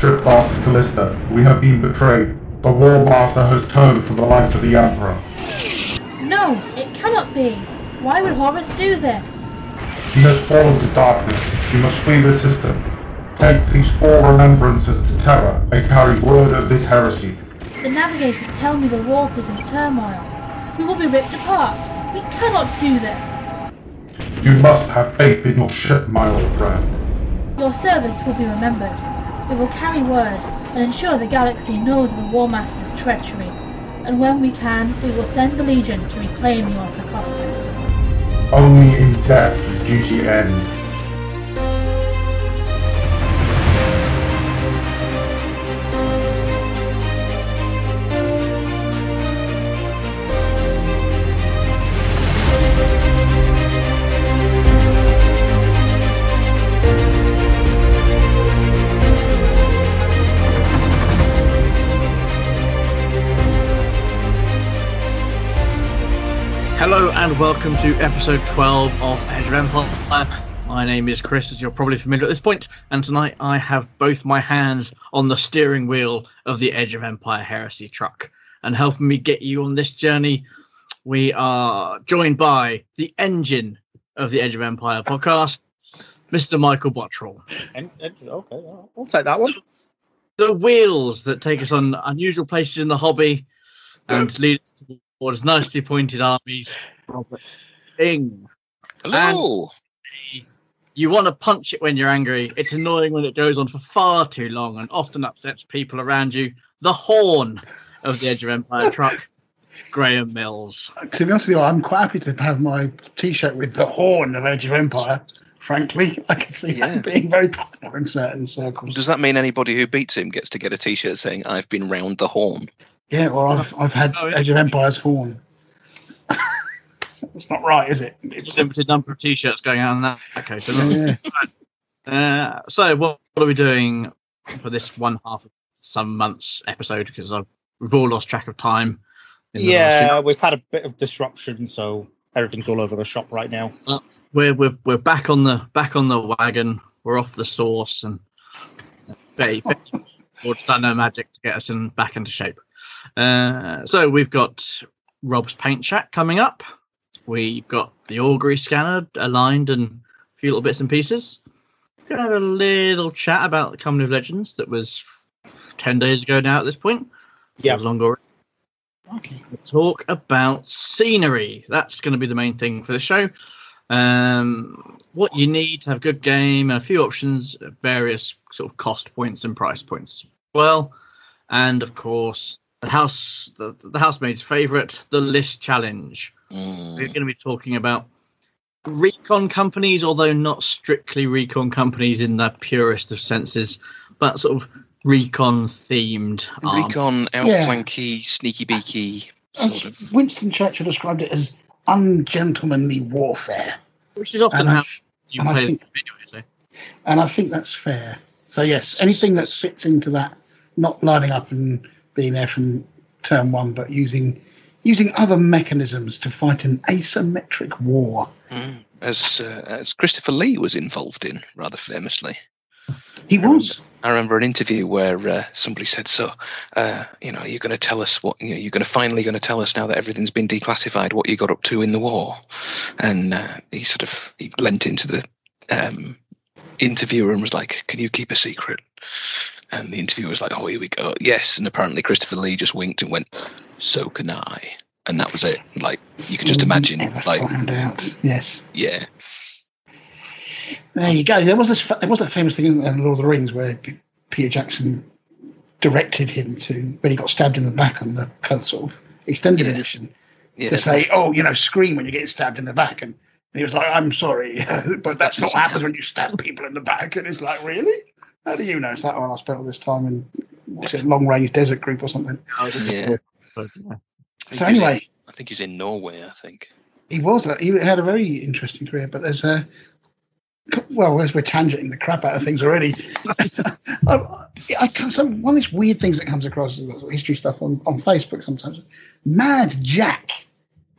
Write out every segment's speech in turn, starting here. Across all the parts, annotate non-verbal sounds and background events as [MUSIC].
Shipmaster Callista. We have been betrayed. The War Master has turned from the light of the Emperor. No, it cannot be. Why would Horus do this? He has fallen to darkness. We must flee the system. Take these four remembrances to Terra and carry word of this heresy. The navigators tell me the warp is in turmoil. We will be ripped apart. We cannot do this. You must have faith in your ship, my old friend. Your service will be remembered. We will carry word and ensure the galaxy knows of the War Master's treachery. And when we can, we will send the Legion to reclaim your sarcophagus. Only in death does duty end. Hello and welcome to episode 12 of Edge of Empire. My name is Chris, as you're probably familiar at this point, and tonight I have both my hands on the steering wheel of the Edge of Empire Heresy truck. And helping me get you on this journey, we are joined by the engine of the Edge of Empire podcast, Mr. Michael Bottrell. Okay, I'll take that one. The wheels that take us on unusual places in the hobby and lead us towards nicely pointed armies, Robert King. Hello. You want to punch it when you're angry. It's annoying when it goes on for far too long and often upsets people around you. The horn of the Edge of Empire truck, [LAUGHS] Graham Mills. To be honest with you, I'm quite happy to have my T-shirt with the horn of Edge of Empire. Frankly, [LAUGHS] I can see Yeah. that being very popular in certain circles. Does that mean anybody who beats him gets to get a T-shirt saying "I've been round the horn"? Yeah, well, I've I've had Oh, yeah. Age of Empire's horn. [LAUGHS] It's not right, is it? It's, Limited number of t-shirts going out in that case. isn't yeah, yeah. [LAUGHS] Uh, so what, what are we doing for this one half of some months episode? Because I've, we've all lost track of time. in the last few Yeah, we've had a bit of disruption, so everything's all over the shop right now. we're we're we're back on the back on the wagon. We're off the source and Betty Ford's [LAUGHS] done no magic to get us in back into shape. Uh, so we've got Rob's paint shack coming up. We've got the augury scanner aligned and a few little bits and pieces. We're gonna have a little chat about the Company of Legends that was ten days ago now at this point. Yeah. Feels long already Okay. talk about scenery. That's going to be the main thing for the show. Um, what you need to have a good game a few options various sort of cost points and price points. as Well, and of course the house, the, the housemaid's favourite, the list challenge. We're Mm. going to be talking about recon companies, although not strictly recon companies in the purest of senses, but sort of recon themed. arms. Recon, Yeah. outflanky, sneaky beaky, As of. Winston Churchill described it as ungentlemanly warfare, which is often And I- how you and I play think- the anyway. So. and I think that's fair. So yes, anything that fits into that, not lining up and being there from turn one, but using using other mechanisms to fight an asymmetric war. Mm, as uh, as Christopher Lee was involved in rather famously. He was. I remember an interview where uh, somebody said, "So, uh, you know, you're going to tell us what you know, you're going to finally going to tell us now that everything's been declassified what you got up to in the war," and uh, he sort of he leant into the um, interviewer and was like, "Can you keep a secret?" And the interviewer was like, "Oh, here we go, yes." And apparently Christopher Lee just winked and went, "So can I," and that was it. Like you can just imagine, Never like, found out. Yes. yeah, There you go. There was this. There was that famous thing in Lord of the Rings where Peter Jackson directed him to when he got stabbed in the back on the sort of extended Yeah. edition yeah. to say, "Oh, you know, scream when you're getting stabbed in the back," and he was like, "I'm sorry, [LAUGHS] but that's not what happens when you stab people in the back." And it's like, really? How do you know? It's like, oh, I spent all this time in what's it, long range desert group or something. yeah. [LAUGHS] But, yeah. So anyway, I think he's in Norway. I think. he was he had a very interesting career, but there's a well, as we're tangenting the crap out of things already, [LAUGHS] I, I come, some one of these weird things that comes across is sort history stuff on, on Facebook sometimes. Mad Jack.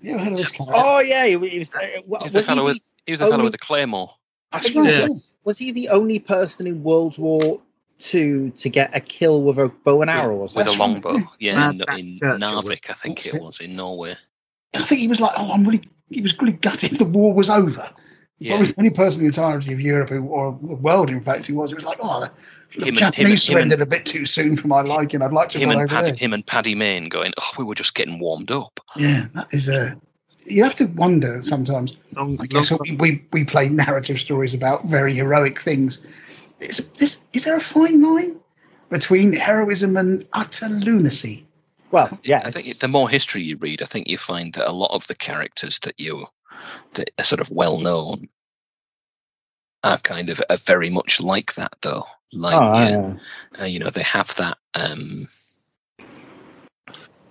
You ever heard of this guy? Oh yeah, he, he was. Uh, wa- He's the was, he fellow with the, he was the fellow with the claymore. That's right, yeah. Was he the only person in World War to to get a kill with a bow and arrow or with a longbow. [LAUGHS] Yeah, in, in Narvik, I think That's it it. was in Norway. I think he was like, oh, I'm really, he was really gutted the war was over. Yeah. Probably the only person in the entirety of Europe who, or the world, in fact, who was. It was like, oh, the, the Him Japanese and- him and- surrendered a bit too soon for my liking. I'd like to Him and over Paddy, there. him and Paddy Mayne going, oh, we were just getting warmed up. Yeah, that is a. You have to wonder sometimes. Long, I guess long- we, we, we play narrative stories about very heroic things. Is, is, is there a fine line between heroism and utter lunacy? Well, yeah, I think the more history you read, I think you find that a lot of the characters that you that are sort of well known are kind of are very much like that, though. Like, Oh, yeah, yeah. uh, you know, they have that. Um,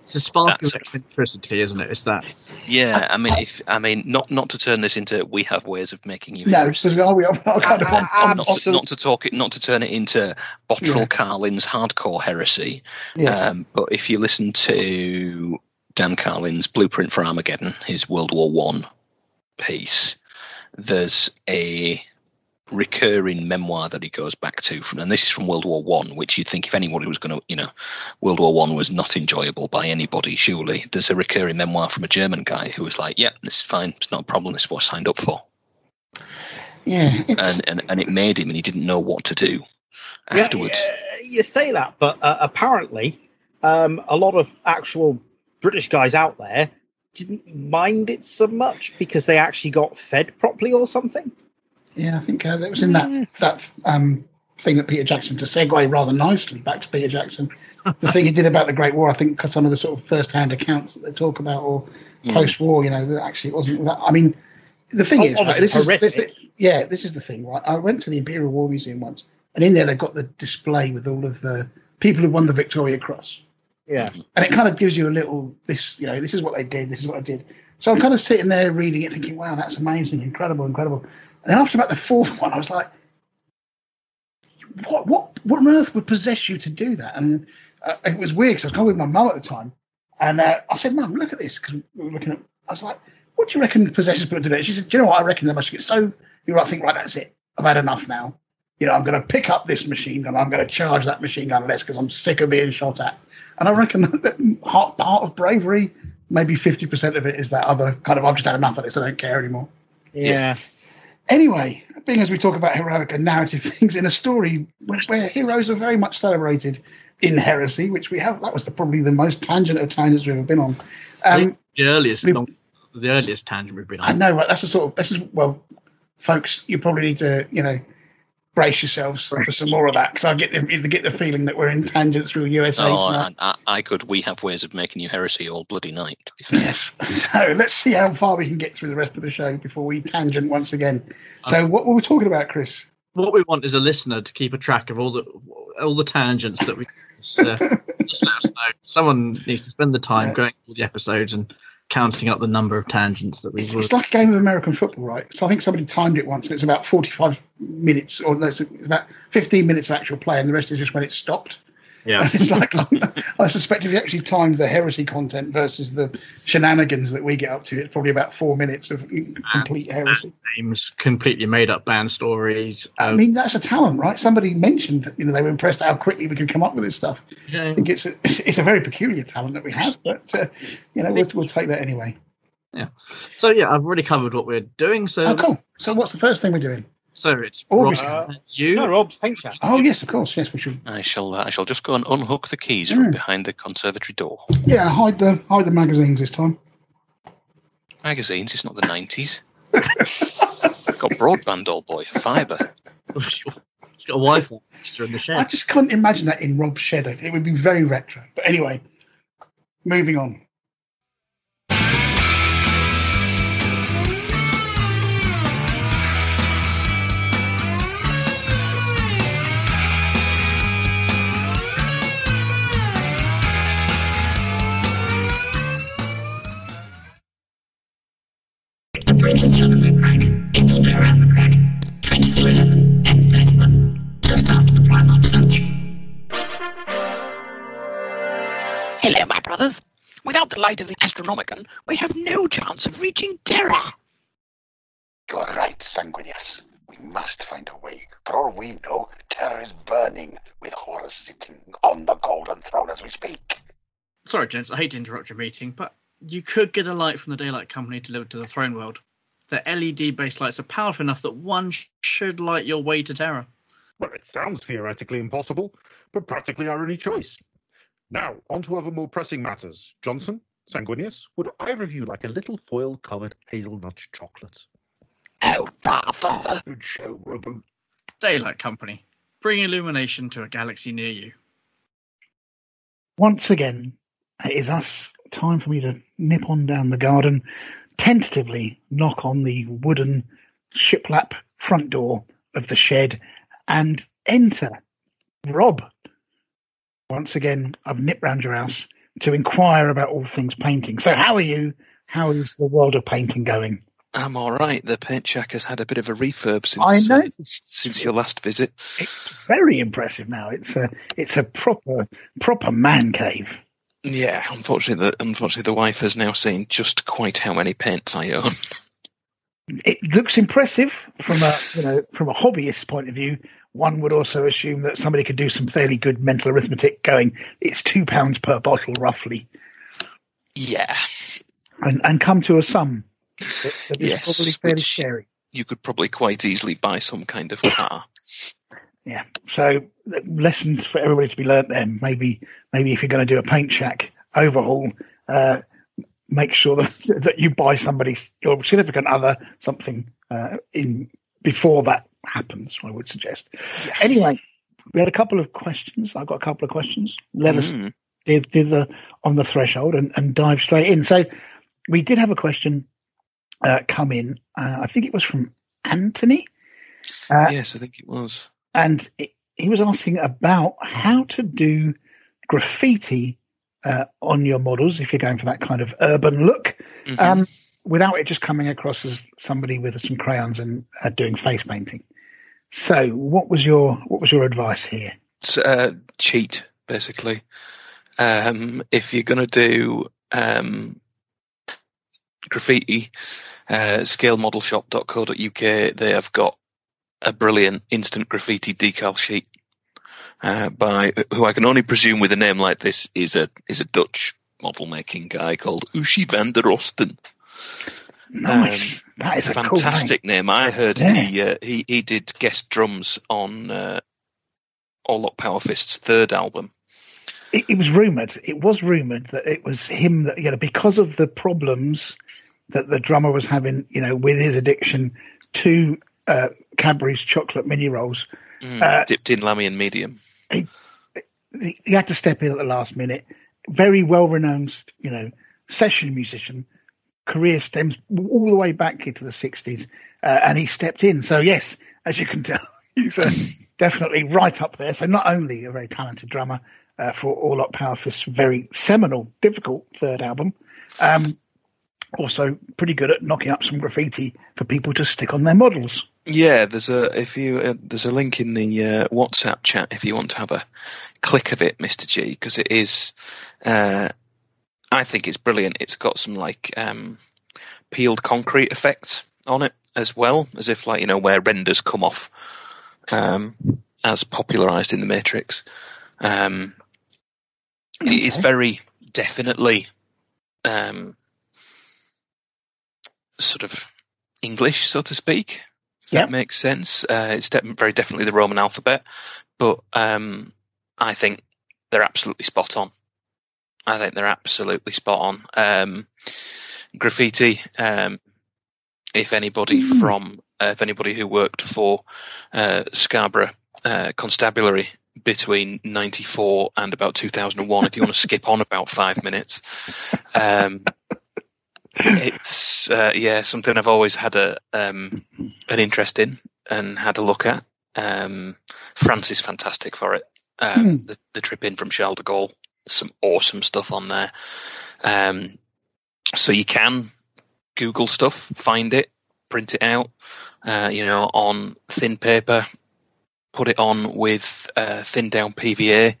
it's a spark That's of eccentricity, isn't it? It's that. yeah, I mean, if I mean, not not to turn this into we have ways of making you. No, heroes. so are we are kind of on, on, not, on, to, not to talk it, not to turn it into Bottrell Yeah. Carlin's hardcore heresy. yes. Um, but if you listen to Dan Carlin's Blueprint for Armageddon, his World War One piece, there's a recurring memoir that he goes back to from, and this is from World War One, which you'd think if anybody was going to, you know, World War One was not enjoyable by anybody. Surely there's a recurring memoir from a German guy who was like, "Yeah, this is fine. It's not a problem. This is what I signed up for," yeah, and and, and it made him, and he didn't know what to do afterwards. yeah, you say that, but uh, apparently, um, a lot of actual British guys out there didn't mind it so much because they actually got fed properly or something. Yeah, I think uh, that was in that that um, thing that Peter Jackson to segue rather nicely back to Peter Jackson. the thing he did about the Great War, I think, because some of the sort of first-hand accounts that they talk about, or Mm. post-war, you know, that actually it wasn't that. I mean, the thing Oh, is, right, obviously this is this, horrific. yeah, this is the thing, right? I went to the Imperial War Museum once, and in there they've got the display with all of the people who won the Victoria Cross. Yeah. and it kind of gives you a little this you know this is what they did this is what i did so i'm kind of sitting there reading it thinking wow that's amazing incredible incredible and then after about the fourth one i was like what what what on earth would possess you to do that and uh, it was weird because i was going with my mum at the time and uh, i said mum look at this because we were looking at i was like what do you reckon possesses people to do she said do you know what i reckon they must get so you know, I think right that's it i've had enough now you know, I'm going to pick up this machine gun. I'm going to charge that machine gun less because I'm sick of being shot at. And I reckon [LAUGHS] that part of bravery, maybe 50% of it is that other kind of, I've just had enough of this. I don't care anymore. Yeah. Anyway, being as we talk about heroic and narrative [LAUGHS] things in a story where, where heroes are very much celebrated in heresy, which we have, that was the, probably the most tangent of tangents we've ever been on. Um, the earliest, we- the earliest tangent we've been on. I know, right? That's the sort of, this is, well, folks, you probably need to, you know, brace yourselves for some more of that because I get the, get the feeling that we're in tangents through USA Oh, tonight. I, I, I could. We have ways of making you heresy all bloody night. To be fair. Yes. [LAUGHS] So let's see how far we can get through the rest of the show before we tangent once again. So what were we talking about, Chris? What we want is a listener to keep a track of all the all the tangents that we. [LAUGHS] Just, uh, just let us know. Someone needs to spend the time Yeah. going through the episodes and counting up the number of tangents that we It's, it's like a game of American football, right? So I think somebody timed it once, and it's about 45 minutes, or no, it's it's about 15 minutes of actual play, and the rest is just when it stopped. Yeah. It's [LAUGHS] like, [LAUGHS] I suspect if you actually timed the heresy content versus the shenanigans that we get up to, it's probably about four minutes of complete heresy. names, completely made up band stories. I Uh, mean, that's a talent, right? Somebody mentioned, you know, they were impressed how quickly we could come up with this stuff. yeah. I think it's a, it's, it's a very peculiar talent that we have, but uh, you know, we'll, we'll take that anyway. Yeah. So yeah, I've already covered what we're doing. So Oh, cool. So, what's the first thing we're doing? So it's August. Rob, Uh, you. No, Rob, thanks, Jack. Oh, yes, of course. Yes, we should. I shall. Uh, I shall just go and unhook the keys Mm. from behind the conservatory door. Yeah, hide the hide the magazines this time. Magazines. It's not the nineties. [LAUGHS] got broadband, old boy. Fibre. [LAUGHS] It's got a Wi-Fi extra in the shed. I just couldn't imagine that in Rob's shed. It would be very retro. But anyway, moving on. Hello, my brothers. Without the light of the Astronomicon, we have no chance of reaching Terra. You're right, Sanguinius. We must find a way. For all we know, Terra is burning, with Horus sitting on the Golden Throne as we speak. Sorry, gents, I hate to interrupt your meeting, but you could get a light from the Daylight Company delivered to the Throne World. The LED based lights are powerful enough that one sh- should light your way to Terra. Well, it sounds theoretically impossible, but practically our only choice. Now, on to other more pressing matters. Johnson, Sanguinius, would either of you like a little foil covered hazelnut chocolate? Oh, brother. Good show, Roboute. Daylight Company, bring illumination to a galaxy near you. Once again, it is us time for me to nip on down the garden, tentatively knock on the wooden shiplap front door of the shed, and enter. Rob, once again, I've nipped round your house to inquire about all things painting. So, how are you? How is the world of painting going? I'm all right. The paint shack has had a bit of a refurb since I uh, since your last visit. it's very impressive now. It's a it's a proper proper man cave. Yeah, unfortunately, the unfortunately the wife has now seen just quite how many paints I own. [LAUGHS] It looks impressive from a you know from a hobbyist point of view. One would also assume that somebody could do some fairly good mental arithmetic, going it's two pounds per bottle roughly, Yeah, and and come to a sum that, Yes, probably fairly scary. you could probably quite easily buy some kind of car. [LAUGHS] Yeah. So lessons for everybody to be learnt then. Maybe maybe if you're going to do a paint shack overhaul, uh, make sure [LAUGHS] that that you buy somebody your significant other something uh, in before that happens. I would suggest. Anyway, we had a couple of questions. I've got a couple of questions. Let us Mm. did, did the on the threshold and, and dive straight in. So we did have a question uh, come in. Uh, I think it was from Anthony. Uh, yes, I think it was. And it, he was asking about how to do graffiti uh, on your models if you're going for that kind of urban look, Mhm. um, without it just coming across as somebody with some crayons and uh, doing face painting. So, what was your what was your advice here? Uh, cheat basically. Um, if you're gonna do um, graffiti, uh, scalemodelsshop.co.uk, they have got a brilliant instant graffiti decal sheet uh, by who I can only presume with a name like this is a is a Dutch model making guy called Uschi van der Rosten. Nice, that is a cool name. fantastic name. I heard Yeah. he, uh, he he did guest drums on uh, Orlok Power Fist's third album. it, it was rumored. It was rumored that it was him that you know because of the problems that the drummer was having, you know, with his addiction to uh, Cadbury's chocolate mini rolls. Mm, Uh, dipped in Lahmian medium. He, he had to step in at the last minute. Very well renowned, you know, session musician. Career stems all the way back into the 60s, uh, and he stepped in. So, yes, as you can tell, [LAUGHS] he's uh, [LAUGHS] definitely right up there. So, not only a very talented drummer uh, for All Up Power Fist's very seminal, difficult third album, um, also pretty good at knocking up some graffiti for people to stick on their models. Yeah, there's a if you uh, there's a link in the uh, WhatsApp chat if you want to have a click of it, Mister G, because it is. Uh, I think it's brilliant. It's got some like um, peeled concrete effects on it as well, as if like you know where renders come off, um, as popularized in the Matrix. Um, It is very definitely um, sort of English, so to speak. If Yep. that makes sense. Uh, it's de- very definitely the Roman alphabet, but um, I think they're absolutely spot on. I think they're absolutely spot on. Um, graffiti. Um, if anybody Mm. from, uh, if anybody who worked for uh, Scarborough uh, Constabulary between '94 and about 2001, if you want to skip on about five minutes, um, it's uh, yeah something I've always had a um, an interest in and had a look at. Um, France is fantastic for it. Um, Hmm. the, the trip in from Charles de Gaulle, some awesome stuff on there. Um, so you can Google stuff, find it, print it out, uh, you know, on thin paper, put it on with uh, thin down PVA,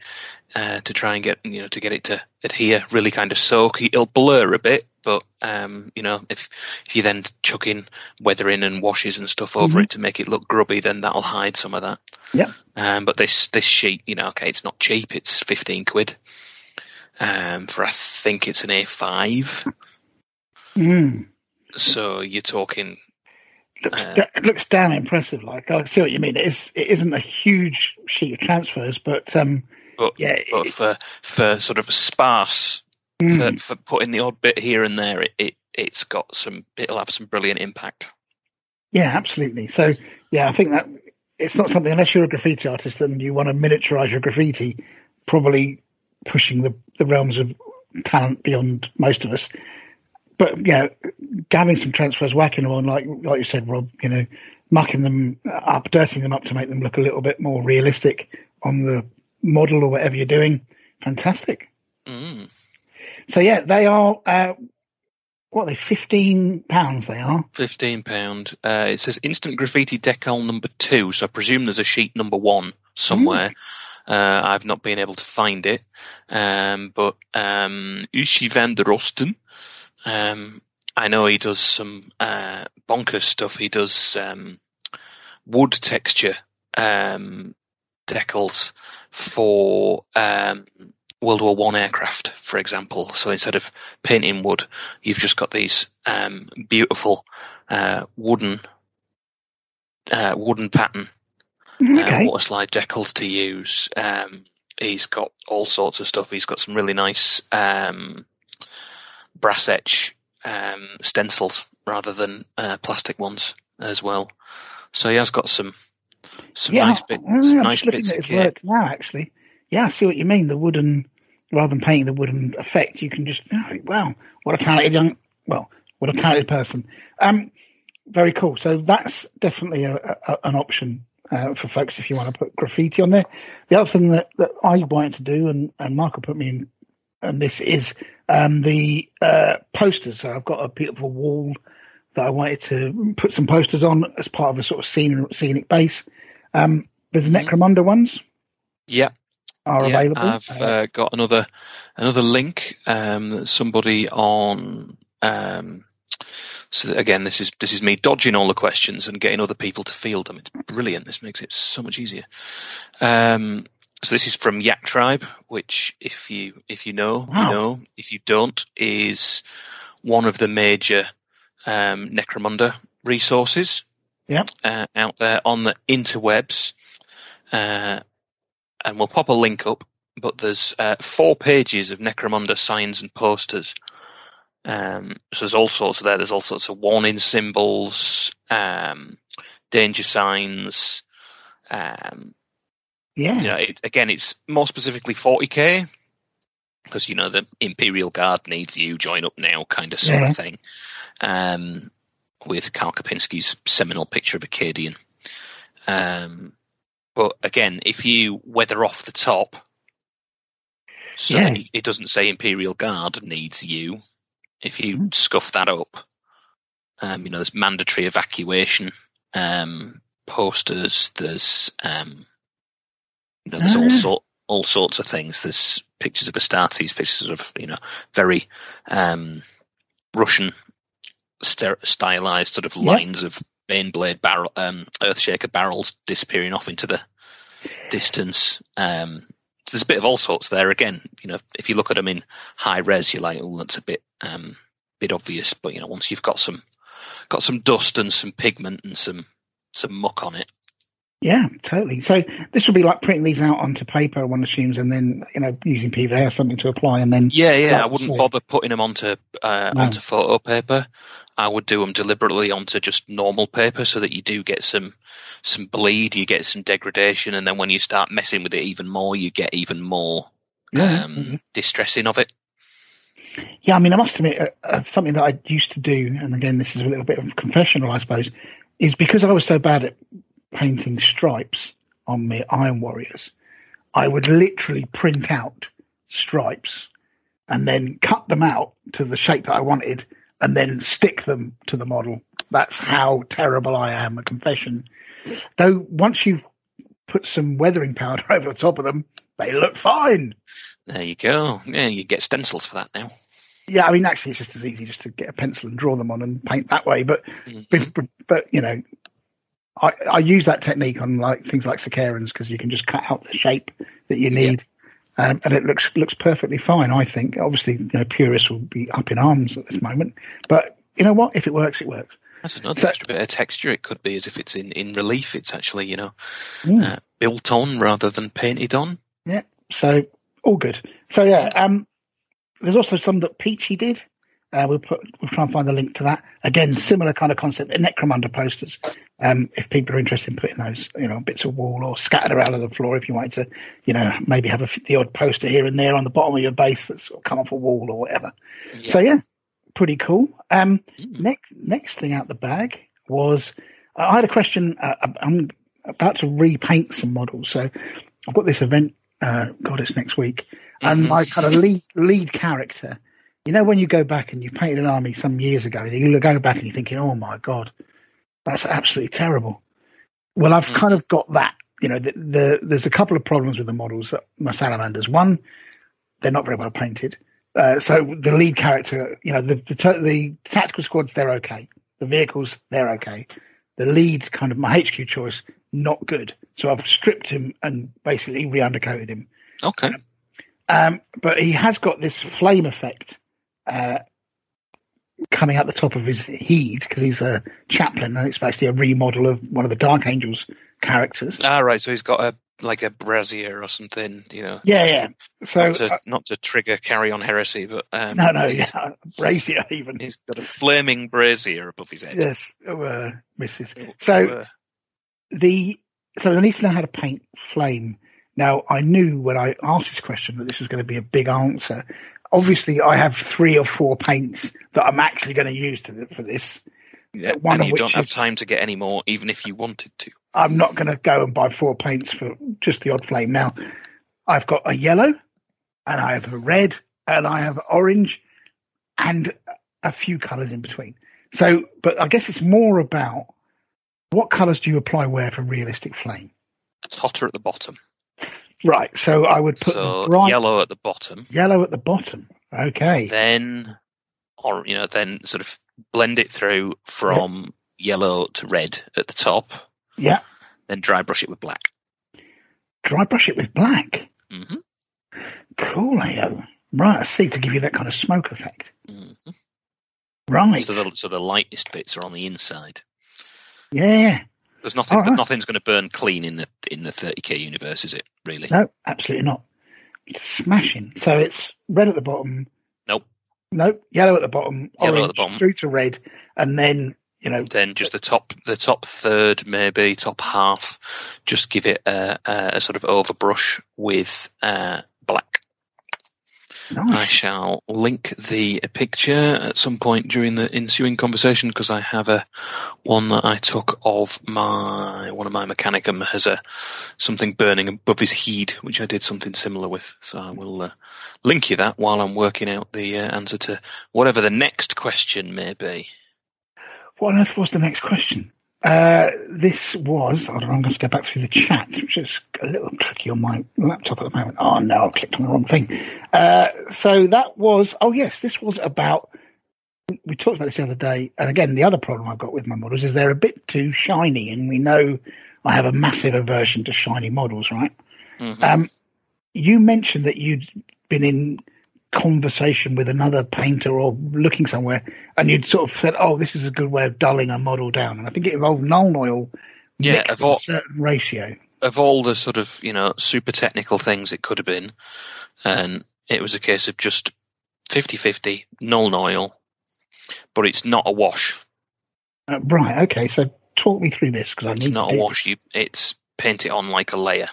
uh, to try and get you know to get it to adhere, really kind of soak. It'll blur a bit, but um, you know if if you then chuck in weathering and washes and stuff over Mhm. it to make it look grubby, then that'll hide some of that. Yeah. Um, but this this sheet, you know, okay, it's not cheap. It's fifteen quid. Um, for I think it's an A5. Mm. So you're talking Looks, Uh, da- it looks damn impressive. Like I see what you mean. It is. It isn't a huge sheet of transfers, but um, But, yeah, but it- for for sort of sparse mm, for, for putting the odd bit here and there, it, it it's got some it'll have some brilliant impact. yeah, absolutely. So yeah, I think that it's not something unless you're a graffiti artist and you want to miniaturize your graffiti, probably pushing the the realms of talent beyond most of us. But yeah, having some transfers, whacking them on, like like you said, Rob, you know, mucking them up, dirtying them up to make them look a little bit more realistic on the model or whatever you're doing. Fantastic. Mm. So yeah, they are. Uh, what are they? Fifteen pounds. They are. Fifteen pound. Uh, it says instant graffiti decal number two, so I presume there's a sheet number one somewhere. Uh, I've not been able to find it, um, but um, Uschi van der Rosten. Um, I know he does some uh, bonkers stuff. He does um, wood texture um, decals for um, World War One aircraft, for example. So instead of painting wood, you've just got these um, beautiful uh, wooden uh, wooden pattern uh, Okay. water slide decals to use. Um, he's got all sorts of stuff. He's got some really nice um, brass etch um, stencils rather than uh, plastic ones as well. So he has got some some yeah, nice bits, I'm nice looking bits at of his kit. work now. Actually, yeah, I see what you mean. The wooden, rather than painting the wooden effect, you can just oh, wow, what a talented young, well, what a talented person. Um, very cool. So that's definitely a, a, an option uh, for folks if you want to put graffiti on there. The other thing that, that I wanted to do, and, and Michael put me in, and this is um, the uh, posters. So I've got a beautiful wall that I wanted to put some posters on as part of a sort of scenic, scenic base. Um, the Mhm. Necromunda ones Yeah, are yeah, available. I've uh, got another another link. Um, that somebody on. Um, so again, this is this is me dodging all the questions and getting other people to field them. It's brilliant. This makes it so much easier. Um, so this is from Yak Tribe, which if you if you know, Wow. you know. If you don't, is one of the major um, Necromunda resources Yep. uh, out there on the interwebs. Uh, and we'll pop a link up, but there's uh, four pages of Necromunda signs and posters. Um, so there's all sorts of there. There's all sorts of warning symbols, um, danger signs. Um, yeah. you know, it, again, it's more specifically 40k because you know the Imperial Guard needs you, join up now, kind of sort Yeah. of thing. Um, with Karl Kopinski's seminal picture of a Cadian. Um, but again, if you weather off the top, so Yeah. it doesn't say Imperial Guard needs you. If you Mm. scuff that up, um, you know, there's mandatory evacuation um, posters. There's um, you know, there's all Ah. All sorts of things. There's pictures of Astartes, pictures of you know very um, Russian ster- stylized sort of Yep. lines of Baneblade barrel, um, Earthshaker barrels disappearing off into the distance. Um, there's a bit of all sorts there. Again, you know, if you look at them in high res, you're like, oh, that's a bit um, bit obvious. But you know, once you've got some got some dust and some pigment and some some muck on it, Yeah, totally. So this would be like printing these out onto paper, one assumes, and then you know using PVA or something to apply, and then Yeah, yeah. I wouldn't bother putting them onto uh, No. onto photo paper. I would do them deliberately onto just normal paper, so that you do get some some bleed, you get some degradation, and then when you start messing with it even more, you get even more Yeah, um, mhm. distressing of it. Yeah, I mean, I must admit, uh, uh, something that I used to do, and again, this is a little bit of confessional, I suppose, is because I was so bad at painting stripes on my Iron Warriors, I would literally print out stripes and then cut them out to the shape that I wanted and then stick them to the model. That's how terrible I am, a confession. Though once you've put some weathering powder [LAUGHS] over the top of them, they look fine. There you go. Yeah, you get stencils for that now. Yeah, I mean, actually, it's just as easy just to get a pencil and draw them on and paint that way. But, Mhm. but, but, but, you know, I, I use that technique on like things like Sicarans because you can just cut out the shape that you need, um, and it looks looks perfectly fine. I think. Obviously, you know, purists will be up in arms at this moment, but you know what? If it works, it works. That's another So- extra bit of texture. It could be as if it's in, in relief. It's actually, you know, Mm. uh, built on rather than painted on. Yeah. So all good. So yeah, um, there's also some that Peachy did. Uh, we'll put we'll try and find the link to that. Again, similar kind of concept. Necromunda posters. Um, if people are interested in putting those, you know, bits of wall or scattered around on the floor, if you wanted to, you know, maybe have a, the odd poster here and there on the bottom of your base that's sort of come off a wall or whatever. So yeah, pretty cool. Um, Mm. next next thing out the bag was I had a question. Uh, I'm about to repaint some models, so I've got this event. Uh, God, it's next week, and Mhm. my kind of lead lead character. You know, when you go back and you painted an army some years ago, you go back and you're thinking, "Oh my God, that's absolutely terrible." Well, I've Mhm. kind of got that. You know, the, the, there's a couple of problems with the models that my salamanders. One, they're not very well painted. Uh, so the lead character, you know, the the, the tactical squads, they're okay. The vehicles, they're okay. The lead, kind of my HQ choice, not good. So I've stripped him and basically re-undercoated him. Okay. Um, but he has got this flame effect uh, coming out the top of his heed because he's a chaplain, and it's actually a remodel of one of the Dark Angels characters. Ah, right. So he's got a like a brazier or something, you know. Yeah, yeah. So not to, uh, not to trigger carry on heresy, but um, no, no, yeah, [LAUGHS] brazier even. he's got a flaming brazier above his head. Yes, uh, Mrs. Oh, So uh, the so I need to know how to paint flame. Now I knew when I asked this question that this was going to be a big answer. Obviously, I have three or four paints that I'm actually going to use to, for this. yeah, one and you don't have is- time to get any more, even if you wanted to. I'm not going to go and buy four paints for just the odd flame. Now, I've got a yellow, and I have a red, and I have orange, and a few colours in between. So, but I guess it's more about what colours do you apply where for realistic flame? It's hotter at the bottom. Right. So I would put so bright yellow at the bottom, yellow at the bottom. Okay. then, or you know, then sort of blend it through from yellow to red at the top, Yeah. then dry brush it with black. Dry brush it with black. Mm-hmm. Cool, Leo. Right. I see to give you that kind of smoke effect. Mm-hmm. Right. So the so the lightest bits are on the inside. yeah. There's nothing, right. nothing's going to burn clean in the in the 30k universe, is it? Really? No, absolutely not. It's smashing. So it's red at the bottom. Nope. Nope. Yellow at the bottom. Yellow at the orange bottom. through to red, and then you know. Then just the top, the top third, maybe top half. Just give it a, a, a sort of overbrush with uh, black. I shall link the picture at some point during the ensuing conversation because I have a one that I took of my one of my Mechanicum has a something burning above his head, which I did something similar with. So I will uh, link you that while I'm working out the uh, answer to whatever the next question may be. What on earth was the next question? Uh, this was. On, I'm going to go back through the chat, which is a little tricky on my laptop at the moment. Oh no, I clicked on the wrong thing. Uh, so that was. Oh yes, this was about. We talked about this the other day, and again, the other problem I've got with my models is they're a bit too shiny, and we know I have a massive aversion to shiny models, right? Mhm. Um, you mentioned that you'd been in conversation with another painter or looking somewhere, and you'd sort of said, "Oh, this is a good way of dulling a model down." And I think it involved Nuln Oil Yeah, mixed of at a all- certain ratio. of all the sort of you know super technical things it could have been, and it was a case of just 50-50 Nuln Oil, but it's not a wash. Uh, right. Okay. So talk me through this because I It's need not to a wash. You it's paint it on like a layer,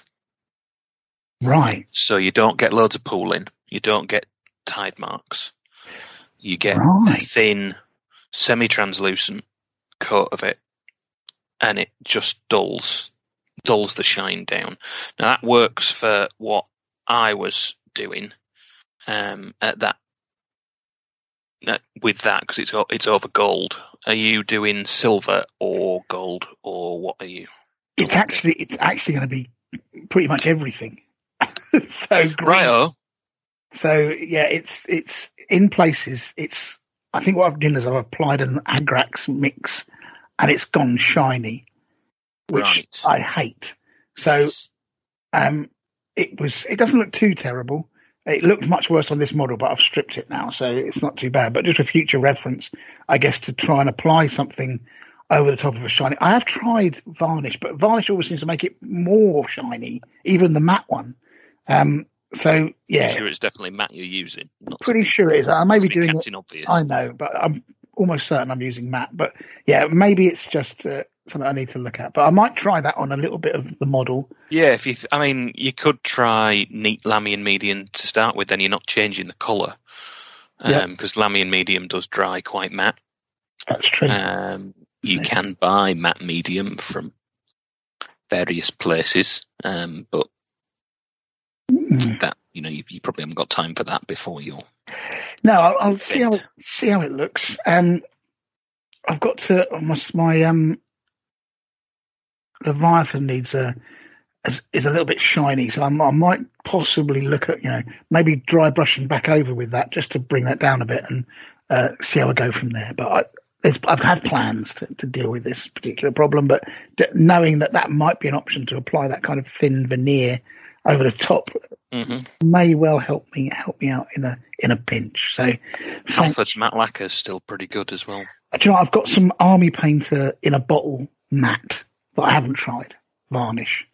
Right. so you don't get loads of pooling. You don't get tide marks. You get a thin, semi-translucent coat of it, and it just dulls dulls the shine down. Now that works for what I was doing um, at that uh, with that because it's it's over gold. Are you doing silver or gold or what are you? It's actually it's actually going to be pretty much everything. [LAUGHS] so green. Righto. So yeah, it's it's in places. It's I think what I've done is I've applied an Agrax mix, and it's gone shiny, which Right. I hate. So um, it was. It doesn't look too terrible. It looked much worse on this model, but I've stripped it now, so it's not too bad. But just for future reference, I guess to try and apply something over the top of a shiny. I have tried varnish, but varnish always seems to make it more shiny, even the matte one. Um, so yeah, Sure, it's definitely Matt you're using. Not pretty sure it is. I may be doing it. Obvious. I know, but I'm almost certain I'm using matte. But yeah, maybe it's just uh, something I need to look at. But I might try that on a little bit of the model. Yeah, if you, th- I mean, you could try neat Lahmian medium to start with. Then you're not changing the colour, because Lahmian medium does dry quite matte. That's true. Um, you Nice. can buy matte medium from various places, um, but. That you know you, you probably haven't got time for that before you're. No, I'll, I'll see how it, see how it looks. Um, I've got to my, my um Leviathan needs a is, is a little bit shiny, so I'm, I might possibly look at you know maybe dry brushing back over with that just to bring that down a bit and uh, see how I go from there. But I, I've had plans to, to deal with this particular problem, but d- knowing that that might be an option to apply that kind of thin veneer over the top hmm may well help me help me out in a in a pinch. So. Alfred's matte lacquer is still pretty good as well. Do you know, I've got some army painter in a bottle matte that I haven't tried varnish.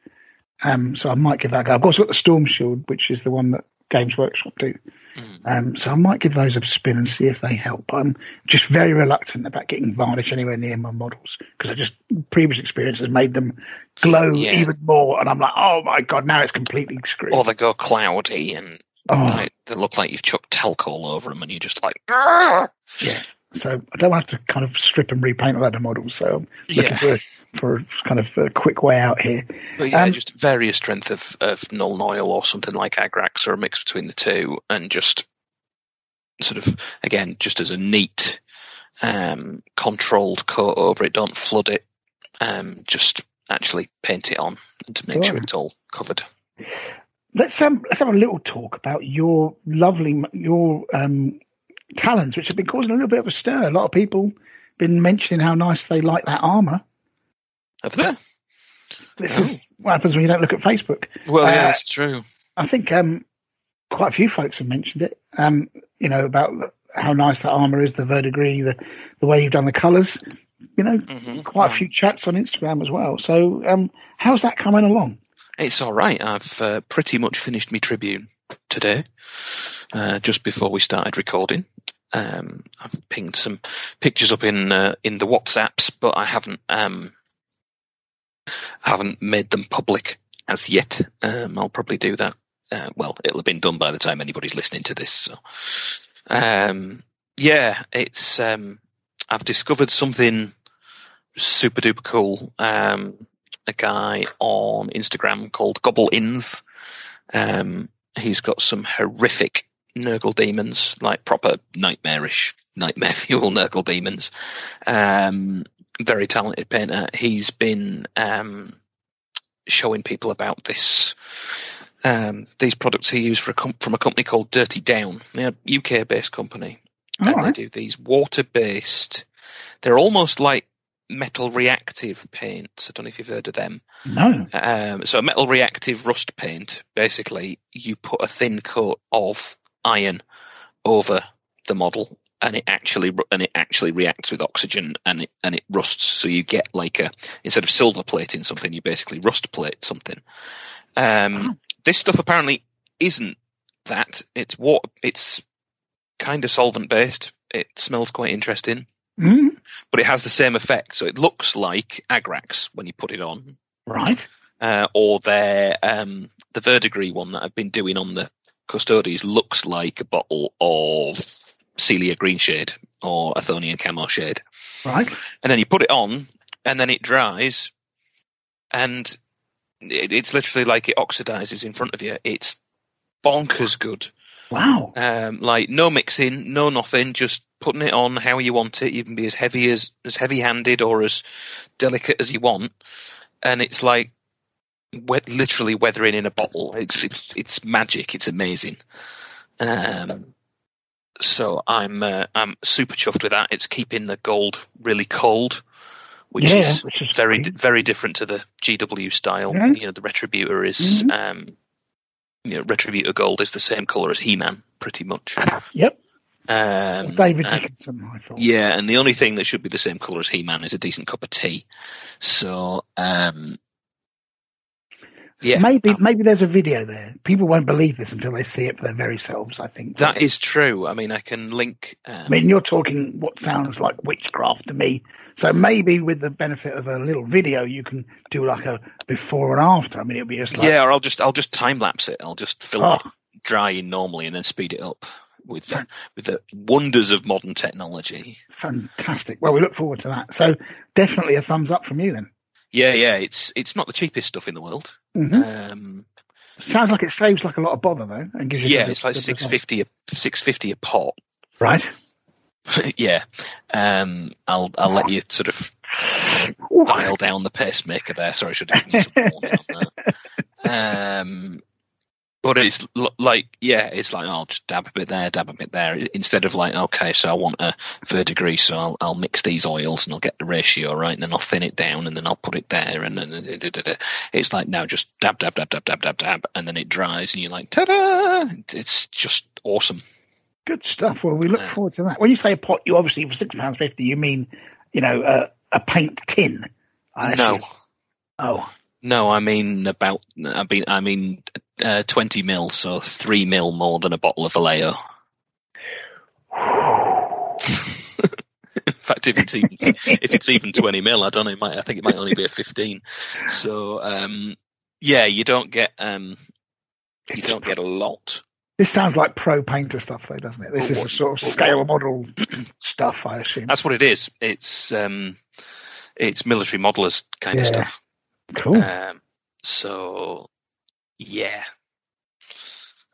Um, so I might give that a go. I've also got the Storm Shield, which is the one that Games Workshop do. Mm. Um, so I might give those a spin and see if they help. But I'm just very reluctant about getting varnish anywhere near my models because I just previous experience has made them glow Yeah. even more, and I'm like, oh my god, now it's completely screwed. Or they go cloudy and Oh. like, they look like you've chucked talc all over them, and you're just like, "Grr!" Yeah. So I don't have to kind of strip and repaint a lot of models. So I'm looking yeah. for for kind of a quick way out here. But yeah, Um, just various strength of, of Nuln Oil or something like Agrax or a mix between the two, and just sort of again, just as a neat, um, controlled coat over it. Don't flood it. Um, just actually paint it on and to make sure Sure. it's all covered. Let's um let's have a little talk about your lovely your um talons, which have been causing a little bit of a stir. A lot of people been mentioning how nice they like that armor. That's they? This Oh. is what happens when you don't look at Facebook. Well, yeah, Uh, that's true. I think um quite a few folks have mentioned it. Um, you know about how nice that armor is, the verdigris, the the way you've done the colours. You know, hmm quite a few chats on Instagram as well. So um, how's that coming along? It's all right. I've uh, pretty much finished my Tribune today, uh, just before we started recording. Um, I've pinged some pictures up in uh, in the WhatsApps, but I haven't um, haven't made them public as yet. Um, I'll probably do that. Uh, well, it'll have been done by the time anybody's listening to this. So, um, yeah, it's um, I've discovered something super duper cool. Um, a guy on Instagram called Gobble Inns. Um, he's got some horrific Nurgle demons, like proper nightmarish, nightmare fuel [LAUGHS] Nurgle demons. Um, very talented painter. He's been um, showing people about this. Um, these products he used for a com- from a company called Dirty Down, they're a UK based company, All and right. they do these water based. They're almost like metal reactive paints. I don't know if you've heard of them. No. Um, so a metal reactive rust paint, basically, you put a thin coat of iron over the model, and it actually and it actually reacts with oxygen, and it and it rusts. So you get like a instead of silver plating something, you basically rust plate something. Um, this stuff apparently isn't that. It's water. It's kind of solvent based. It smells quite interesting Mm, but it has the same effect. So it looks like Agrax when you put it on, right. uh, or their um, the verdigris one that I've been doing on the Custodes looks like a bottle of Coelia Greenshade or Athonian Camoshade, Right. and then you put it on, and then it dries, and it, it's literally like it oxidizes in front of you. It's bonkers good. Wow. Um, like no mixing, no nothing, just putting it on how you want it. You can be as heavy as as heavy handed or as delicate as you want, and it's like literally weathering in a bottle. It's it's it's magic. It's amazing. Um, so I'm uh, I'm super chuffed with that. It's keeping the gold really cold, which Yeah, is which is very great. very different to the GW style. Yeah. You know, the Retributor is Mhm. um, you know, Retributor gold is the same color as He-Man, pretty much. [LAUGHS] Yep. Um, David and- Dickinson, I thought. yeah, and the only thing that should be the same colour as He-Man is a decent cup of tea. So, um, yeah, maybe um, maybe there's a video there. People won't believe this until they see it for their very selves. I think that is true. I mean, I can link. Um, I mean, you're talking what sounds like witchcraft to me. So maybe with the benefit of a little video, you can do like a before and after. I mean, it'll be just like yeah, or I'll just I'll just time lapse it. I'll just film Oh. it drying normally and then speed it up with the, with the wonders of modern technology. fantastic. Well, we look forward to that. So definitely a thumbs up from you then. Yeah, yeah, it's it's not the cheapest stuff in the world. hmm Um, Sounds like it saves like a lot of bother though, and gives you yeah, it's like six fifty a six fifty a pot. Right. [LAUGHS] yeah. Um, I'll I'll let you sort of dial [LAUGHS] down the pacemaker there. Sorry, I should have given you some on that. Um, but it's like, yeah, it's like I'll just dab a bit there, dab a bit there, instead of like, okay, so I want a third degree, so I'll I'll mix these oils and I'll get the ratio right, and then I'll thin it down, and then I'll put it there, and then it's like now just dab, dab, dab, dab, dab, dab, dab, and then it dries, and you're like, ta-da! It's just awesome. Good stuff. Well, we look forward to that. When you say a pot, you obviously for six pounds fifty, you mean, you know, uh, a paint tin. I No. assume. Oh, No, I mean about. I mean, I mean, uh, twenty mil, so three mil more than a bottle of Vallejo. In fact, if it's even if it's even twenty mil, I don't know. It might, I think it might only be a fifteen. So, um, yeah, you don't get um, you don't get a lot. This sounds like pro painter stuff, though, doesn't it? This is what- sort of scale what- model [CLEARS THROAT] stuff, I assume. That's what it is. It's um, it's military modelers kind of stuff. Cool. Um, so yeah,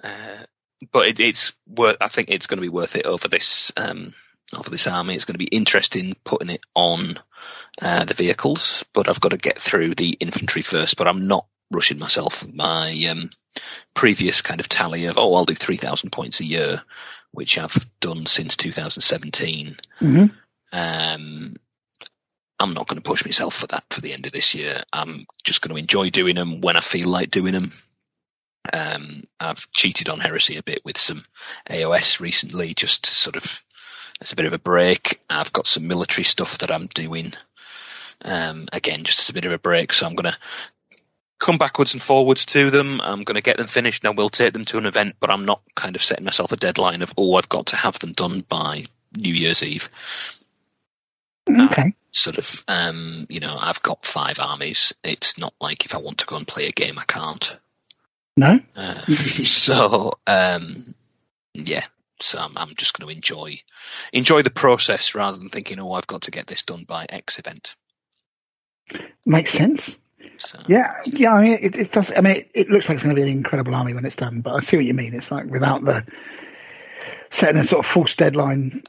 uh, but it, it's worth. I think it's going to be worth it over this um, over this army. It's going to be interesting putting it on uh, the vehicles, but I've got to get through the infantry first. But I'm not rushing myself. My um, previous kind of tally of oh, I'll do three thousand points a year, which I've done since 2017. Mhm. Um, I'm not going to push myself for that for the end of this year. I'm just going to enjoy doing them when I feel like doing them. Um, I've cheated on heresy a bit with some AOS recently, just to sort of as a bit of a break. I've got some military stuff that I'm doing. Um, again, just as a bit of a break. So I'm going to come backwards and forwards to them. I'm going to get them finished. Now we'll take them to an event, but I'm not kind of setting myself a deadline of oh, I've got to have them done by New Year's Eve Okay. sort of um you know i've got five armies it's not like if i want to go and play a game i can't No. uh, [LAUGHS] so um yeah so I'm, I'm just going to enjoy enjoy the process rather than thinking oh i've got to get this done by x event Makes sense. So, Yeah, yeah. I mean, it, it does. I mean, it, it looks like it's going to be an incredible army when it's done. But I see what you mean. It's like without the setting a sort of false deadline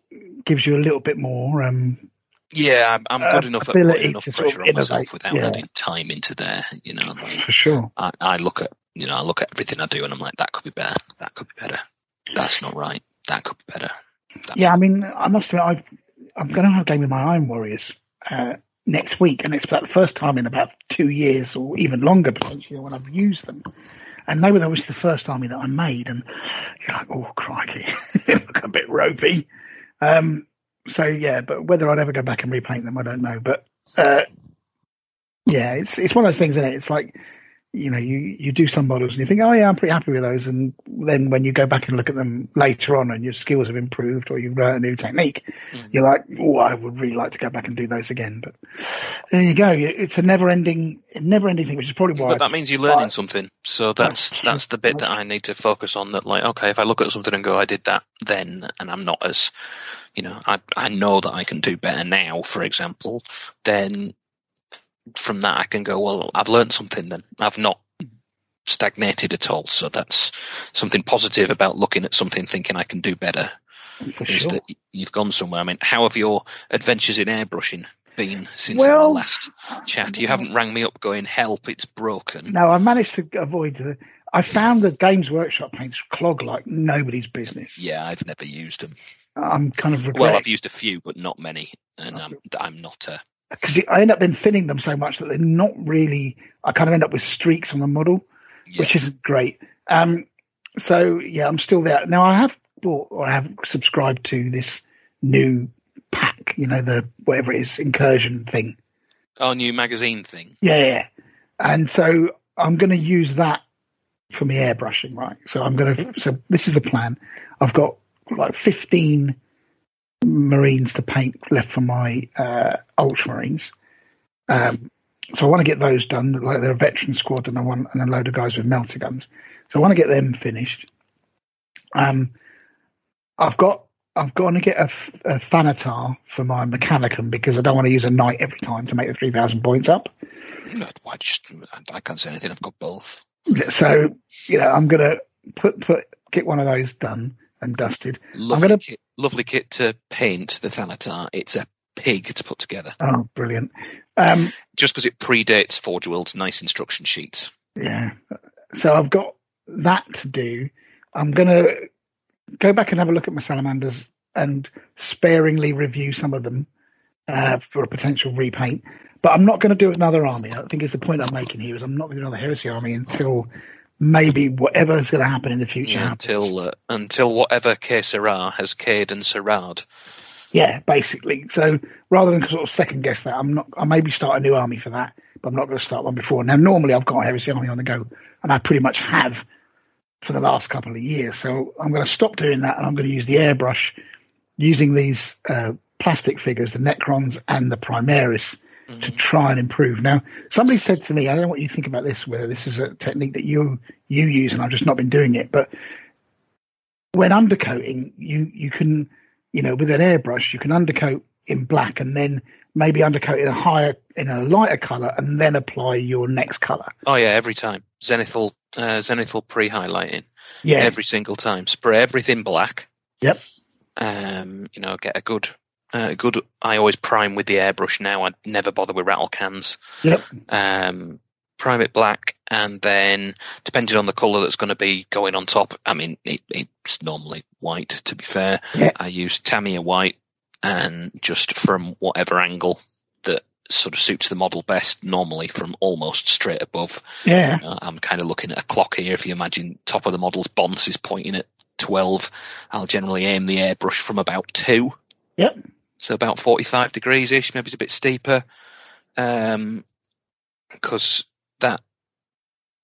gives you a little bit more. Um, yeah i'm, I'm good Uh, enough at putting enough to sort of pressure on myself without yeah. adding time into there you know like for sure. I, I look at you know i look at everything i do and i'm like that could be better that could be better that's not right that could be better That's Yeah, I mean, I must admit, I've, I'm going to have a game with my Iron Warriors uh, next week, and it's about the first time in about two years or even longer potentially when I've used them. And they were obviously the first army that I made, and you're like, oh crikey, [LAUGHS] they look a bit ropey. Um, so yeah, but whether I'd ever go back and repaint them, I don't know. But uh, yeah, it's it's one of those things, isn't it? It's like you know, you you do some models and you think, oh yeah, I'm pretty happy with those, and then when you go back and look at them later on, and your skills have improved or you've learned a new technique, Mm. you're like, oh, I would really like to go back and do those again. But there you go. It's a never-ending, never-ending thing, which is probably why. But that means you're learning Right. something. So That's that's, the bit that I need to focus on. That like, okay, if I look at something and go, I did that then, and I'm not as, you know, I I know that I can do better now. For example, then from that I can go, well, I've learned something. Then I've not stagnated at all. So that's something positive about looking at something, thinking I can do better. for Is sure. that you've gone somewhere. I mean, how have your adventures in airbrushing been since our last chat? You haven't rang me up going, help, it's broken. No, I managed to avoid the. I found the Games Workshop paints clog like nobody's business. Yeah, I've never used them. I'm kind of Well, I've used a few, but not many, and I'm I'm not a because I end up then thinning them so much that they're not really. I kind of end up with streaks on the model, which isn't great. Um, so yeah, I'm still there now. I have bought or I have subscribed to this new pack. You know the whatever it is incursion thing. oh new magazine thing. Yeah, yeah. yeah. And so I'm going to use that for my airbrushing, right? So I'm going to. So this is the plan. I've got like 15 Marines to paint left for my uh, Ultramarines. Um, so I want to get those done. Like they're a veteran squad, and I want and a load of guys with melter guns. So I want to get them finished. Um, I've got I've got to get a Thanatar for my Mechanicum because I don't want to use a knight every time to make the three thousand points up. I just I can't say anything. I've got both. So you know I'm gonna put put get one of those done and dusted. Lovely gonna kit, lovely kit to paint the Thanatar. It's a pig to put together. oh brilliant. Um, Just because it predates Forge World's nice instruction sheet. Yeah. So I've got that to do. I'm going to go back and have a look at my salamanders and sparingly review some of them uh, for a potential repaint. But I'm not going to do another army. I think is the point I'm making here is I'm not going to do another heresy army until maybe whatever is going to happen in the future Yeah, until uh, until whatever K Sarah has Cade and Sarad. Yeah, basically. So rather than sort of second guess that, I'm not. I maybe start a new army for that, but I'm not going to start one before. Now, normally I've got a heresy army on the go, and I pretty much have for the last couple of years. So I'm going to stop doing that, and I'm going to use the airbrush, using these uh, plastic figures, the Necrons and the Primaris, to try and improve. Now, somebody said to me, I don't know what you think about this, whether this is a technique that you you use, and I've just not been doing it, but when undercoating, you you can, you know, with an airbrush, you can undercoat in black and then maybe undercoat in a higher, in a lighter color, and then apply your next color. Oh yeah, every time Zenithal uh, Zenithal pre-highlighting. Yeah. every single time. Spray everything black. Yep. Um, you know, get a good, uh, good. I always prime with the airbrush now. I never bother with rattle cans. Yep. Um, prime it black, and then depending on the color that's going to be going on top. I mean, it, it's normally white. To be fair, Yeah. I use Tamiya white, and just from whatever angle that sort of suits the model best. Normally from almost straight above. Yeah. Uh, I'm kind of looking at a clock here. If you imagine top of the model's bonce is pointing at 12, I'll generally aim the airbrush from about 2. Yep. So about 45 degrees ish, maybe it's a bit steeper. Um, because that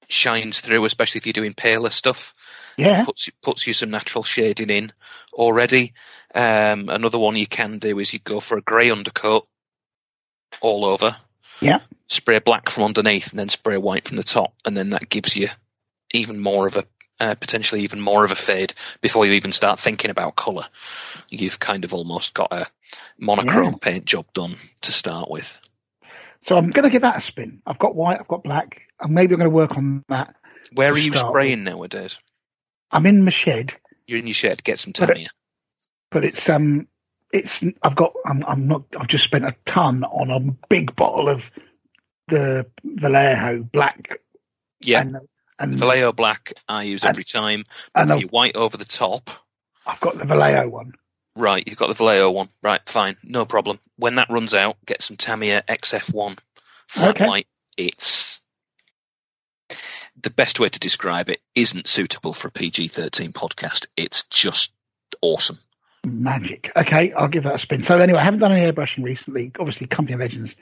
shines through, especially if you're doing paler stuff. Yeah. Puts, puts you some natural shading in already. Um, another one you can do is you go for a grey undercoat all over Yeah. spray black from underneath and then spray white from the top, and then that gives you even more of a uh, potentially even more of a fade before you even start thinking about color. You've kind of almost got a monochrome paint job done to start with. So I'm going to give that a spin. I've got white, I've got black, and maybe I'm going to work on that. Where are you spraying nowadays? I'm in my shed, You're in your shed. Get some But it- but it's um, it's I've got I'm I'm not I've just spent a ton on a big bottle of the Vallejo black. Yeah, and, and Vallejo black I use every time. and With white over the top. I've got the Vallejo one. Right, you've got the Vallejo one. Right, fine, no problem. When that runs out, get some Tamiya XF1 flat Okay. white. It's the best way to describe it. Isn't suitable for a PG-13 podcast. It's just awesome. Magic. Okay, I'll give that a spin. So anyway, I haven't done any airbrushing recently. Obviously, Company of Legends,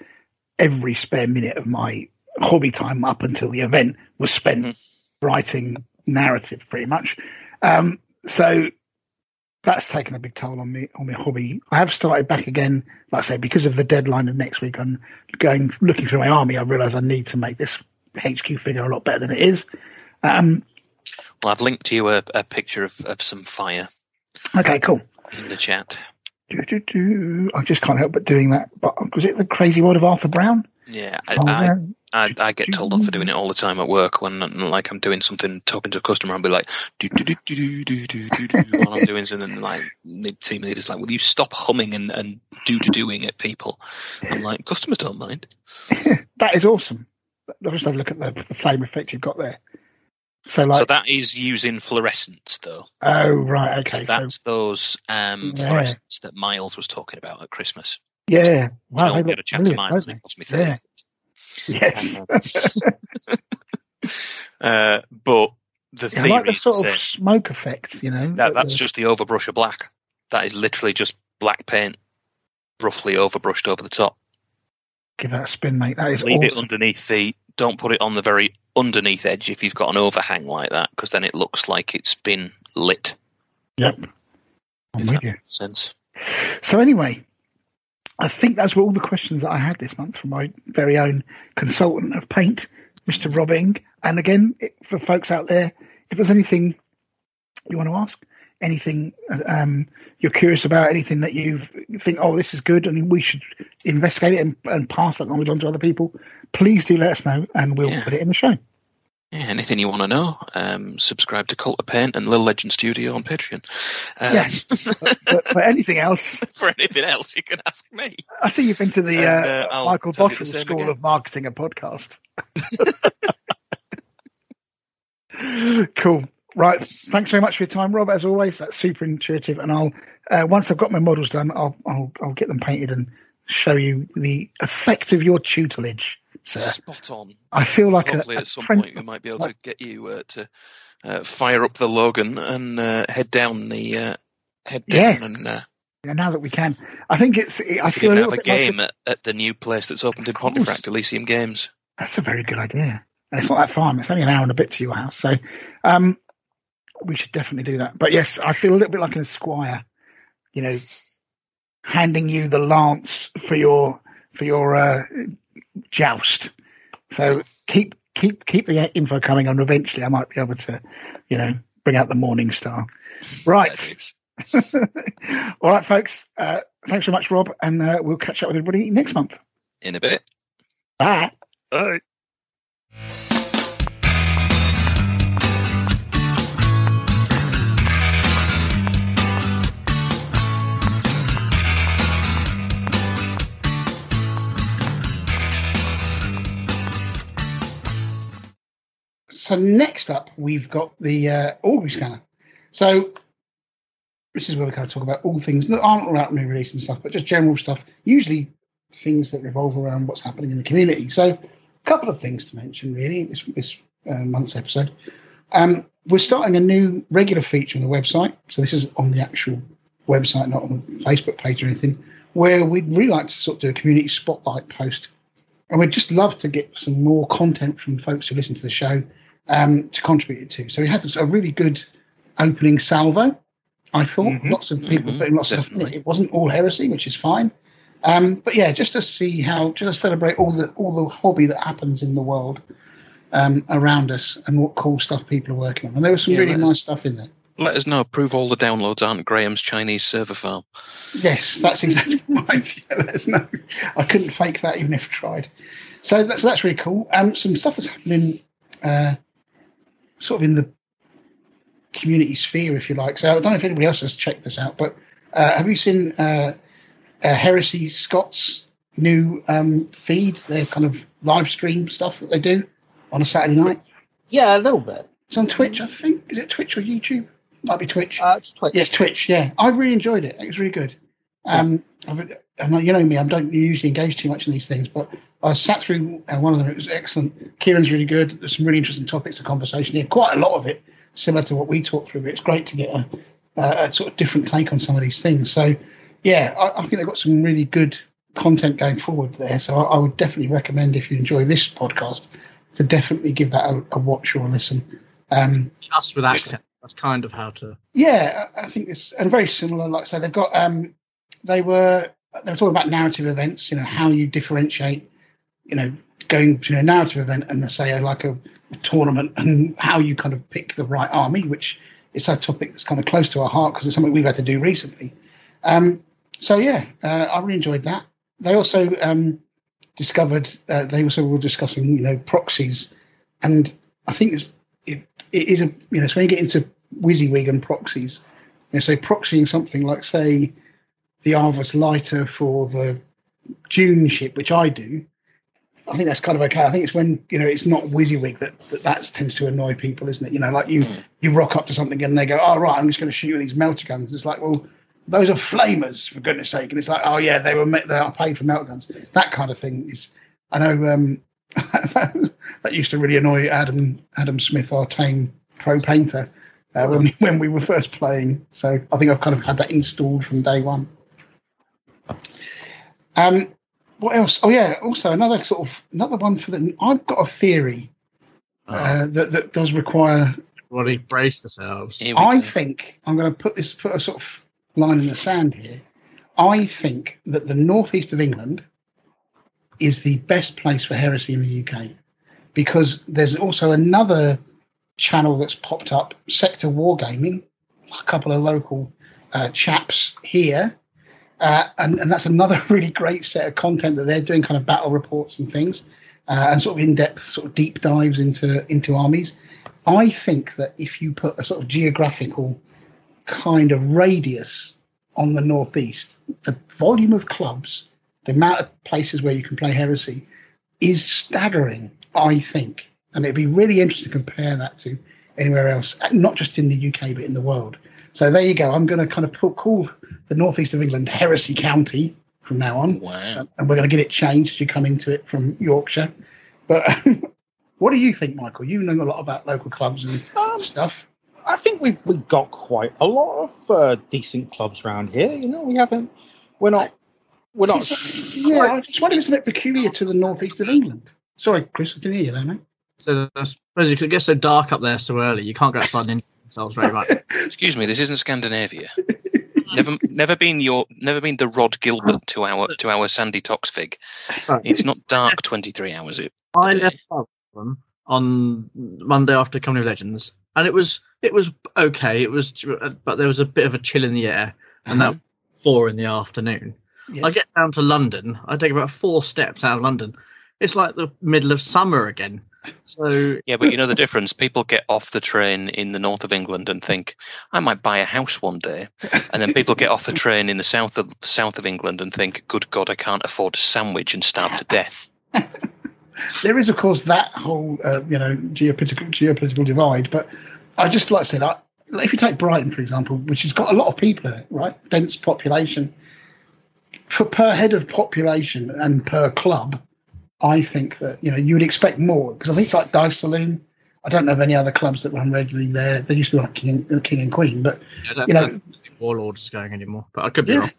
every spare minute of my hobby time up until the event was spent mm-hmm. Writing narrative, pretty much. Um, so that's taken a big toll on me on my hobby. I have started back again, like I say, because of the deadline of next week. I'm going looking through my army. I realise I need to make this HQ figure a lot better than it is. Um, Well, I've linked to you a, a picture of, of some fire okay, cool. in the chat. Do, do, do. I just can't help but doing that. But was it the crazy world of Arthur Brown? Yeah, I, I. I, I get told off for doing it all the time at work when like I'm doing something, talking to a customer, I'll be like, do do do do do do do do do while I'm doing something. and, Like the team leader's like, will you stop humming and and do do doing at people? I'm like, customers don't mind. [LAUGHS] that is awesome. I'll just have a look at the, the flame effect you've got there. So like, so that is using fluorescence though. oh right, okay, so That's those um, Yeah. fluorescents that Miles was talking about at Christmas. yeah, wow, you they don't get look a chance to brilliant, Miles, don't and it they? cost me 30 Yeah. Yes. [LAUGHS] Uh, but the I theory like the sort of smoke effect, you know. That, that's the- just the overbrush of black. That is literally just black paint, roughly overbrushed over the top. give that a spin, mate. That is Leave it underneath the. Don't put it on the very underneath edge if you've got an overhang like that, because then it looks like it's been lit. Yep. I'm If with you. makes sense. So anyway, I think those were all the questions that I had this month from my very own consultant of paint, Mr. Robbing. And again, for folks out there, if there's anything you want to ask, anything um, you're curious about, anything that you think, oh, this is good, and we should investigate it and, and pass that knowledge on to other people, please do let us know, and we'll Yeah. put it in the show. Yeah, anything you want to know, um, subscribe to Cult of Paint and Little Legend Studio on Patreon. Um, Yes. [LAUGHS] but for anything else, for anything else, you can ask me. I see you've been to the And, uh, uh, Michael tell you the Bottle same School again. of Marketing and Podcast. [LAUGHS] cool. Right. Thanks very much for your time, Rob. As always, that's super intuitive. And I'll uh, once I've got my models done, I'll, I'll I'll get them painted and show you the effect of your tutelage, sir. Spot on. I feel like Hopefully, a at some friend- point, we might be able to get you uh, to uh, fire up the Logan and uh, head down the uh, head down Yes. and uh, Yeah, now that we can, I think it's. I we feel a have a bit like game at, at the new place that's opened in. Pontefract, Elysium Games. That's a very good idea. And it's not that far. It's only an hour and a bit to your house. So um, we should definitely do that. But yes, I feel a little bit like an esquire, you know, handing you the lance for your for your uh, joust. So keep keep keep the info coming on. Eventually, I might be able to, you know, bring out the morning star. Right. [LAUGHS] All right, folks. Uh, thanks so much, Rob, and uh, we'll catch up with everybody next month. In a bit. Bye. Bye. So next up, we've got the uh, Augury scanner. So this is where we kind of talk about all things that aren't about new release and stuff, but just general stuff. Usually things that revolve around what's happening in the community. So a couple of things to mention really this this uh, month's episode. Um, we're starting a new regular feature on the website. So this is on the actual website, not on the Facebook page or anything, where we'd really like to sort of do a community spotlight post and we'd just love to get some more content from folks who listen to the show um, to contribute it to. So we had a really good opening salvo. I thought lots of people mhm, putting lots of stuff in it. It wasn't all heresy, which is fine. Um, but yeah, just to see how, just to celebrate all the all the hobby that happens in the world um, around us and what cool stuff people are working on. And there was some Yeah, really let us- nice stuff in there. Let us know. Prove all the downloads aren't Graham's Chinese server farm. Yes, that's exactly [LAUGHS] right. Yeah, let us know. I couldn't fake that even if I tried. So that's that's really cool. Um, some stuff that's happening, uh, sort of in the community sphere, if you like. So I don't know if anybody else has checked this out, but uh, have you seen uh, uh, Heresy Scott's new um, feed? Their kind of live stream stuff that they do on a Saturday night. Yeah, a little bit. It's on Twitch, I think. Is it Twitch or YouTube? Might be Twitch. Uh, it's Twitch. Yes, Twitch. Yeah, I really enjoyed it. It was really good. Um, I've, and you know me, I don't usually engage too much in these things, but I sat through uh, one of them. It was excellent. Kieran's really good. There's some really interesting topics of conversation here. Quite a lot of it similar to what we talked through. But it's great to get a, a, a sort of different take on some of these things. So, yeah, I, I think they've got some really good content going forward there. So I, I would definitely recommend if you enjoy this podcast to definitely give that a, a watch or a listen. Um, Us with accent. That's kind of how to. yeah, I I think it's and very similar. Like I say, they've got um, they were they were talking about narrative events. You know how you differentiate. You know, going to a narrative event and they say like a, tournament and how you kind of pick the right army, which is a topic that's kind of close to our heart because it's something we've had to do recently. Um, so yeah, uh, I really enjoyed that. They also um, discovered uh, they also were discussing you know proxies, and I think it's, it it is a you know so when you get into WYSIWYG and proxies, you know, so proxying something like say the Arvus lighter for the June ship, which I do. I think that's kind of okay. I think it's when you know it's not WYSIWYG that that that tends to annoy people, isn't it? You know, like you you rock up to something and they go, "Oh right, I'm just going to shoot you with these melter guns." It's like, well, those are flamers for goodness sake, and it's like, oh yeah, they were they are paid for melter guns. That kind of thing is. I know um, that, [LAUGHS] that used to really annoy Adam Adam Smith, our tame pro painter, uh, when [LAUGHS] when we were first playing. So I think I've kind of had that installed from day one. Um, what else? Oh yeah, also another sort of another one for the. I've got a theory uh, that that does require. Everybody brace yourselves. I think I'm going to put this put a sort of line in the sand here. I think that the northeast of England is the best place for heresy in the UK because there's also another channel that's popped up, Sector Wargaming, a couple of local uh, chaps here. Uh, and, and that's another [LAUGHS] really great set of content that they're doing, kind of battle reports and things, uh, and sort of in-depth, sort of deep dives into into armies. I think that if you put a sort of geographical kind of radius on the northeast, the volume of clubs, the amount of places where you can play heresy, is staggering. I think, and it'd be really interesting to compare that to anywhere else, not just in the UK but in the world. So there you go. I'm going to kind of put, call the northeast of England Heresy County from now on. Wow. And we're going to get it changed as you come into it from Yorkshire. But [LAUGHS] what do you think, Michael? You know a lot about local clubs and stuff. I think we've we've got quite a lot of uh, decent clubs around here. You know, we haven't. We're not. We're not. Yeah, I just wonder if it's a bit peculiar to the northeast of England. Sorry, Chris, I didn't hear you there, mate. So I suppose you could get so dark up there so early. You can't go outside and themselves very much. [LAUGHS] Excuse me, this isn't Scandinavia. never, never been your, never been the Rhod Gilbert to our to our Sandi Toksvig. It's not dark twenty three hours. It I left them on Monday after Company of Legends, and it was it was okay. It was, but there was a bit of a chill in the air, and that uh-huh. was four in the afternoon. I get down to London. I take about four steps out of London. It's like the middle of summer again. So Yeah, but you know the difference. People get off the train in the north of England and think, "I might buy a house one day," and then people get off the train in the south of south of England and think, "Good God, I can't afford a sandwich and starve to death." [LAUGHS] there is, of course, that whole uh, you know geopolitical geopolitical divide. But I just like I said, I, if you take Brighton for example, which has got a lot of people in it, right, dense population, for per head of population and per club, I think that you know you would expect more because I think it's like Dive Saloon. I don't know of any other clubs that run regularly there. They used to be like King and, uh, King and Queen, but I don't you know, Warlords is going anymore. But I could be Yeah. wrong.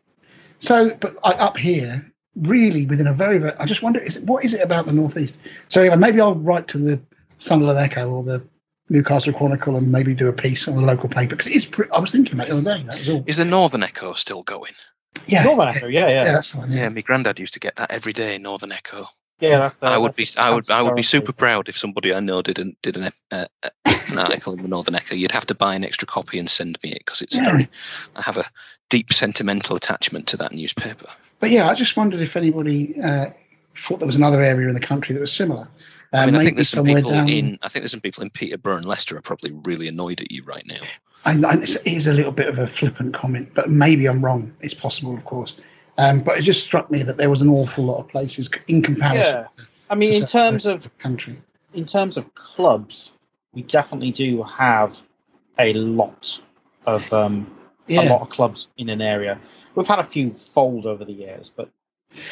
So, but I, up here, really within a very, very, I just wonder, is it, what is it about the northeast? So anyway, maybe I'll write to the Sunderland Echo or the Newcastle Chronicle and maybe do a piece on the local paper because it's. Pre- I was thinking about it the other day. That was all. Is the Northern Echo still going? Yeah, Northern Echo, yeah, yeah. yeah, that's the one. Yeah, my granddad used to get that every day. Northern Echo. Yeah, that's the. I would that's be, I would, I would be transparency. super proud if somebody I know did an, did an, uh, uh, an [LAUGHS] article in the Northern Echo. You'd have to buy an extra copy and send me it because it's Yeah. very. I have a deep sentimental attachment to that newspaper. But yeah, I just wondered if anybody uh, thought there was another area in the country that was similar. Uh, I mean, I maybe think there's some somewhere people down. in. I think there's some people in Peterborough and Leicester are probably really annoyed at you right now. I, I, it is a little bit of a flippant comment, but maybe I'm wrong. It's possible, of course. Um, but it just struck me that there was an awful lot of places in comparison. Yeah, I mean, in terms of country. in terms of clubs, we definitely do have a lot of um, Yeah. a lot of clubs in an area. We've had a few fold over the years, but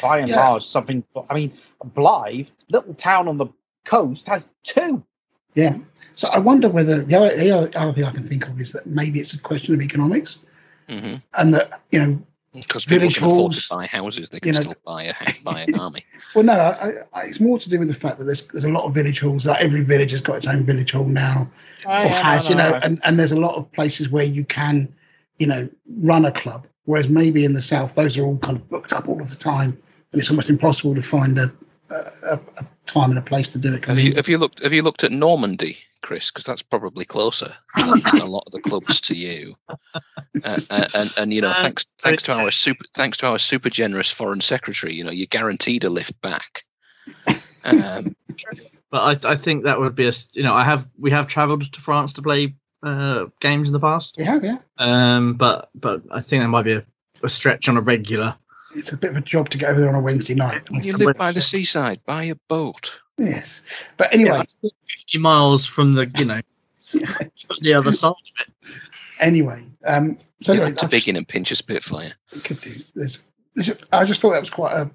by and Yeah. large, something. I mean, Blyth, little town on the coast, has two. Yeah. So I wonder whether the other, the other, other thing I can think of is that maybe it's a question of economics, hmm and that you know, Because people Village can afford halls, to buy houses, they you can know- still buy a buy an army. [LAUGHS] well, no, I, I, it's more to do with the fact that there's there's a lot of village halls. Like every village has got its own village hall now, oh, or has, you know, and, and there's a lot of places where you can, you know, run a club. Whereas maybe in the south, those are all kind of booked up all of the time, and it's almost impossible to find a a, a, a time and a place to do it. Have you have you looked have you looked at Normandy, Chris? Because that's probably closer than a lot of the clubs to you. [LAUGHS] Uh, uh, and and you know, Uh, thanks thanks to our super thanks to our super generous foreign secretary, you know, you're guaranteed a lift back. Um, But I, I think that would be a s- you know I have we have travelled to France to play uh, games in the past. We have, yeah. Um, but but I think that might be a, a stretch on a regular. It's a bit of a job to get over there on a Wednesday night. you live by the seaside. by a boat. Yes. But anyway, Yeah, that's 50 miles from the you know [LAUGHS] the other side of it. anyway. Um, so You anyway, to that's- begin and pinch a Spitfire. could do. There's, there's, I just thought that was quite a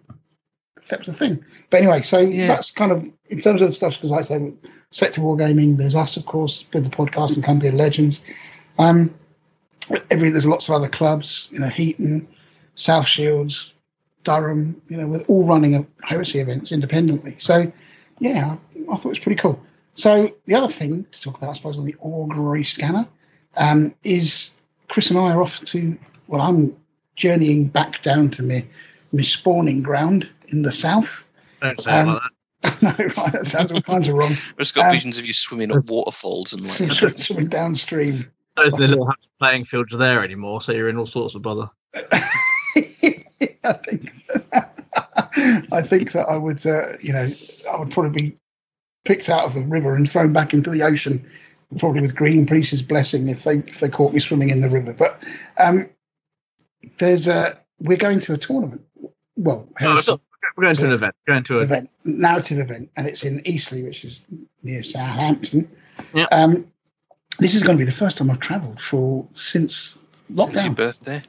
that was a thing. But anyway, so Yeah. that's kind of in terms of the stuff because like I say, Sector War Gaming. There's us, of course, with the podcast and Company of Legends. Um, every there's lots of other clubs. You know, Heaton, South Shields, Durham. You know, with all running a heresy events independently. So yeah, I thought it was pretty cool. So the other thing to talk about, I suppose, on the augury scanner um, is Chris and I are off to. Well, I'm journeying back down to my my spawning ground in the south. Don't say Um, like that. [LAUGHS] no, right, that sounds all kinds of wrong. I've just got Um, visions of you swimming up waterfalls and like. [LAUGHS] Swimming swimming downstream. Those little playing fields are there anymore, so you're in all sorts of bother. [LAUGHS] [LAUGHS] I think [LAUGHS] I think that I would, uh, you know, I would probably be picked out of the river and thrown back into the ocean, probably with Greenpeace's blessing if they if they caught me swimming in the river. But um, there's a we're going to a tournament. Well, No, not- we're going to an event. We're going to a event, narrative event, and it's in Eastleigh, which is near Southampton. Yeah. Um, this is going to be the first time I've travelled for since It's your lockdown. birthday.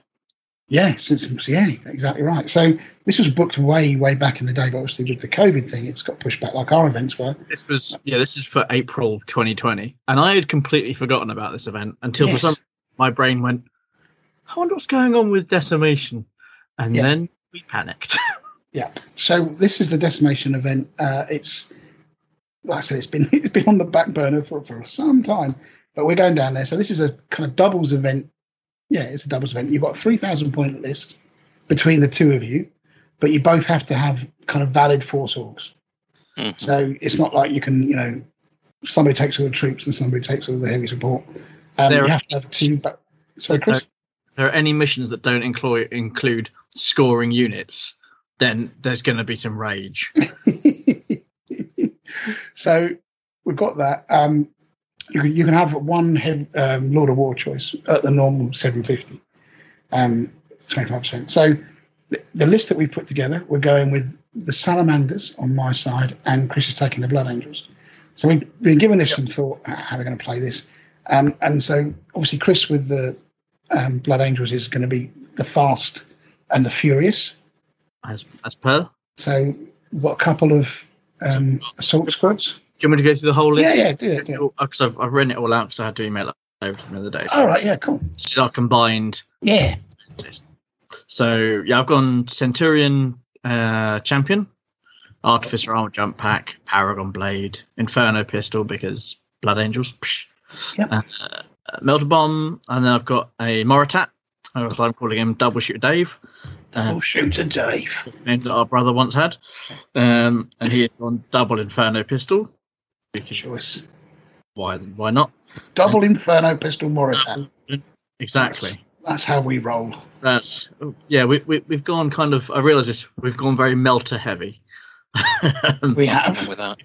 Yeah, since yeah, exactly right. So this was booked way, way back in the day, but obviously with the COVID thing, it's got pushed back like our events were. This was yeah, this is for April 2020, and I had completely forgotten about this event until Yes. for some my brain went, I wonder what's going on with decimation, and Yeah. then we panicked. [LAUGHS] Yeah. So this is the decimation event. Uh, it's like I said, it's been [LAUGHS] it's been on the back burner for, for some time, but we're going down there. So this is a kind of doubles event. Yeah, it's a doubles event. You've got a three thousand point list between the two of you, but you both have to have kind of valid force orgs. Mhm. So it's not like you can, you know, somebody takes all the troops and somebody takes all the heavy support. Um, There you are- have to have two. But sorry, Chris. if there are any missions that don't include include scoring units, then there's going to be some rage. [LAUGHS] so we've got that. Um, you can you can have one hev- um, Lord of War choice at the normal 750, um, 25%. So the, the list that we've put together, we're going with the Salamanders on my side, and Chris is taking the Blood Angels. So we've been giving this some thought how we're going to play this, um, and so obviously Chris with the um, Blood Angels is going to be the fast and the furious. As as per. So we've got a couple of um, assault squads. Do you want me to go through the whole list? Yeah, yeah, do it. Because I've, I've written it all out because I had to email it over from the other day. So All right, yeah, cool. This is our combined Yeah. So yeah, I've gone Centurion uh, Champion, Artificer Armor Jump Pack, Paragon Blade, Inferno Pistol because Blood Angels. Yep. uh, Melter Bomb, and then I've got a Moritat. so I'm calling him Double Shooter Dave, Double shooter Dave. name that our brother once had, um, and he is on Double Inferno Pistol. Because Choice. why? Why not? Double Inferno Pistol Moritat. Exactly. That's how we roll. That's yeah. We, we we've gone kind of. I realise this. We've gone very melter heavy. We [LAUGHS] have. with that.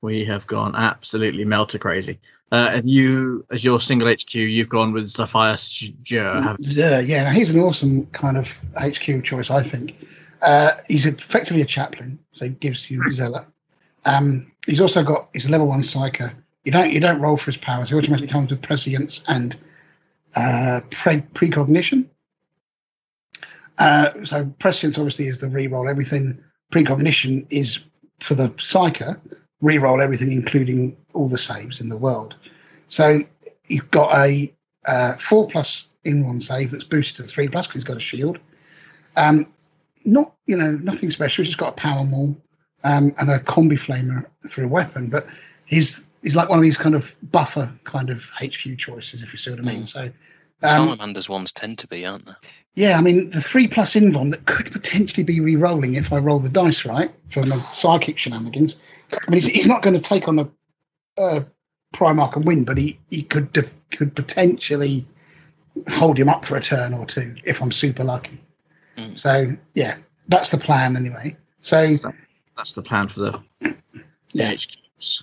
we have gone absolutely melter crazy. Uh, and you, as your single HQ, you've gone with Xiaphas Jurr. Yeah, yeah. Now he's an awesome kind of HQ choice, I think. Uh, he's effectively a chaplain, so he gives you zealot. Um, he's also got he's a level one psyker. You don't you don't roll for his powers. He automatically comes with prescience and uh, pre- precognition. Uh, so prescience obviously is the re-roll everything. Precognition is for the psyker re-roll everything, including all the saves in the world. So you've got a uh, four plus in one save that's boosted to three plus because he's got a shield. Um, not you know nothing special. He's just got a power maul um, and a combi flamer for a weapon, but he's he's like one of these kind of buffer kind of HQ choices, if you see what I mean. So um, Salamanders ones tend to be, aren't they? yeah, I mean the three plus invuln that could potentially be re-rolling if I roll the dice right from the psychic shenanigans. I mean, he's, he's not going to take on a uh, Primarch and win, but he he could def- could potentially hold him up for a turn or two if I'm super lucky. Mm. So yeah, that's the plan anyway. So that's the plan for the Yeah. HQs.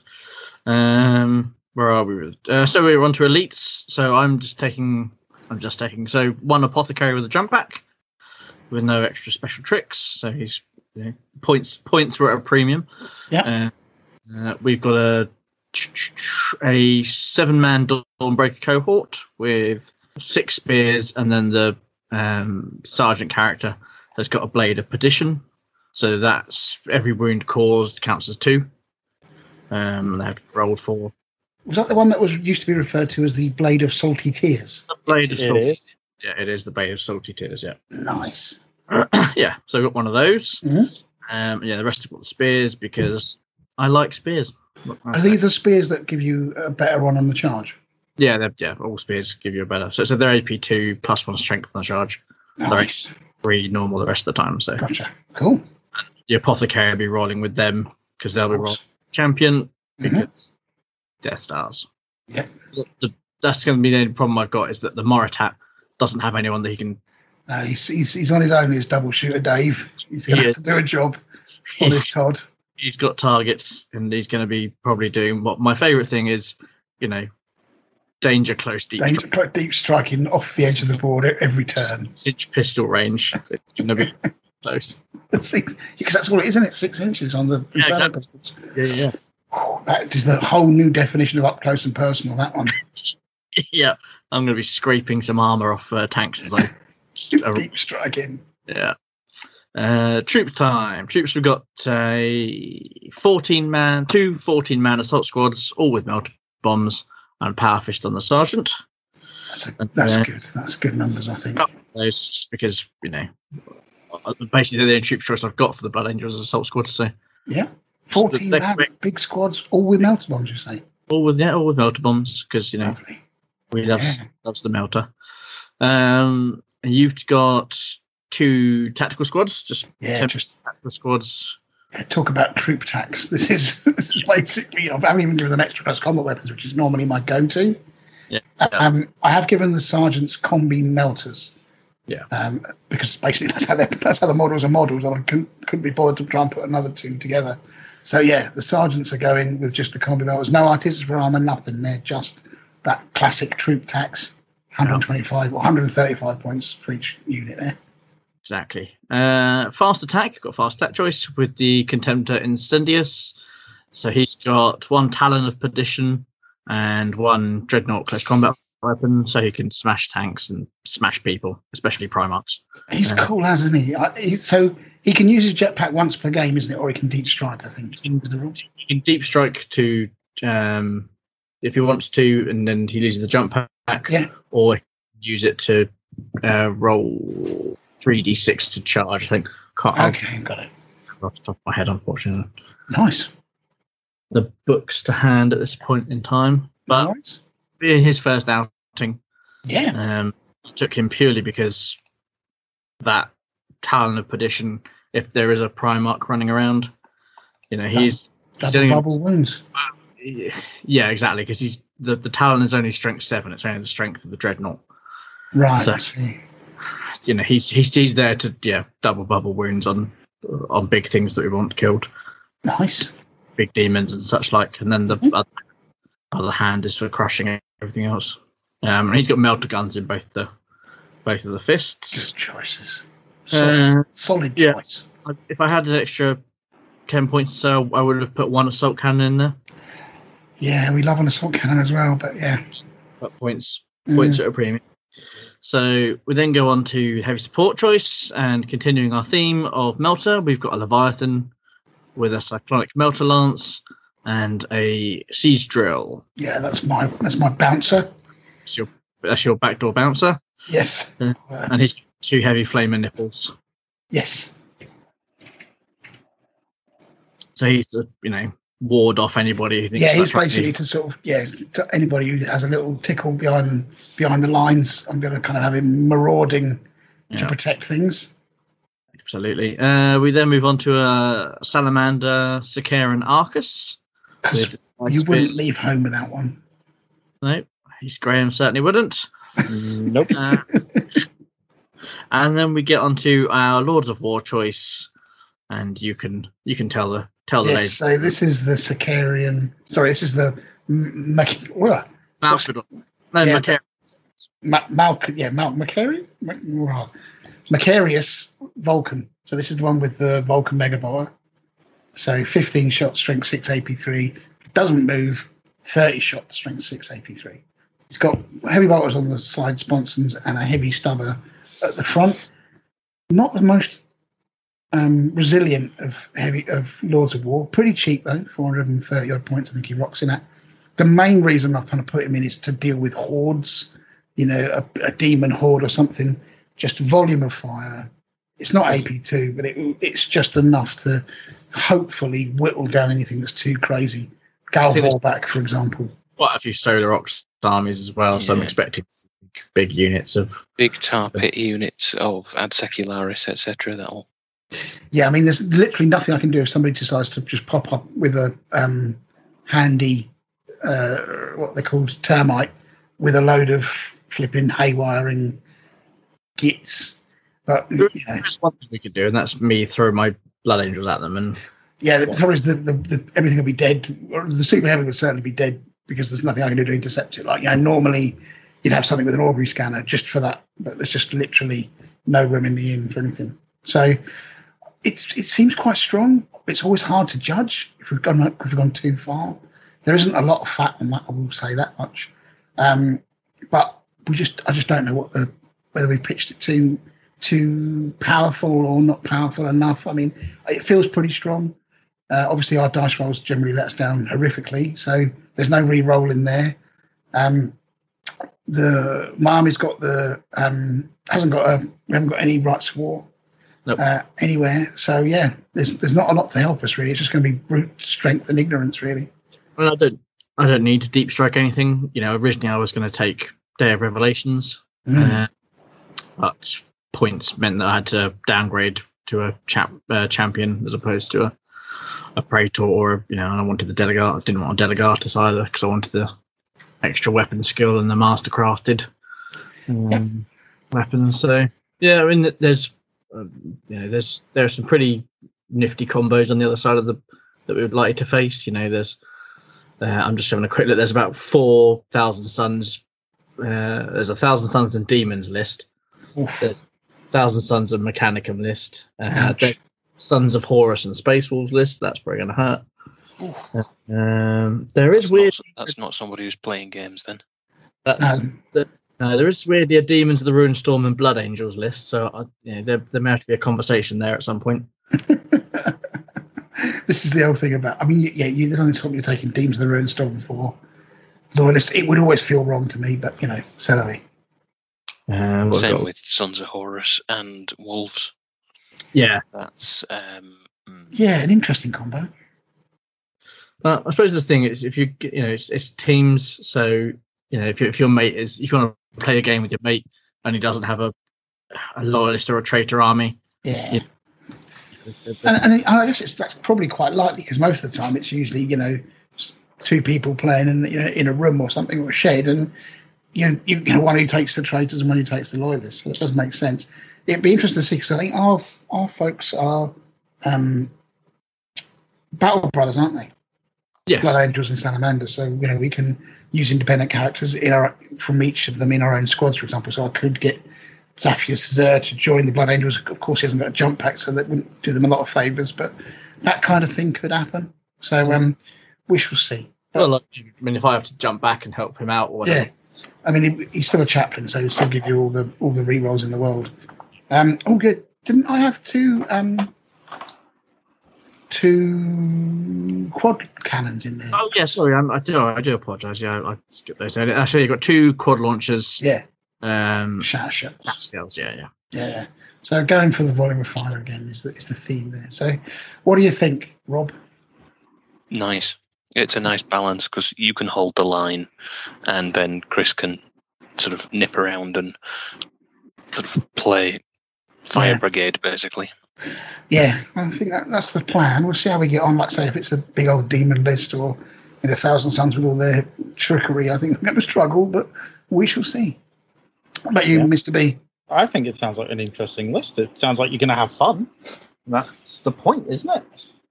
Um, where are we? Uh, so we're on to elites. So I'm just taking. I'm just taking. So one apothecary with a jump pack, with no extra special tricks. So he's you know, points points were at a premium. Yeah. Uh, uh, we've got a a seven man Dawnbreaker cohort with six spears, and then the um, sergeant character has got a blade of perdition. So that's every wound caused counts as two. Um, they have to roll for Was that the one that was used to be referred to as the Blade of Salty Tears? the blade of It salty. is. Yeah, it is the blade of salty tears. Yeah, Nice. [CLEARS THROAT] yeah. So we got one of those. Mhm. Um, yeah, the rest have got the spears because I like spears. What I Are say? these the spears that give you a better run on the charge? Yeah, they're, yeah. All spears give you a better. So, so they're AP two plus one strength on the charge. Nice. Three normal the rest of the time. So Gotcha. Cool. The apothecary will be rolling with them because they'll be rolling champion Mhm. because Death Stars. Yeah. The, that's going to be the only problem I've got is that the Moritat doesn't have anyone that he can. No, he's, he's, he's on his own. He's double shooter, Dave. He's going to have to do a job [LAUGHS] on his Todd. He's got targets and he's going to be probably doing what my favourite thing is, you know, danger close deep Danger, like deep striking off the edge of the board at every turn. six inch pistol range. It's going to be [LAUGHS] close. [LAUGHS] Six, because that's all it is, isn't it? Six inches on the Yeah, exactly. pistols. Yeah, yeah. Whew, That is the whole new definition of up close and personal. That one. [LAUGHS] yeah, I'm going to be scraping some armor off uh, tanks as I. [LAUGHS] deep striking. yeah. Uh, troop time. Troops. We've got a 14 man, two 14 man assault squads, all with melt bombs and power fist on the sergeant. That's, a, that's uh, good. That's good numbers, I think. Those because you know, basically the only troop choice I've got for the Blood Angels assault squad. So Yeah. 14 They're man, big squads, all with melter bombs, you say? all with yeah, all with melter bombs because you know Lovely. we loves Yeah. loves the melter. Um, and you've got two tactical squads, just Yeah, just tactical squads. yeah, talk about troop tax. [LAUGHS] This is, this is basically, I haven't even given them extra class combat weapons, which is normally my go to. Yeah. Um, I have given the sergeants combi melters. Yeah. Um, because basically that's how that's how the models are models, and I couldn't couldn't be bothered to try and put another two together. So yeah, the sergeants are going with just the combi models, No artificer armor, nothing. They're just that classic troop tax, 125 or 135 points for each unit there. Exactly. Uh, fast attack. Got fast attack choice with the Contemptor Incendius. So he's got one Talon of Perdition and one Dreadnought close combat weapon, so he can smash tanks and smash people, especially Primarchs. He's Yeah. cool, hasn't he? I, he? So he can use his jetpack once per game, isn't it? Or he can deep strike, I think. He can deep strike to um, if he wants to, and then he loses the jump pack, Yeah. or he can use it to uh, roll 3d6 to charge. I think. Can't, I'll- Okay, got it. off the top of my head, unfortunately. Nice. The books to hand at this point in time, but Nice. being his first outing, Yeah. um, took him purely because that Talon of Perdition. If there is a Primarch running around, you know he's Double doing- bubble wounds. yeah exactly because he's the the Talon is only strength seven. It's only the strength of the Dreadnought. Right. So-. You know he's he's he's there to yeah double bubble wounds on on big things that we want killed, Nice. big demons and such like, and then the Mhm. other, other hand is for crushing everything else. Um, and he's got melter guns in both the both of the fists. Good choices. Solid, Uh, solid yeah. choice. If I had an extra ten points, so I would have put one assault cannon in there. Yeah, we love an assault cannon as well, but yeah. But points Mm. points at a premium. So we then go on to heavy support choice and continuing our theme of melter, we've got a Leviathan with a cyclonic melter lance and a siege drill. Yeah, that's my that's my bouncer. That's your that's your backdoor bouncer, Yes. Uh, and he's two heavy flamer nipples. yes. So he's to, you know ward off anybody who thinks Yeah, he's right. basically to sort of yeah, to anybody who has a little tickle behind behind the lines, I'm gonna kind of have him marauding to protect things. Absolutely. Uh, we then move on to a salamander, Sicaran Arcus. You wouldn't leave home without one. No, he's Graham certainly wouldn't. Nope. Uh, and then we get onto our Lords of War choice, and you can you can tell the tell the Yes, lady. so this is the Sicaran. Sorry, this is the M- Mac- well, Malcador. No, Yeah. Macar- Ma- Mal- yeah, Mal- Macarian? Ma- Macharius Vulcan. So this is the one with the Vulcan mega-bolter. So 15 shot, strength 6 AP3. Doesn't move, 30 shot, strength 6 AP3. It's got heavy bolters on the side sponsons and a heavy stubber at the front. Not the most um, resilient of heavy of Lords of War. Pretty cheap though, 430 odd points. I think he rocks in at. The main reason I'm trying to put him in is to deal with hordes. You know, a, a demon horde or something. Just volume of fire. It's not AP2, but it, it's just enough to hopefully whittle down anything that's too crazy. Gal Vorbak, for example. Quite a few Solar Aux armies as well, so I'm expecting big units of. Big tar pit units of Ad Secularis, etc. That'll Yeah, I mean, there's literally nothing I can do if somebody decides to just pop up with a um, handy, uh, what they called termite, with a load of flipping haywire and gits. But you know, There's one thing we could do, and that's me throw my Blood Angels at them, and yeah, the trouble is the, the, the everything will be dead. Or the super heavy would certainly be dead because there's nothing I can do to intercept it. Like you know, normally you'd have something with an augury scanner just for that, but there's just literally no room in the inn for anything. So it's it seems quite strong. It's always hard to judge if we've gone if we've gone too far. There isn't a lot of fat on that. I will say that much. Um, but we just I just don't know what the whether we pitched it too too powerful or not powerful enough. I mean, it feels pretty strong. Uh, obviously, our dice rolls generally let us down horrifically, so there's no re-roll in there. Um, the my army's got the um, hasn't got a we haven't got any rites of war Nope. uh, anywhere. So yeah, there's there's not a lot to help us really. It's just going to be brute strength and ignorance really. well, I don't I don't need to deep strike anything. You know, originally I was going to take Day of Revelations, Mm. uh, but points meant that I had to downgrade to a chap, uh, champion as opposed to a a praetor or a, you know, and I wanted the delegatus. Didn't want a delegatus either because I wanted the extra weapon skill and the master crafted um, weapons. So yeah, I mean, there's um, you know, there's there are some pretty nifty combos on the other side of the that we would like to face. You know, there's uh, I'm just having a quick look. There's about four thousand sons. Uh, there's a thousand sons and demons list. Oof. There's thousand sons and mechanicum list. Uh, Sons of Horus and Space Wolves list. That's probably going to hurt. Um, there is that's weird. Not, that's not somebody who's playing games then. That's No. the, no, there is weirdly a Demons of the Ruinstorm and Blood Angels list. So I, you know, there, there may have to be a conversation there at some point. [LAUGHS] this is the old thing about. I mean, yeah, you, there's only something you're taking Demons of the Ruinstorm for. Loyalists, it would always feel wrong to me, but you know, so do we. Um, what have we Same got? with Sons of Horus and Wolves. Yeah, That's um, mm, Yeah, an interesting combo. But I suppose the thing is, if you you know, it's, it's teams. So you know, if, you, if your mate is, if you want to play a game with your mate and he doesn't have a a loyalist or a traitor army, Yeah. Yeah. And, and I guess it's that's probably quite likely because most of the time it's usually you know two people playing in you know in a room or something or a shed, and you you, you know one who takes the traitors and one who takes the loyalists. So it does make sense. It'd be interesting to see because I think our our folks are um, battle brothers, aren't they? yes, Blood Angels and Salamander. So you know we can use independent characters in our from each of them in our own squads, for example. So I could get Xiaphas Jurr to join the Blood Angels. Of course, he hasn't got a jump pack, so that wouldn't do them a lot of favours. But that kind of thing could happen. So um, we shall see. well, like, I mean, if I have to jump back and help him out or whatever, Yeah. I mean, he, he's still a chaplain, so he'll still give you all the all the rerolls in the world. Um, all good. Didn't I have two um, two quad cannons in there? Oh yeah, sorry, I'm, I do I do apologise. Yeah, I skipped those. Actually, you've got two quad launchers. Yeah, Um, shatter shells. Yeah, yeah. Yeah, yeah. So going for the volume of fire again is the, is the theme there. So, what do you think, Rob? nice. It's a nice balance because you can hold the line, and then Chris can sort of nip around and sort of play fire Yeah. brigade basically. Yeah, I think that, that's the plan. We'll see how we get on. Like, say, if it's a big old demon list or in a thousand sons with all their trickery, I think we're going to struggle, but we shall see. How about you, Yeah. Mr. B? I think it sounds like an interesting list. It sounds like you're going to have fun. That's the point, isn't it?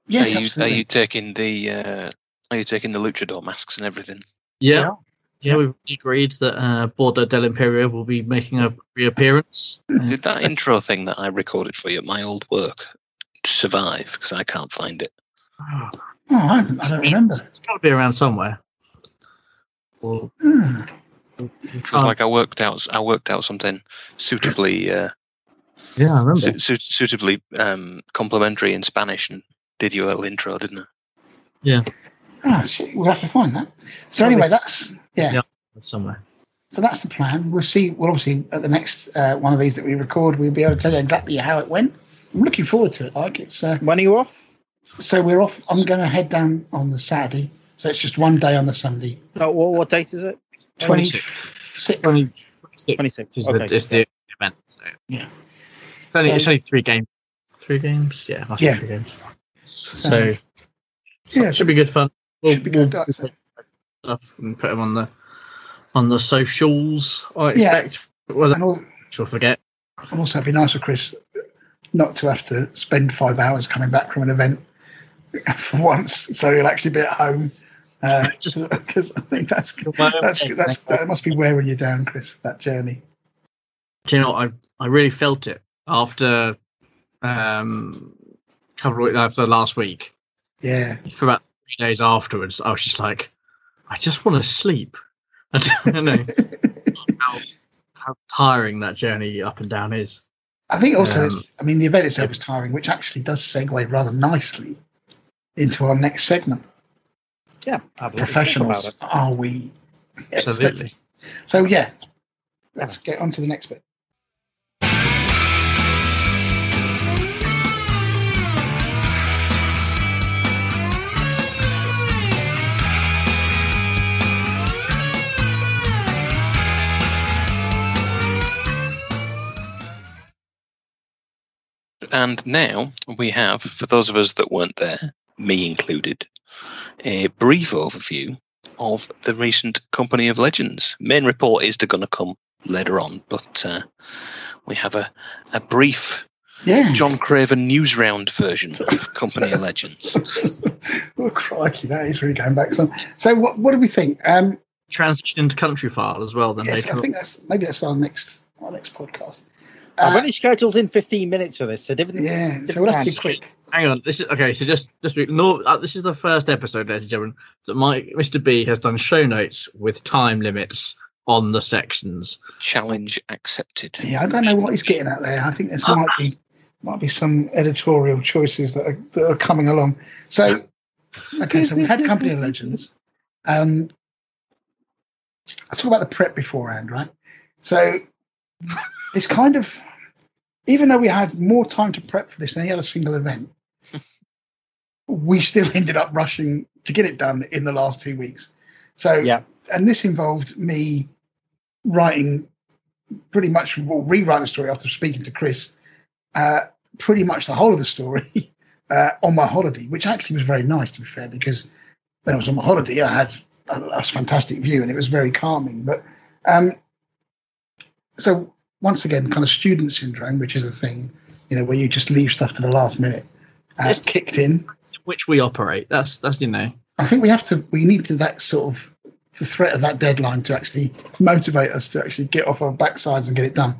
Yes, are you are you taking the uh, are you taking the luchador masks and everything? Yeah. Yeah, we've agreed that uh, Border del Imperio will be making a reappearance. Did that intro thing that I recorded for you at my old work survive? Because I can't find it. Oh, I, I don't remember. It's got to be around somewhere. Well. It was like I worked out I worked out something suitably uh, yeah, I remember. su- su- suitably um, complimentary in Spanish and did you a little intro, didn't I? yeah, Ah, shit, we'll have to find that. So anyway, that's yeah. Yeah. somewhere. So that's the plan. We'll see. Well, obviously, at the next uh, one of these that we record, we'll be able to tell you exactly how it went. I'm looking forward to it. Like it's. Uh, When are you off? so we're off. I'm going to head down on the Saturday. So it's just one day on the Sunday. Oh, what, what date is it? Twenty 26th. six. 26th. Is Okay. the, is the event. So. Yeah. It's only, So- it's only three games. Three games? Yeah, must Yeah. three games. So, Yeah, should be good fun. We'll, should be good. I'd say. stuff and put them on the on the socials. I expect. Yeah. expect. Well, And, al- she'll forget. and also, it'd be nice for Chris not to have to spend five hours coming back from an event [LAUGHS] for once. So he'll actually be at home. [LAUGHS] [LAUGHS] Because I think that's that's that's that must be wearing you down, Chris. That journey. Do you know? I I really felt it after um couple of, after last week. Yeah. For about three days afterwards, I was just like, I just want to sleep. I don't know how, how tiring that journey up and down is. I think also, Um, it's, I mean, the event itself is tiring, which actually does segue rather nicely into our next segment. Yeah. I'd love to think Professionals, about it. are we? Yes, Absolutely. So yeah, let's get on to the next bit. And now we have, for those of us that weren't there, me included, a brief overview of the recent Company of Legends. Main report is going to come later on, but uh, we have a, a brief Yeah. John Craven Newsround version of [LAUGHS] Company of Legends. [LAUGHS] oh crikey, that is really going back some. So what what do we think? Um, Transition into Countryfile as well. Then yes, I think that's maybe that's our next our next podcast. I've Uh, only scheduled in 15 minutes for this, so different. yeah, so we'll have to be quick. Hang on. This is okay. So just just be, no. Uh, this is the first episode, ladies and gentlemen, that my Mr. B has done show notes with time limits on the sections. Challenge accepted. Yeah, I don't know what he's getting at there. I think there might be might be some editorial choices that are, that are coming along. So, okay, so we've had Company of Legends. Um, I talk about the prep beforehand, right? So it's kind of, even though we had more time to prep for this than any other single event, [LAUGHS] we still ended up rushing to get it done in the last two weeks. So, Yeah. and this involved me writing pretty much well, rewriting the story after speaking to Chris, uh, pretty much the whole of the story [LAUGHS] uh, on my holiday, which actually was very nice to be fair, because when I was on my holiday, I had a, a fantastic view and it was very calming. But um, so once again, kind of student syndrome, which is a thing, you know, where you just leave stuff to the last minute, uh, Yes. kicked in. Which we operate. That's that's you know. I think we have to. We need to that sort of the threat of that deadline to actually motivate us to actually get off our backsides and get it done.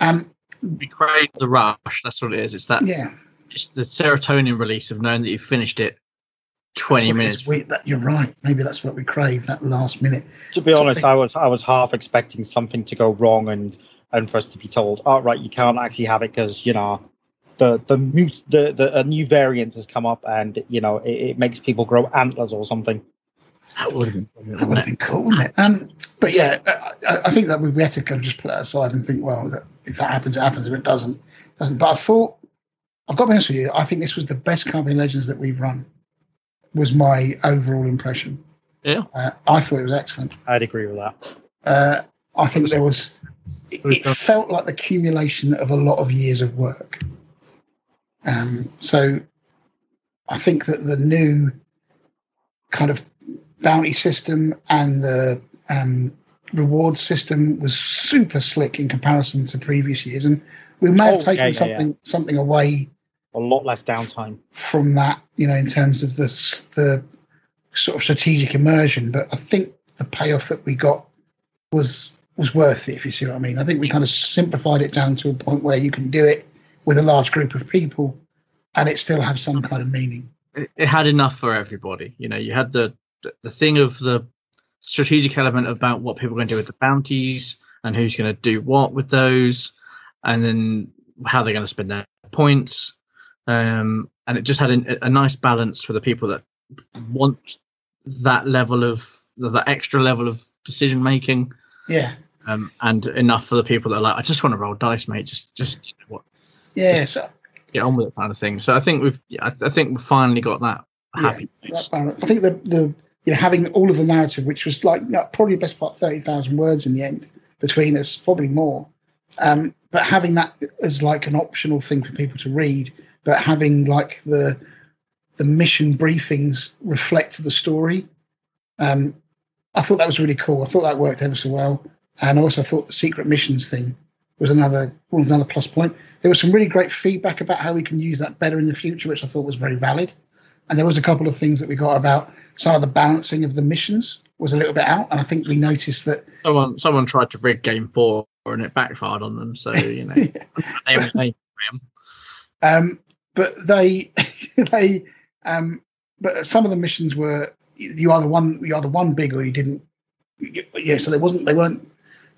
Um, We crave the rush. That's what it is. It's that. yeah, It's the serotonin release of knowing that you've finished it. Twenty That's what it minutes. We, that, you're right. Maybe that's what we crave. That last minute. To be honest, Something- I was I was half expecting something to go wrong and and for us to be told, oh right, you can't actually have it because you know the the mute the, the a new variant has come up and you know it, it makes people grow antlers or something. That would have been. That would have been cool, wouldn't it? Um, but yeah, I, I- I think that we've had to kind of just put that aside and think, well, that, if that happens, it happens. If it doesn't, it doesn't. But I thought, I've got to be honest with you, I think this was the best Company Legends that we've run. Was my overall impression. Yeah. Uh, I thought it was excellent. I'd agree with that. Uh, I think there was. It, was it done. felt like the accumulation of a lot of years of work. Um, so, I think that the new kind of bounty system and the um, reward system was super slick in comparison to previous years, and we may have Oh, taken yeah, yeah, something something away a lot less downtime. from that, you know, in terms of the the sort of strategic immersion. But I think the payoff that we got was was worth it, if you see what I mean. I think we kind of simplified it down to a point where you can do it with a large group of people, and it still have some kind of meaning. it, it had enough for everybody. You know, you had the the, the thing of the strategic element about what people are going to do with the bounties and who's going to do what with those, and then how they're going to spend their points. Um, and it just had a, a nice balance for the people that want that level of that extra level of decision making, Yeah, um, and enough for the people that are like, I just want to roll dice, mate. Just just you know, what, yeah. So get on with it, kind of thing. So I think we've, yeah, I, I think we've finally got that happy. Yeah, that. I think the the you know having all of the narrative, which was like you know, probably the best part thirty thousand words in the end between us, probably more. Um, but having that as like an optional thing for people to read, but having like the the mission briefings reflect the story. Um, I thought that was really cool. I thought that worked ever so well, and I also thought the secret missions thing was another was another plus point. There was some really great feedback about how we can use that better in the future, which I thought was very valid. And there was a couple of things that we got about some of the balancing of the missions was a little bit out, and I think we noticed that Someone someone tried to rig game four and it backfired on them. So you know, [LAUGHS] they they- Um, but they, [LAUGHS] they, um, but some of the missions were you either won, you either won big or you didn't. Yeah, so they wasn't, they weren't.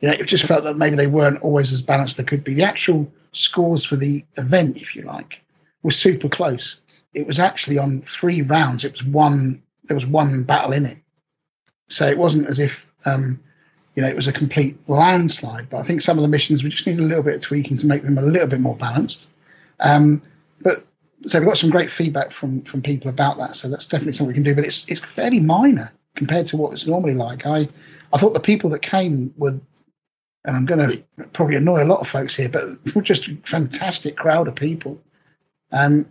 You know, it just felt that maybe they weren't always as balanced as they could be. The actual scores for the event, if you like, were super close. It was actually on three rounds. It was one. There was one battle in it, so it wasn't as if um, you know it was a complete landslide. But I think some of the missions we just need a little bit of tweaking to make them a little bit more balanced. Um, but so we've got some great feedback from from people about that. So that's definitely something we can do. But it's it's fairly minor compared to what it's normally like. I I thought the people that came were, and I'm going to probably annoy a lot of folks here, but were [LAUGHS] just a fantastic crowd of people. Um,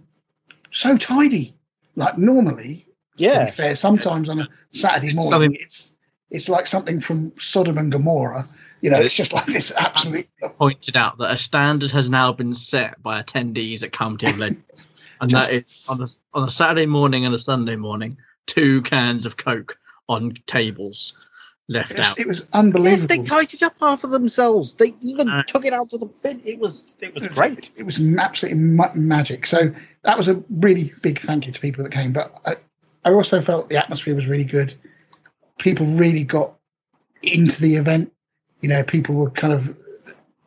so tidy. Like normally, to Yeah. be fair, sometimes on a Saturday It's morning, something- it's it's like something from Sodom and Gomorrah. You know, it's just like this absolute. pointed out that a standard has now been set by attendees at Company of Legends, [LAUGHS] and that is on a on a Saturday morning and a Sunday morning, two cans of Coke on tables left It was, out. it was unbelievable. Yes, unbelievable. they tidied up half of themselves. They even Uh, took it out to the bin. It was it was It was- great. It was absolutely ma- magic. So that was a really big thank you to people that came. But I, I also felt the atmosphere was really good. People really got into the event. You know, people were kind of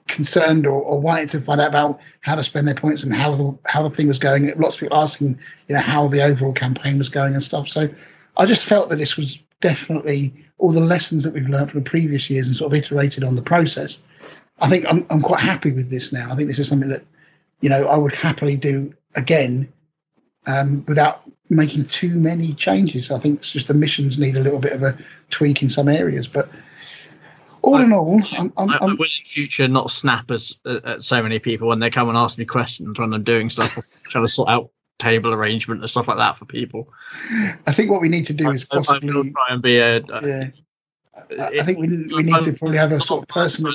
concerned or, or wanted to find out about how to spend their points and how the how the thing was going. Lots of people asking, you know, how the overall campaign was going and stuff. So I just felt that this was definitely all the lessons that we've learned from the previous years and sort of iterated on the process. I think I'm I'm quite happy with this now. I think this is something that, you know, I would happily do again, um, without making too many changes. I think it's just the missions need a little bit of a tweak in some areas, but all in all, I'm, I'm, I, I will in future not snap as at at so many people when they come and ask me questions when I'm doing stuff, trying to sort out table arrangement and stuff like that for people. I think what we need to do is I, I possibly, try and be a. a yeah. I, I think we we need to probably have a sort of personal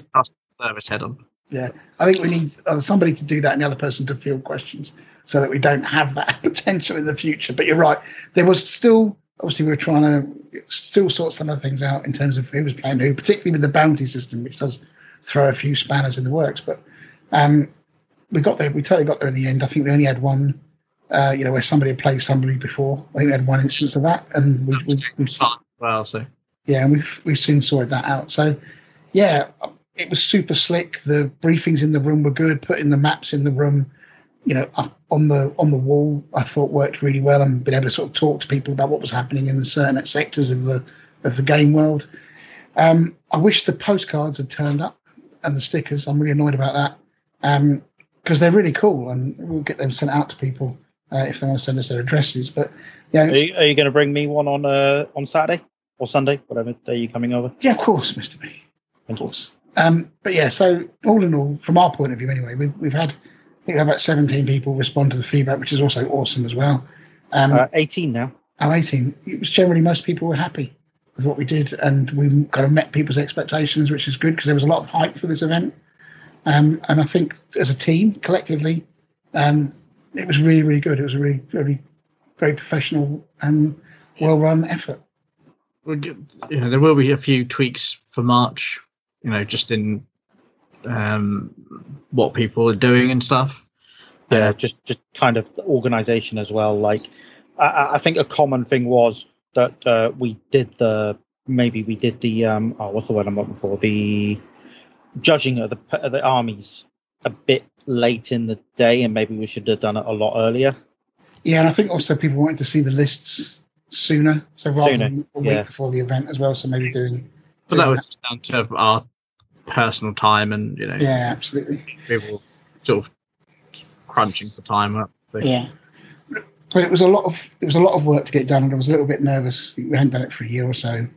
service head on. Yeah, I think we need uh, somebody to do that and the other person to field questions so that we don't have that [LAUGHS] potential in the future. But you're right. There was still, obviously, we were trying to still sort some of the things out in terms of who was playing who, particularly with the bounty system, which does throw a few spanners in the works. But um, we got there. We totally got there in the end. I think we only had one, uh, you know, where somebody had played somebody before. I think we had one instance of that, and we, we, we've Fun well, so yeah, and we've we've soon sorted that out. So, yeah, it was super slick. The briefings in the room were good. Putting the maps in the room, you know, up on the on the wall, I thought worked really well. And been able to sort of talk to people about what was happening in the certain sectors of the of the game world. Um, I wish the postcards had turned up and the stickers. I'm really annoyed about that because they're really cool, and we'll get them sent out to people uh, if they want to send us their addresses. But yeah, Are you, are you going to bring me one on uh, on Saturday or Sunday, whatever day you're coming over? Yeah, of course, Mr. B. Thank you. Um, but yeah, so all in all, from our point of view, anyway, we've, we've had I think about 17 people respond to the feedback, which is also awesome as well. Um, Uh, 18 now. oh, 18. It was generally most people were happy with what we did, and we kind of met people's expectations, which is good because there was a lot of hype for this event. Um, and I think as a team, collectively, um, it was really, really good. It was a really, very, very professional and well-run effort. We'll you know, there will be a few tweaks for March. You know, just in um, what people are doing and stuff. yeah, just just kind of the organization as well. Like, I- I, I think a common thing was that uh, we did the maybe we did the um oh what's the word I'm looking for the judging of the of the armies a bit late in the day, and maybe we should have done it a lot earlier. Yeah, and I think also people wanted to see the lists sooner, so rather Sooner, than a week yeah. before the event as well. So maybe doing. But that was just down to our personal time and you know Yeah, absolutely. people sort of crunching for time. up. So- Yeah. But it was a lot of it was a lot of work to get done, and I was a little bit nervous. We hadn't done it for a year or so,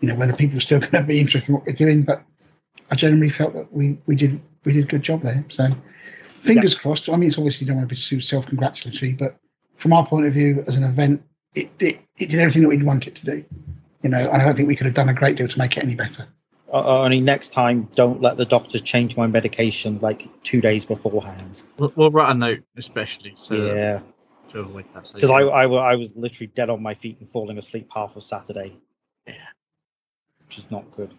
you know, whether people were still [LAUGHS] going to be interested in what we're doing. But I generally felt that we we did we did a good job there. So fingers crossed. I mean, it's obviously you don't want to be too self congratulatory, but from our point of view as an event, it, it it did everything that we'd want it to do. You know, and I don't think we could have done a great deal to make it any better. Uh, only next time, don't let the doctors change my medication like two days beforehand. We'll, we'll write a note, especially so Yeah, to avoid that. Because I, I I was literally dead on my feet and falling asleep half of Saturday. Yeah. which is not good.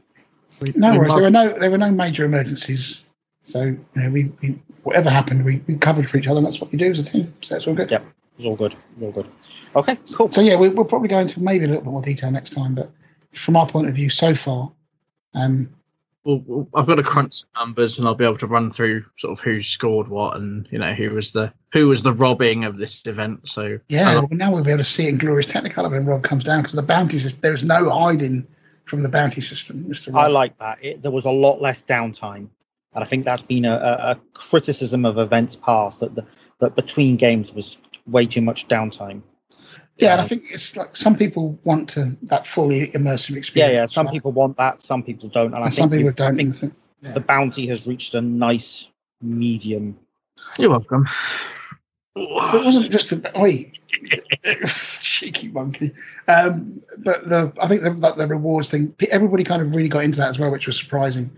No we worries. There were no there were no major emergencies. So you know, we, we whatever happened, we, we covered for each other. and That's what you do as a team. So it's all good. Yeah, it's all good. It's all good. Okay, cool. So yeah, we, we'll probably go into maybe a little bit more detail next time. But from our point of view, so far, um, Well, well, I've got to crunch some numbers, and I'll be able to run through sort of who scored what, and you know who was the who was the robbing of this event. So yeah, well, now we'll be able to see it in glorious technicolor when Rob comes down because the bounty system. There is no hiding from the bounty system, Mister. I like that. It, there was a lot less downtime, and I think that's been a, a, a criticism of events past that the that between games was way too much downtime. Yeah, and I um, think it's like some people want to that fully immersive experience. yeah. Yeah. Some right? people want that, some people don't, and, I and think some people don't. I think think- yeah. the bounty has reached a nice medium. you're welcome. It wasn't just the oi, [LAUGHS] cheeky monkey. Um, but the I think the, like the rewards thing, everybody kind of really got into that as well, which was surprising.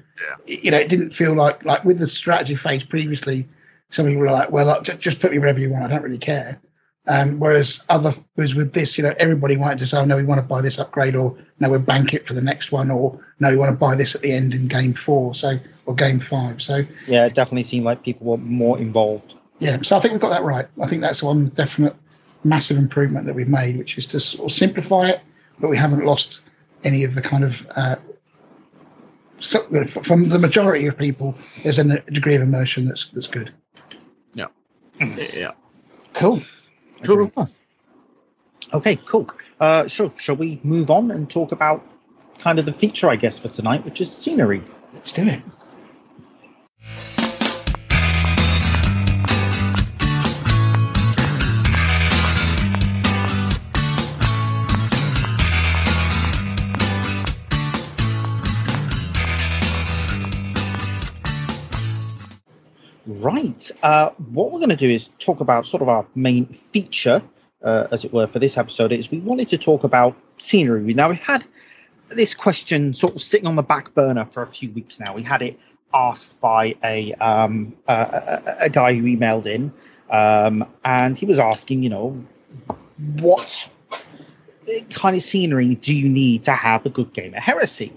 Yeah. You know, it didn't feel like like with the strategy phase previously, some people were like, well, just, just put me wherever you want, I don't really care. Um, whereas other whereas with this, you know, everybody wanted to say, oh, no, we want to buy this upgrade, or no, we'll bank it for the next one, or no, we want to buy this at the end in game four, so or game five. So Yeah, it definitely seemed like people were more involved. Yeah, so I think we've got that right. I think that's one definite massive improvement that we've made, which is to sort of simplify it, but we haven't lost any of the kind of. Uh, so, from the majority of people, there's a degree of immersion that's that's good. Yeah. Yeah. Cool. Cool. Okay, cool. Uh, so shall we move on and talk about kind of the feature, I guess, for tonight, which is scenery? Let's do it. Right. Uh, what we're going to do is talk about sort of our main feature, uh, as it were, for this episode. Is we wanted to talk about scenery. Now we had this question sort of sitting on the back burner for a few weeks now. We had it asked by a um, a, a, guy who emailed in, um, and he was asking, you know, what kind of scenery do you need to have a good game of Heresy?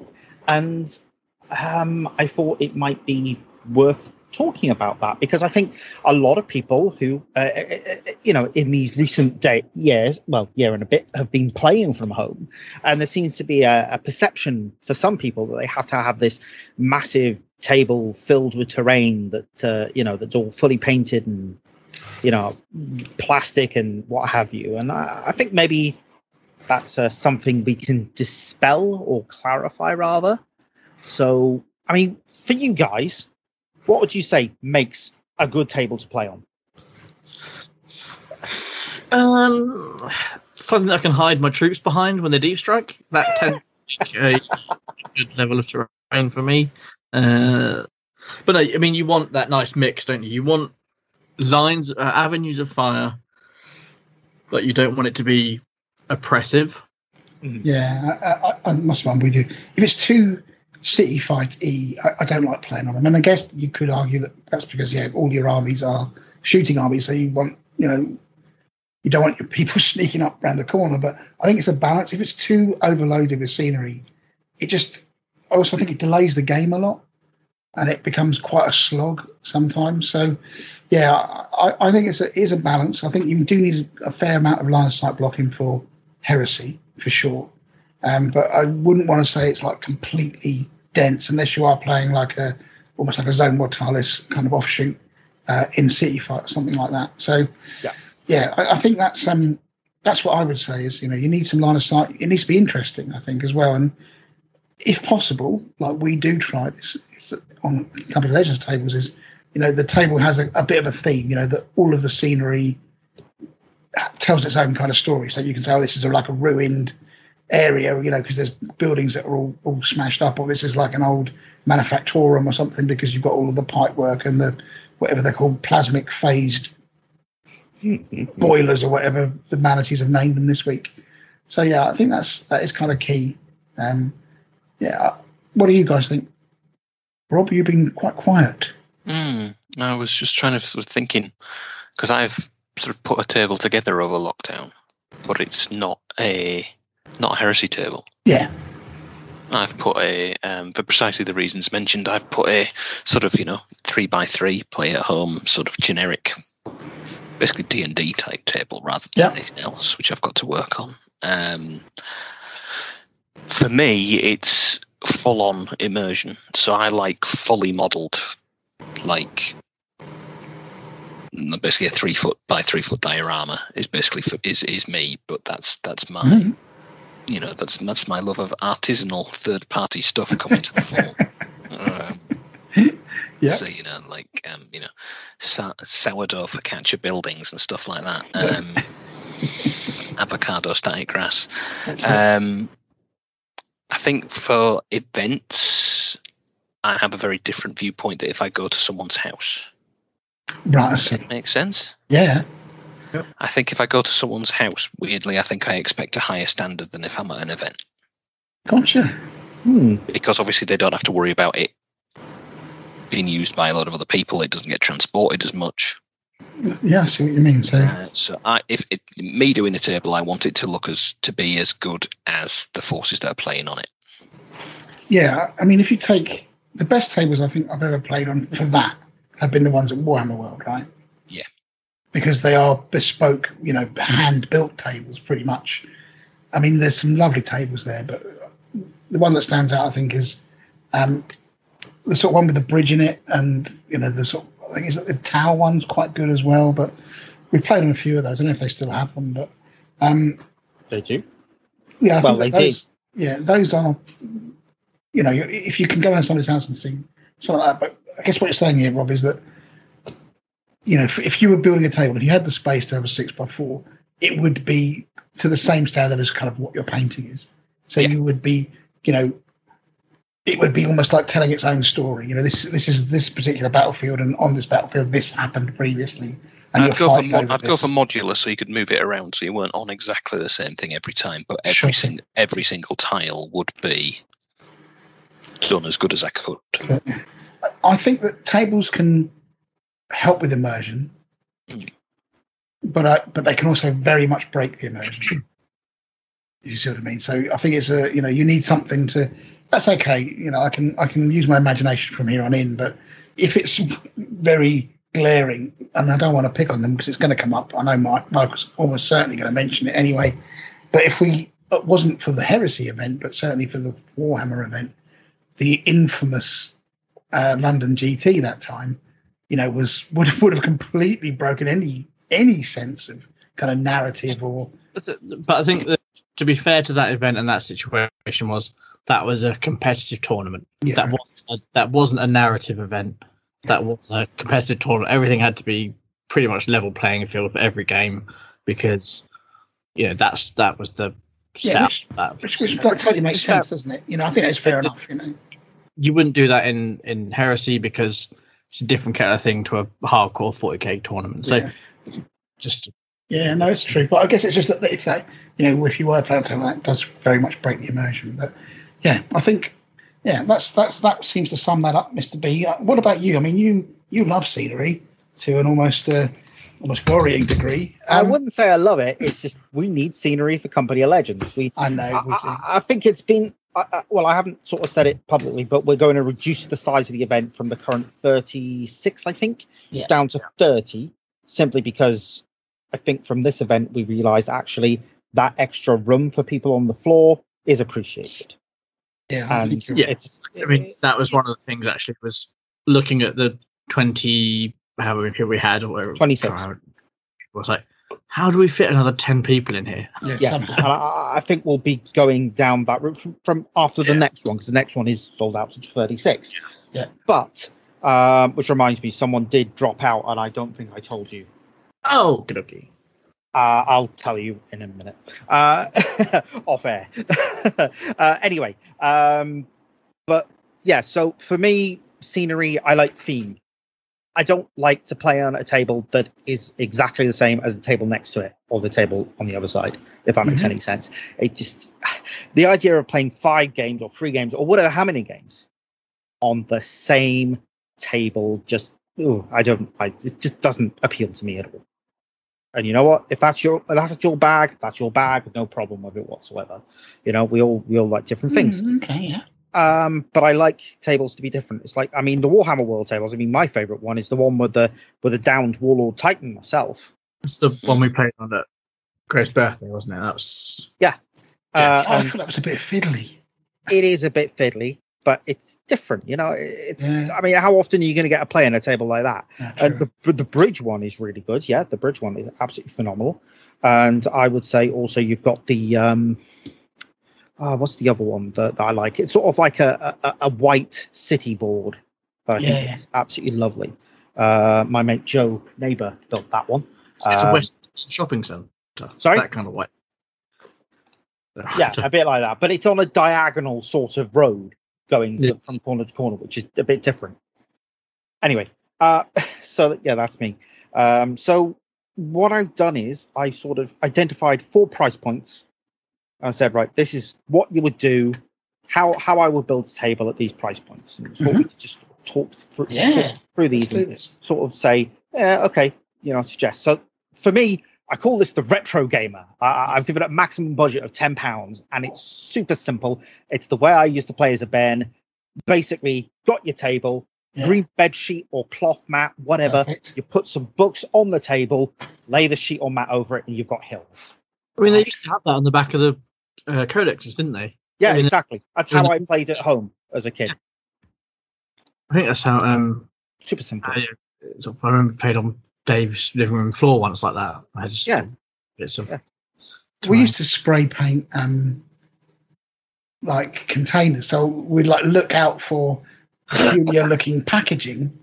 And um, I thought it might be worth talking about that because I think a lot of people who, uh, uh, uh, you know, in these recent day years, well, year and a bit, have been playing from home, and there seems to be a, a perception for some people that they have to have this massive table filled with terrain that uh, you know that's all fully painted and you know plastic and what have you. And I, I think maybe that's uh, something we can dispel or clarify rather. So, I mean, for you guys, what would you say makes a good table to play on? Um, something that I can hide my troops behind when they deep strike. That tends to be a good level of terrain for me. Uh, but no, I mean, you want that nice mix, don't you? You want lines, uh, avenues of fire, but you don't want it to be oppressive. Yeah, I, I, I must be with you. If it's too City Fight E, I, I don't like playing on them. And I guess you could argue that that's because yeah, all your armies are shooting armies, so you want you know you don't want your people [LAUGHS] sneaking up around the corner. But I think it's a balance. If it's too overloaded with scenery, it just also I think it delays the game a lot, and it becomes quite a slog sometimes. So yeah, I, I think it's a, it is a balance. I think you do need a fair amount of line of sight blocking for heresy for sure. Um, but I wouldn't want to say it's like completely dense unless you are playing like a almost like a zone mortalis kind of offshoot uh, in city fight or something like that. So Yeah. yeah, I, I think that's um that's what I would say is you know you need some line of sight. It needs to be interesting, I think, as well. And if possible, like we do try this on Company Legends tables, is you know the table has a, a bit of a theme. You know that all of the scenery tells its own kind of story. So you can say, oh, this is like a ruined area, you know, because there's buildings that are all, all smashed up, or this is like an old manufactorum or something because you've got all of the pipe work and the whatever they're called plasmic phased [LAUGHS] boilers or whatever the manatees have named them this week. So yeah, I think that's that is kind of key. Um, yeah, what do you guys think? Rob, you've been quite quiet. Hmm. I was just trying to sort of thinking because I've sort of put a table together over lockdown, but it's not a not a heresy table. Yeah, I've put a um, for precisely the reasons mentioned. I've put a sort of you know three by three play at home sort of generic, basically D and D type table rather than Yeah. anything else, which I've got to work on. Um, for me, it's full on immersion. So I like fully modelled, like basically a three foot by three foot diorama is basically for, is is me, but that's that's my Mhm. You know that's that's my love of artisanal third party stuff coming to the fore. Um, [LAUGHS] Yeah. So you know, like um, you know, sa- sourdough focaccia buildings and stuff like that. Um, [LAUGHS] avocado static grass. Um, I think for events, I have a very different viewpoint that if I go to someone's house, right. Makes sense. Yeah, I think if I go to someone's house, weirdly, I think I expect a higher standard than if I'm at an event gotcha. Hmm. because obviously they don't have to worry about it being used by a lot of other people. It doesn't get transported as much. Yeah, I see what you mean. So Uh, so I, if it, me doing a table, I want it to look as to be as good as the forces that are playing on it. yeah, I mean, if you take the best tables I think I've ever played on for that have been the ones at Warhammer World, right? Because they are bespoke, you know, hand built tables pretty much. I mean, there's some lovely tables there, but the one that stands out, I think, is um, the sort of one with the bridge in it, and you know, the sort. Of, I think it's, the tower one's quite good as well. But we've played on a few of those. I don't know if they still have them, but um, They do. yeah, I Well, they those, Yeah, those are. You know, if you can go around somebody's house and see something like that, but I guess what you're saying here, Rob, is that you know, if, if you were building a table and you had the space to have a six by four, it would be to the same standard as kind of what your painting is. So Yeah. you would be, you know, it would be almost like telling its own story. You know, this this is this particular battlefield, and on this battlefield, this happened previously, and I'd go, for, mo- I'd go for modular so you could move it around so you weren't on exactly the same thing every time, but every Sure. sing- every single tile would be done as good as I could. I think that tables can help with immersion, Mm. but I, but they can also very much break the immersion. [CLEARS THROAT] you see what I mean? So I think it's a you know you need something to. That's okay. You know I can I can use my imagination from here on in, but if it's very glaring, and I don't want to pick on them because it's going to come up. I know Mike, Mike's almost certainly going to mention it anyway. But if we it wasn't for the heresy event, but certainly for the Warhammer event, the infamous uh, London GT that time, you know, was would [LAUGHS] would have completely broken any any sense of kind of narrative or uh, But, I think that to be fair to that event and that situation was that was a competitive tournament. Yeah. That wasn't a, that wasn't a narrative event. That was a competitive tournament. Everything had to be pretty much level playing field for every game because you know that's that was the Yeah, which- that. which, which totally makes sense, doesn't it? You know, I think that's fair enough. You know, You wouldn't do that in in heresy because it's a different kind of thing to a hardcore 40k tournament. So Yeah. just yeah, no, it's true. But I guess it's just that if that, you know, if you were playing something that does very much break the immersion. But yeah, I think Yeah, that's that's that seems to sum that up, Mr. B. Uh, what about you? I mean, you you love scenery to an almost uh, almost worrying degree. I Um, wouldn't say I love it. It's just we need scenery for Company of Legends. We I know. I, we. I, I think it's been I, I, well. I haven't sort of said it publicly, but we're going to reduce the size of the event from the current 36, I think, Yeah. down to 30, simply because I think from this event we realised actually that extra room for people on the floor is appreciated. yeah, I And think Yeah. it's I mean, that was one of the things actually was looking at the 20, however many people we had, or whatever. 26. It was like, how do we fit another 10 people in here? yeah, yeah, and I, I think we'll be going down that route from, from after the Yeah. next one because the next one is sold out to 36. Yeah. But um, which reminds me, someone did drop out, and I don't think I told you. Oh, good okay. Uh, I'll tell you in a minute. Uh, [LAUGHS] off air. [LAUGHS] uh, anyway, um, but yeah, so for me, scenery, I like theme. I don't like to play on a table that is exactly the same as the table next to it or the table on the other side, if that makes Mhm. any sense. It just, [SIGHS] the idea of playing five games or three games or whatever, how many games on the same table, just, ooh, I don't, I, it just doesn't appeal to me at all. And you know what? If that's your if that's your bag, that's your bag. No problem with it whatsoever. You know, we all we all like different things. Mm, okay, yeah. Um, but I like tables to be different. It's like I mean the Warhammer World tables. I mean my favorite one is the one with the with the downed Warlord Titan myself. It's the one we played on at Grace's birthday, wasn't it? That was. Uh, Oh, I thought that was a bit fiddly. it is a bit fiddly, but it's different. You know, it's. Yeah. I mean, how often are you going to get a play on a table like that? Yeah, Uh, the the bridge one is really good. Yeah, the bridge one is absolutely phenomenal. And I would say also you've got the um, oh, what's the other one that, that I like? It's sort of like a a, a white city board that I Yeah, think yeah. is absolutely lovely. Uh, my mate Joe neighbor built that one. It's a Um, West shopping centre. Sorry? That kind of white. [LAUGHS] yeah, a bit like that, but it's on a diagonal sort of road going to, Yeah. from corner to corner, which is a bit different. Anyway, uh, [LAUGHS] so yeah, that's me. Um, so what I've done is I sort of identified four price points. I said, right, this is what you would do, how how I would build a table at these price points, and thought we mm-hmm. could just talk through, Yeah, talk through these and sort of say, yeah, okay, you know, suggest. So for me, I call this the retro gamer. I, I've given it a maximum budget of ten pounds, and it's super simple. It's the way I used to play as a Ben. Basically, got your table, Yeah. green bed sheet or cloth mat, whatever. Perfect. You put some books on the table, lay the sheet or mat over it, and you've got hills. I mean, they used to have that on the back of the uh, codexes, didn't they? Yeah, I mean, exactly. That's how I played at home as a kid. I think that's how. Um, Super simple. I, I remember played on Dave's living room floor once like that. I just Yeah. bits of. Yeah. We used to spray paint um like containers, so we'd like look out for peculiar looking packaging,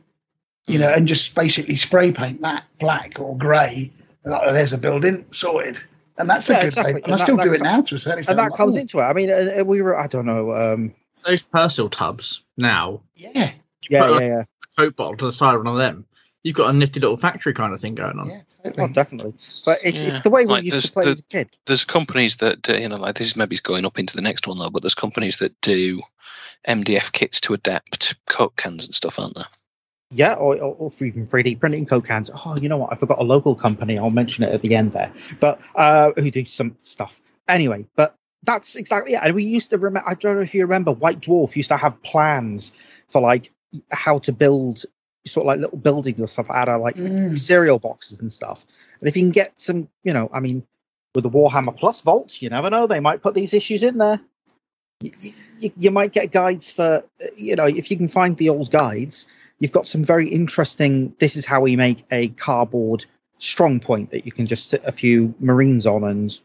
you know, and just basically spray paint that black or grey. Like, oh, there's a building sorted, and that's a good. exactly. And, And I still that do it now to a certain extent. And that like, comes oh, into it. I mean, uh, we were, I don't know. Um, Those Persil tubs now, yeah, yeah, But, yeah, like, yeah. Coke bottle to the side of one of them. You've got a nifty little factory kind of thing going on. yeah, Oh, definitely. But it's, Yeah, it's the way we like used there's to play the- as a kid. There's companies that uh, you know, like this is maybe going up into the next one though, but there's companies that do MDF kits to adapt Coke cans and stuff, aren't there? Yeah, or, or, or for even 3D printing Coke cans. Oh, you know what? I forgot a local company. I'll mention it at the end there. But uh, who do some stuff. Anyway, but that's exactly it. And we used to remember, I don't know if you remember, White Dwarf used to have plans for like how to build sort of like little buildings or stuff out of like Mm. cereal boxes and stuff. And if you can get some, you know, I mean, with the Warhammer Plus vaults, you never know, they might put these issues in there. You, you, you might get guides for, uh, you know, if you can find the old guides, you've got some very interesting. This is how we make a cardboard strong point that you can just sit a few Marines on and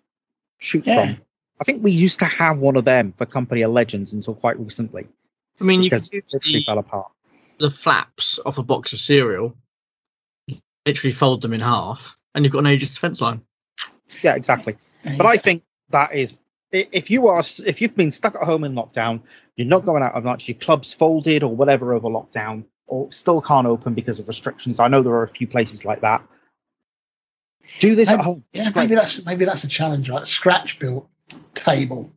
shoot Yeah. from. I think we used to have one of them for Company of Legends until quite recently I mean, you because can use literally the, fell apart. the flaps off a box of cereal, literally fold them in half, and you've got an Aegis defense line. Yeah, exactly. But I think that is if you are if you've been stuck at home in lockdown, you're not going out as much, your club's folded or whatever over lockdown, or still can't open because of restrictions. I know there are a few places like that. Do this Maybe- at home. Yeah, maybe that's maybe that's a challenge, right? Scratch built table.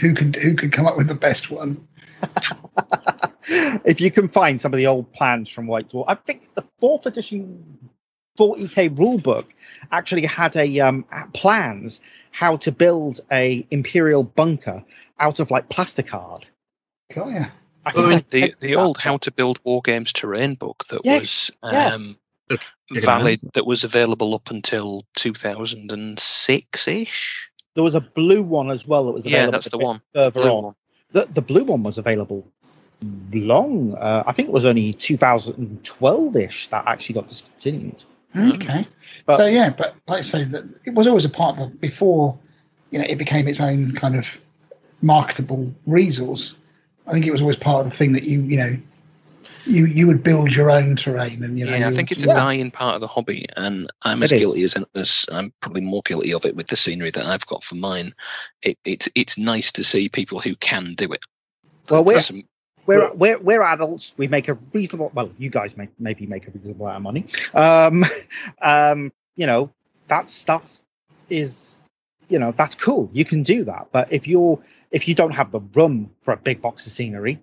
Who could who could come up with the best one? [LAUGHS] if you can find some of the old plans from White Dwarf, I think the fourth edition 40k rulebook actually had a um, plans how to build a imperial bunker out of like plasticard. Got ya. I think Oh, that's the technically the old that. How to Build War Games terrain book that Yes, was um, Good. Good valid that was available up until 2006 ish. There was a blue one as well that was available. Yeah, that's the one. Further Blue on. one. The, the blue one was available long. Uh, I think it was only 2012 ish that actually got discontinued. Okay. But- so yeah, but like I say, that it was always a part of the, before, you know, it became its own kind of marketable resource. I think it was always part of the thing that you, you know, you you would build your own terrain and you know. yeah, I think would- it's a Yeah. dying part of the hobby, and I'm as It is. guilty as, as I'm probably more guilty of it with the scenery that I've got for mine. It, it's it's nice to see people who can do it. Well, we're, Some- we're, we're, we're adults. We make a reasonable, well, you guys may maybe make a reasonable amount of money. Um, [LAUGHS] um, you know, that stuff is, you know, that's cool. You can do that. But if you're, if you don't have the room for a big box of scenery,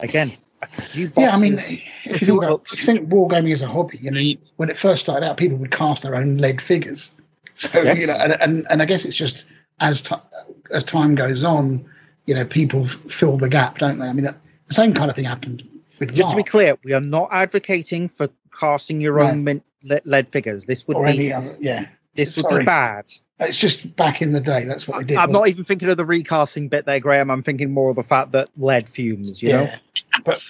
again, a few boxes. Yeah, I mean, if you think, about, books. if you think wargaming as a hobby, you know, mm. when it first started out, people would cast their own lead figures. [LAUGHS] So Yes. you know, and, and and I guess it's just as ti as time goes on, you know, people f- fill the gap, don't they? I mean, that, the same kind of thing happened with just to be clear, we are not advocating for casting your No. own mint, lead figures. This would or be, any other. Yeah, this would be bad. it's just back in the day. That's what they did. I'm not even thinking of the recasting bit there, Graham. I'm thinking more of the fact that lead fumes, you know? But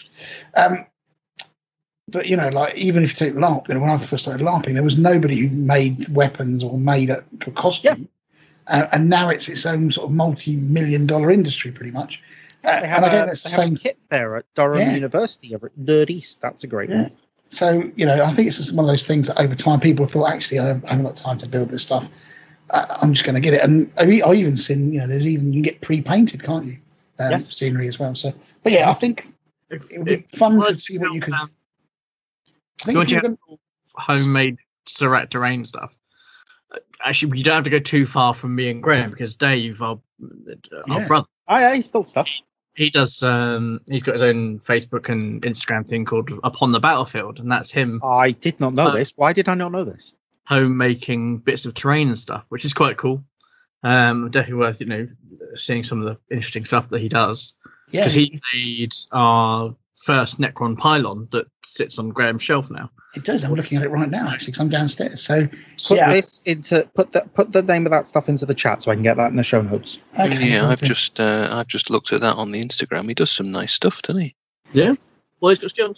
um, but you know, like even if you take LARP, know, when I first started LARPing, there was nobody who made weapons or made a costume. Uh, and now it's its own sort of multi-million dollar industry, pretty much. Uh, They have, and I a, think that's they the same. kit there at Durham Yeah. University over at Nerd East. That's a great Yeah. one. So you know, I think it's just one of those things that over time people thought, actually, I haven't got time to build this stuff. I, I'm just going to get it. And I, I even seen, you know, there's even you can get pre-painted, can't you? Um, Yes. Scenery as well. So, but yeah, I think If, it would be if fun to see what you could. um, I think you if you want were to gonna- homemade Surratt terrain stuff. Uh, Actually, you don't have to go too far from me and Graham because Dave, our, our Yeah. brother, Oh, yeah, he's built stuff. He does. Um, he's got his own Facebook and Instagram thing called Upon the Battlefield, and that's him I did not know Uh, this. Why did I not know this? home making bits of terrain and stuff, which is quite cool. Um, definitely worth you know seeing some of the interesting stuff that he does yeah, because he made our first Necron pylon that sits on Graham's shelf now. It does. I'm looking at it right now, actually, because I'm downstairs. So, Put yeah, this into put the put the name of that stuff into the chat so I can get that in the show notes. okay, yeah, I've okay. just uh, I've just looked at that on the Instagram. He does some nice stuff, doesn't he? Yeah, well, he's got.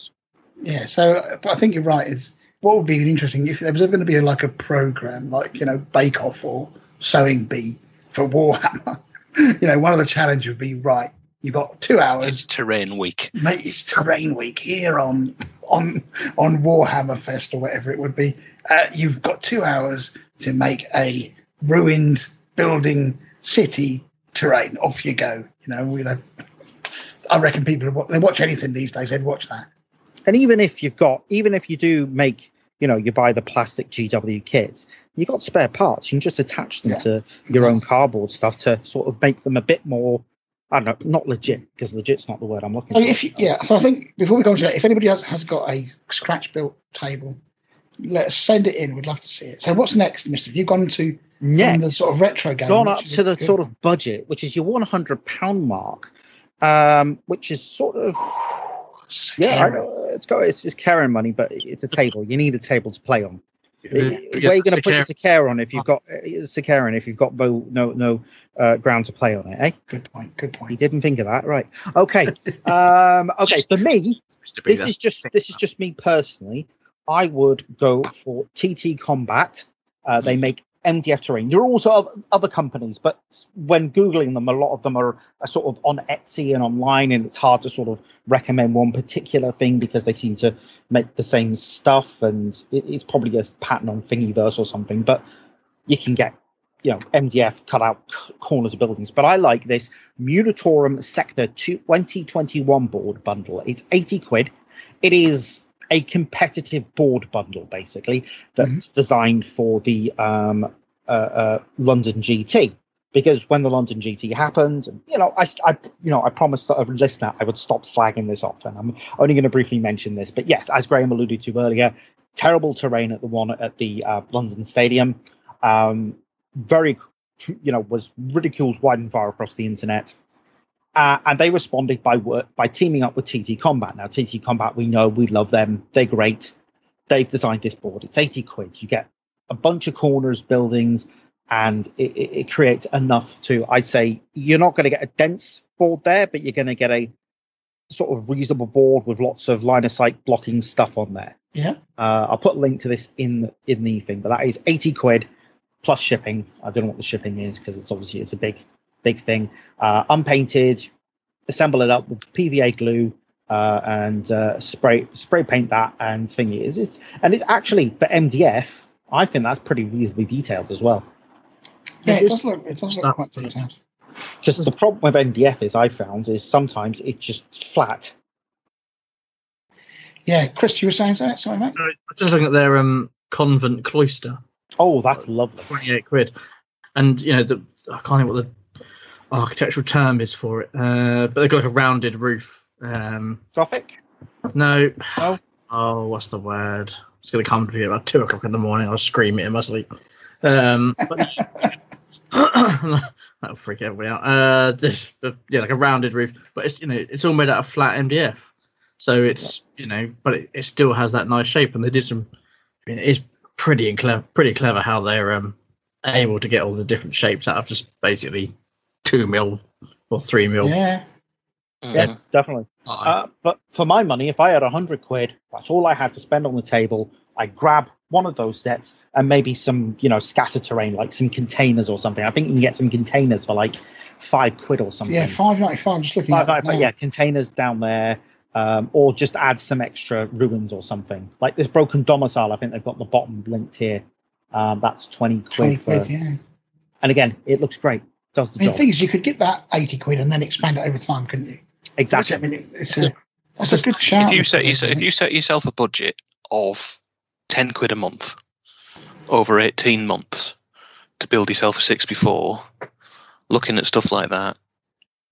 Yeah, so but I think you're right. Is what would be interesting if there was ever going to be like a program like you know Bake Off or Sewing Bee for Warhammer. [LAUGHS] you know, one of the challenges would be right. You've got two hours. It's hours. terrain week. Mate, it's terrain week here on on on Warhammer Fest or whatever it would be. Uh, you've got two hours to make a ruined building city terrain. Off you go. You know, you know. I reckon people would they watch anything these days. They'd watch that. And even if you've got, even if you do make, you know, you buy the plastic GW kits, you've got spare parts. You can just attach them Yeah, to your own cardboard stuff to sort of make them a bit more, I don't know, not legit because legit's not the word I'm looking Oh, for. if you, yeah, so I think before we go on to that, if anybody else has got a scratch built table, let us send it in. We'd love to see it. So what's next, Mister? You've gone to Next, the sort of retro game. gone up to the good sort of budget, which is your 100 pound mark, um, which is sort of [SIGHS] yeah, I it's got it's just Karen money, but it's a table. You need a table to play on. Yeah, Where are you going to put your Sicaran if you've got uh, Sicaran if you've got no no no uh, ground to play on it? Eh? Good point. Good point. He didn't think of that, right? Okay. [LAUGHS] Um, okay. For me, this that's is just this is just me personally. I would go for TT Combat. Uh, they make MDF terrain. There are also other companies, but when googling them, a lot of them are, are sort of on Etsy and online, and it's hard to sort of recommend one particular thing because they seem to make the same stuff, and it, it's probably a pattern on Thingiverse or something. But you can get you know MDF cut out corners of buildings. But I like this Munitorum Sector 2021 board bundle. It's 80 quid. It is a competitive board bundle basically that's designed for the um, uh, uh, London GT. because when the London GT happened, you know, I, I you know, I promised a listener I would stop slagging this off, and I'm only going to briefly mention this. But yes, as Graham alluded to earlier, terrible terrain at the one at the uh, London Stadium. Um, very, you know, was ridiculed wide and far across the internet. Uh, and they responded by work by teaming up with TT Combat. Now, TT Combat, we know we love them. They're great. They've designed this board. It's 80 quid. You get a bunch of corners, buildings, and it, it, it creates enough to, I'd say, you're not going to get a dense board there, but you're going to get a sort of reasonable board with lots of line of sight blocking stuff on there. Yeah. Uh, I'll put a link to this in in the thing, but that is 80 quid plus shipping. I don't know what the shipping is because it's obviously it's a big big thing. Uh, unpainted, assemble it up with PVA glue uh, and uh, spray spray paint that and thingy. Is it's and it's actually for MDF. I think that's pretty reasonably detailed as well. Yeah, it does look it does look quite detailed. Just the problem with MDF is I found is sometimes it's just flat. Yeah, Chris, you were saying something, sorry, mate. I was just looking at their um, convent cloister. Oh, that's lovely. 28 quid. And, you know, the I can't think what the architectural term is for it, uh, but they've got like a rounded roof. Um, Gothic? no. No. Oh, what's the word? It's going to come to me about 2 o'clock in the morning. I'll scream it in my sleep. Um, but, [LAUGHS] that'll freak everybody out. Uh, this, yeah, like a rounded roof, but it's, you know, it's all made out of flat MDF. So it's, you know, but it, it still has that nice shape. And they did some, I mean, it is pretty and clever, pretty clever how they're um, able to get all the different shapes out of just basically two mil or three mil. Yeah. Yeah, definitely. Uh, but for my money, if I had a hundred quid, that's all I had to spend on the table. I grab one of those sets and maybe some, you know, scatter terrain, like some containers or something. I think you can get some containers for like five quid or something. Yeah, five ninety five. Just looking Five at five, yeah, containers down there, um, or just add some extra ruins or something. Like this broken domicile, I think they've got the bottom linked here. Um, that's twenty quid. Twenty for, quid, yeah. And again, it looks great. Does the I mean, job the thing is, you could get that eighty quid and then expand it over time, couldn't you? exactly. I mean, it's a that's a good shout. If you set yourself, if you set yourself a budget of ten quid a month over eighteen months to build yourself a sixty four, looking at stuff like that,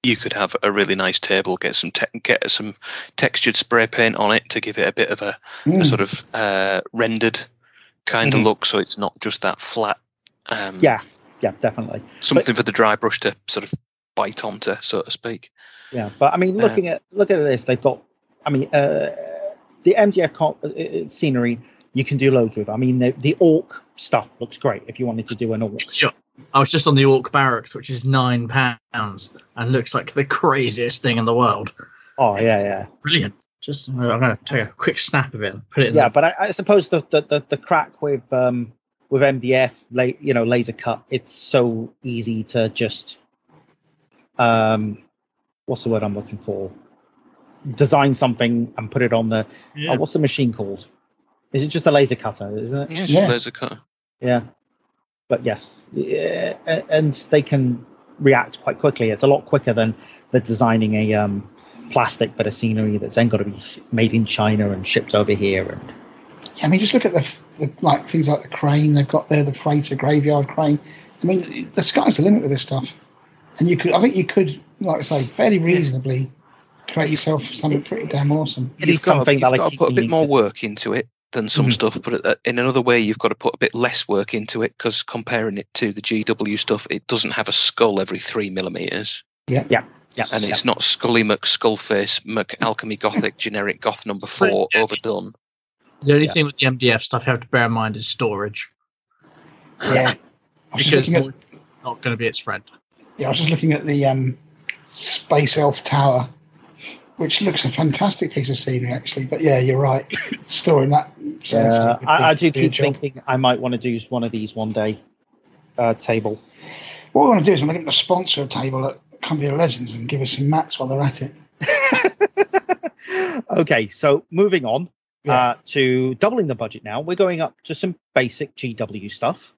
you could have a really nice table. Get some te- get some textured spray paint on it to give it a bit of a, a Mm. sort of uh, rendered kind Mhm. of look, so it's not just that flat. Um, Yeah, yeah, definitely. something for the dry brush to sort of bite onto, so to speak. Yeah, but I mean, Uh, looking at look at this, they've got. I mean, uh, the MDF co- uh, uh, scenery you can do loads with. I mean, the the orc stuff looks great if you wanted to do an orc. Sure. I was just on the Orc Barracks, which is nine pounds and looks like the craziest thing in the world. Oh yeah, yeah, Brilliant. Just I'm going to take a quick snap of it and put it in. yeah. the, But I, I suppose the, the the the crack with um with MDF, la- you know, laser cut, it's so easy to just um, what's the word I'm looking for? Design something and put it on the. Yeah. Oh, what's the machine called? Is it just a laser cutter? Isn't it? Yeah, it's Yeah. just laser cutter. Yeah. But yes, yeah, and they can react quite quickly. It's a lot quicker than the designing a um, plastic bit of scenery that's then got to be made in China and shipped over here. And Yeah, I mean, just look at the, the like things like the crane they've got there, the freighter graveyard crane. I mean, the sky's the limit with this stuff, and you could, I think, you could, like I say, fairly reasonably create yourself something pretty damn awesome. it You've got, something you've that I got to put a bit more to- work into it than some Mhm. stuff, but uh, in another way, you've got to put a bit less work into it because comparing it to the GW stuff, it doesn't have a skull every three millimeters, Yeah, Yeah, yeah, and yeah. it's not Scully McSkullface McAlchemy Gothic generic Goth number four overdone. The only yeah. thing with the MDF stuff you have to bear in mind is storage. yeah. [LAUGHS] I was just Because looking at it's not going to be its friend. yeah, I was just looking at the um, Space Elf Tower, which looks a fantastic piece of scenery actually. But yeah, you're right. [LAUGHS] Storing that. sounds Yeah, like a I, I big- do keep thinking I might want to do one of these one day. Uh, table. What we want to do is we're going to sponsor a table at Company of Legends and give us some mats while they're at it. [LAUGHS] okay, so moving on Yeah. uh, to doubling the budget now. We're going up to some basic GW stuff.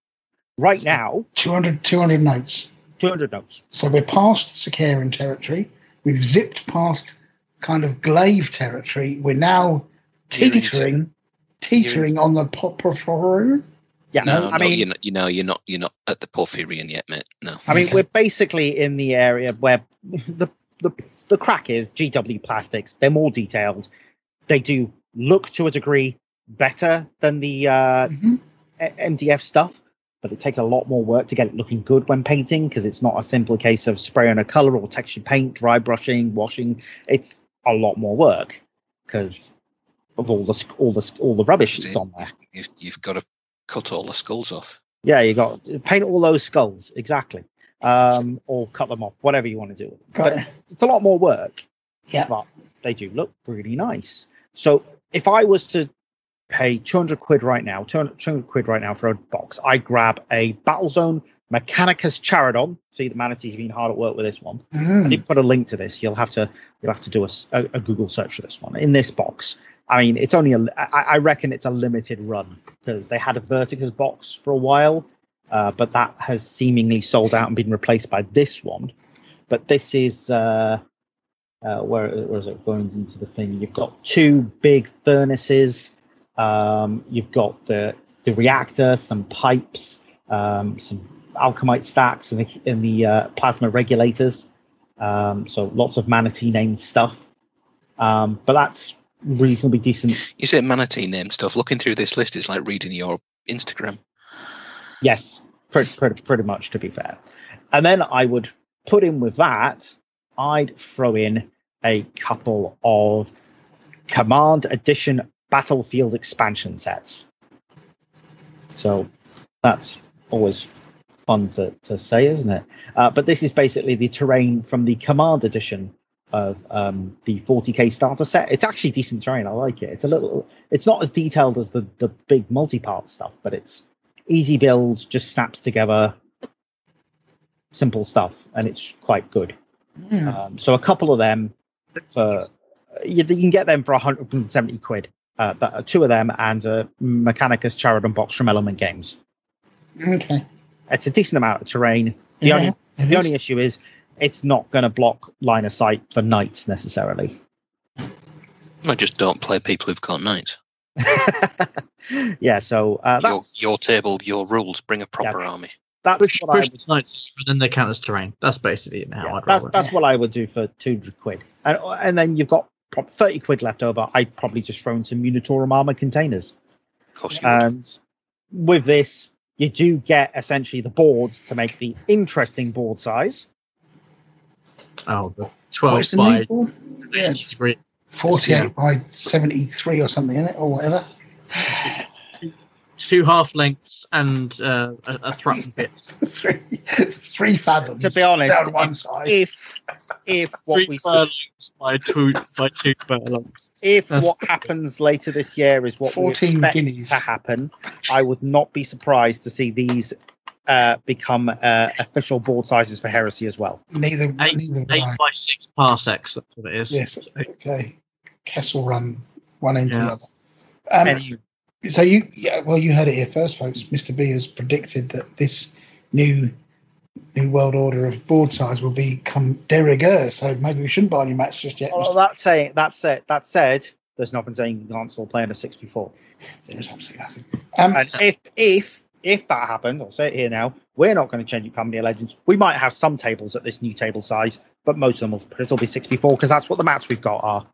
Right now, 200, 200 notes. 200 notes. So we're past Sicaran territory. We've zipped past kind of glaive territory. We're now teetering, teetering on the popper. Yeah, No, I no, mean, you're not, you know, you're not, you're not at the Porphyrion yet, mate. No. I mean, we're basically in the area where [LAUGHS] the the the crack is GW plastics. They're more detailed. They do look to a degree better than the uh, Mhm. MDF stuff, but it takes a lot more work to get it looking good when painting because it's not a simple case of spraying a color or texture paint, dry brushing, washing. It's a lot more work because of all the all the all the rubbish that's on there. You've, you've got to cut all the skulls off. Yeah, you got paint all those skulls exactly, um, or cut them off, whatever you want to do. with them. Got But it. it's a lot more work. Yeah. but they do look really nice. So if I was to pay 200 quid right now, 200, 200 quid right now for a box, I grab a Battlezone Mechanicus Charadon. See, the manatees have been hard at work with this one. I Mm. didn't put a link to this. You'll have to you'll have to do a Google search for this one. In this box, I mean, it's only a I, I reckon it's a limited run because they had a Verticus box for a while, uh, but that has seemingly sold out and been replaced by this one. But this is uh, uh, where, where is it going into the thing? You've got two big furnaces. Um, you've got the the reactor, some pipes, um, some Alchomite stacks, and the, and the uh, plasma regulators. Um, so lots of manatee named stuff. Um, but that's reasonably decent. You say manatee named stuff. Looking through this list is like reading your Instagram. Yes, pretty, pretty, pretty much to be fair. And then I would put in with that, I'd throw in a couple of Command Edition Battlefield expansion sets. So that's always fun to, to say, isn't it? Uh, but this is basically the terrain from the Command Edition of um, the 40k starter set. It's actually decent terrain. I like it. It's a little. It's not as detailed as the the big multi-part stuff, but it's easy builds, just snaps together, simple stuff, and it's quite good. Mm. Um, so a couple of them for you, you can get them for 170 quid. Uh, but uh, two of them and a Mechanicus Charadon box from Element Games. Okay. It's a decent amount of terrain. The Yeah, only the is. only issue is it's not going to block line of sight for knights necessarily. I just don't play people who've got knights. [LAUGHS] yeah, so uh, Your, your table, your rules. Bring a proper Yes. army. That's Push, what I would the knights over, then they count as terrain. That's basically how Yeah, I'd roll that's, it. that's what I would do for 200 quid. And, and then you've got 30 quid left over. I'd probably just throw in some Munitorum armor containers. Of course you would. And with this, you do get essentially the boards to make the interesting board size. Oh, the 12 by? Yes. 83. 48 by 73 or something in it, or whatever. [LAUGHS] Two half lengths and uh, a, a thrust bit. [LAUGHS] three, three fathoms. To be honest, down one if- side. If if what Three we furlongs by two by two furlongs. if That's- what happens later this year is what we 14 expect guineas. to happen, I would not be surprised to see these uh, become uh, official board sizes for Heresy as well. neither, Eight, neither eight by six parsecs. That's what it is. Yes. Okay. Kessel run one end to the other. Um, Any- so you, yeah, well, you heard it here first, folks. Mr. B has predicted that this new new world order of board size will become de rigueur. So maybe we shouldn't buy any mats just yet. Well, that saying that's it. that said, there's nothing saying you can't still play in a six before. there is absolutely nothing. Um, And if if if that happened, I'll say it here now, we're not going to change it Company of Legends. We might have some tables at this new table size, but most of them will still be six before because that's what the mats we've got are.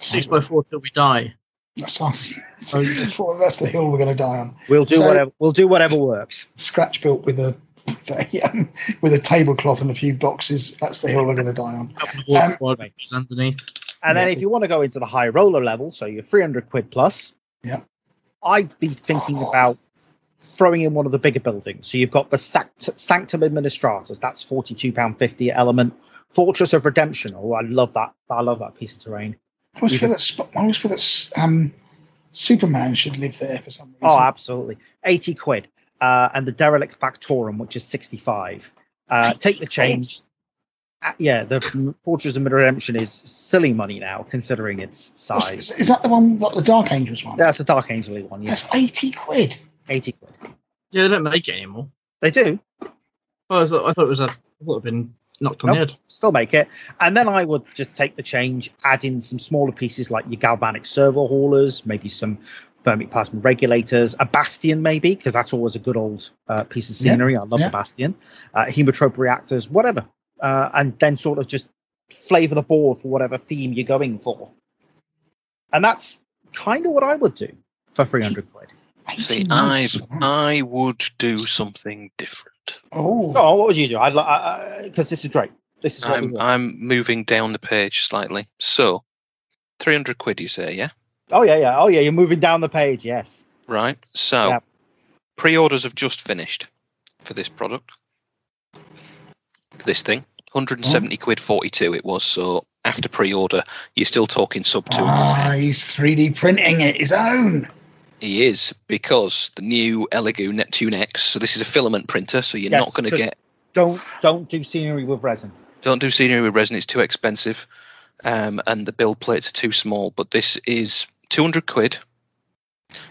Six by four till we die. That's us. So that's the hill we're going to die on. We'll do So- whatever we'll do whatever works. Scratch built with a [LAUGHS] um, with a tablecloth and a few boxes. That's the hill we're going to die on. Couple of water Um, underneath. And then Yeah. if you want to go into the high roller level, so you're 300 quid plus, Yeah. I'd be thinking about throwing in one of the bigger buildings. So you've got the Sact- Sanctum Administratum, that's 42 pound 50 element. Fortress of Redemption. Oh, I love that. I love that piece of terrain. I always feel that I always feel that um, Superman should live there for some reason. Oh, absolutely. 80 quid. Uh, and the Derelict Factorum, which is 65. Uh, take the change. Uh, yeah, the Fortress of Redemption is silly money now, considering its size. is, is that the one, like the Dark Angels one? That's the Dark Angel one, yeah. That's eighty quid. 80 quid. Yeah, they don't make it anymore. They do. Oh, I thought, I thought it was a. I thought it had been knocked on the Nope. head. Still make it. And then I would just take the change, add in some smaller pieces like your galvanic servo haulers, maybe some thermic plasma regulators, a bastion maybe, because that's always a good old uh, piece of Yeah, scenery. I love yeah. the bastion. Uh, Haemotrope reactors, whatever, uh, and then sort of just flavor the board for whatever theme you're going for. And that's kind of what I would do for 300 quid. See, I months. I would do something different. Oh, Oh, what would you do? I'd because this is great. This is what I'm want. I'm moving down the page slightly. So, three hundred quid, you say, yeah? Oh yeah, yeah. Oh yeah, you're moving down the page. Yes. Right. So, Yeah. pre-orders have just finished for this product. This thing, 170 quid 42 it was. So after pre-order, you're still talking sub two. ah, he's 3D printing it his own. He is because the new Elegoo Neptune X. So this is a filament printer, so you're Yes, not going to get. Don't don't do scenery with resin. Don't do scenery with resin; it's too expensive, um, and the build plates are too small. But this is 200 quid.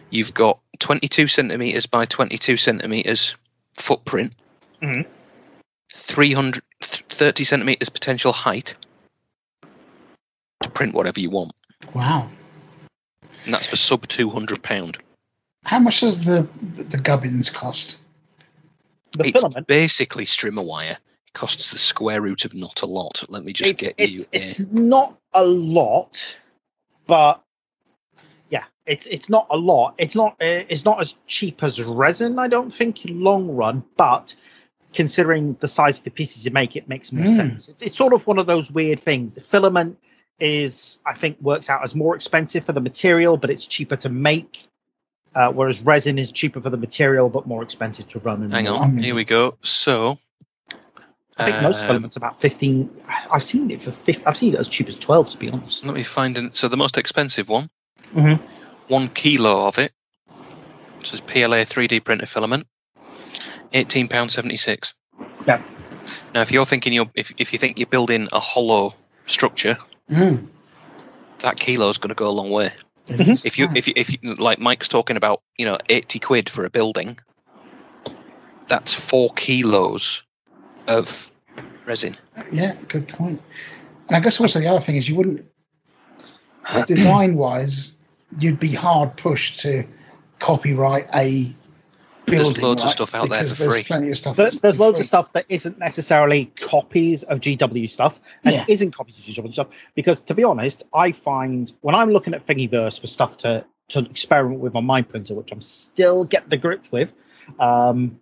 You've got 22 centimeters by 22 centimeters footprint. Mhm. 300, 30 centimeters potential height to print whatever you want, Wow. And that's for sub 200 pound. How much does the the, the gubbins cost? The it's filament. basically strimmer wire. It costs the square root of not a lot. Let me just It's get it's you. it's a- not a lot, but yeah, it's it's not a lot. It's not uh, it's not as cheap as resin. I don't think long run, but considering the size of the pieces you make, it makes more Mm. sense. It's, it's sort of one of those weird things. The filament is, I think, works out as more expensive for the material, but it's cheaper to make. Uh, whereas resin is cheaper for the material, but more expensive to run. And Hang on, here we go. So, I think most um, filaments about fifteen. I've seen it for 50, I've seen it as cheap as twelve, to be honest. Let me find it. So the most expensive one, Mhm. one kilo of it. This is PLA 3D printer filament, eighteen pound seventy six. Yeah. Now, if you're thinking you're if if you think you're building a hollow structure, Mm. that kilo is going to go a long way. Mhm. If you if you if you like Mike's talking about you know eighty quid for a building, that's four kilos of resin. Yeah, good point. And I guess also the other thing is you wouldn't, design wise, you'd be hard pushed to copyright a building. loads of stuff out there for there's free. plenty of stuff. There's, that's there's loads free. of stuff that isn't necessarily copies of GW stuff and Yeah. isn't copies of GW stuff because, to be honest, I find when I'm looking at Thingiverse for stuff to to experiment with on my printer, which I'm still getting the grips with, um,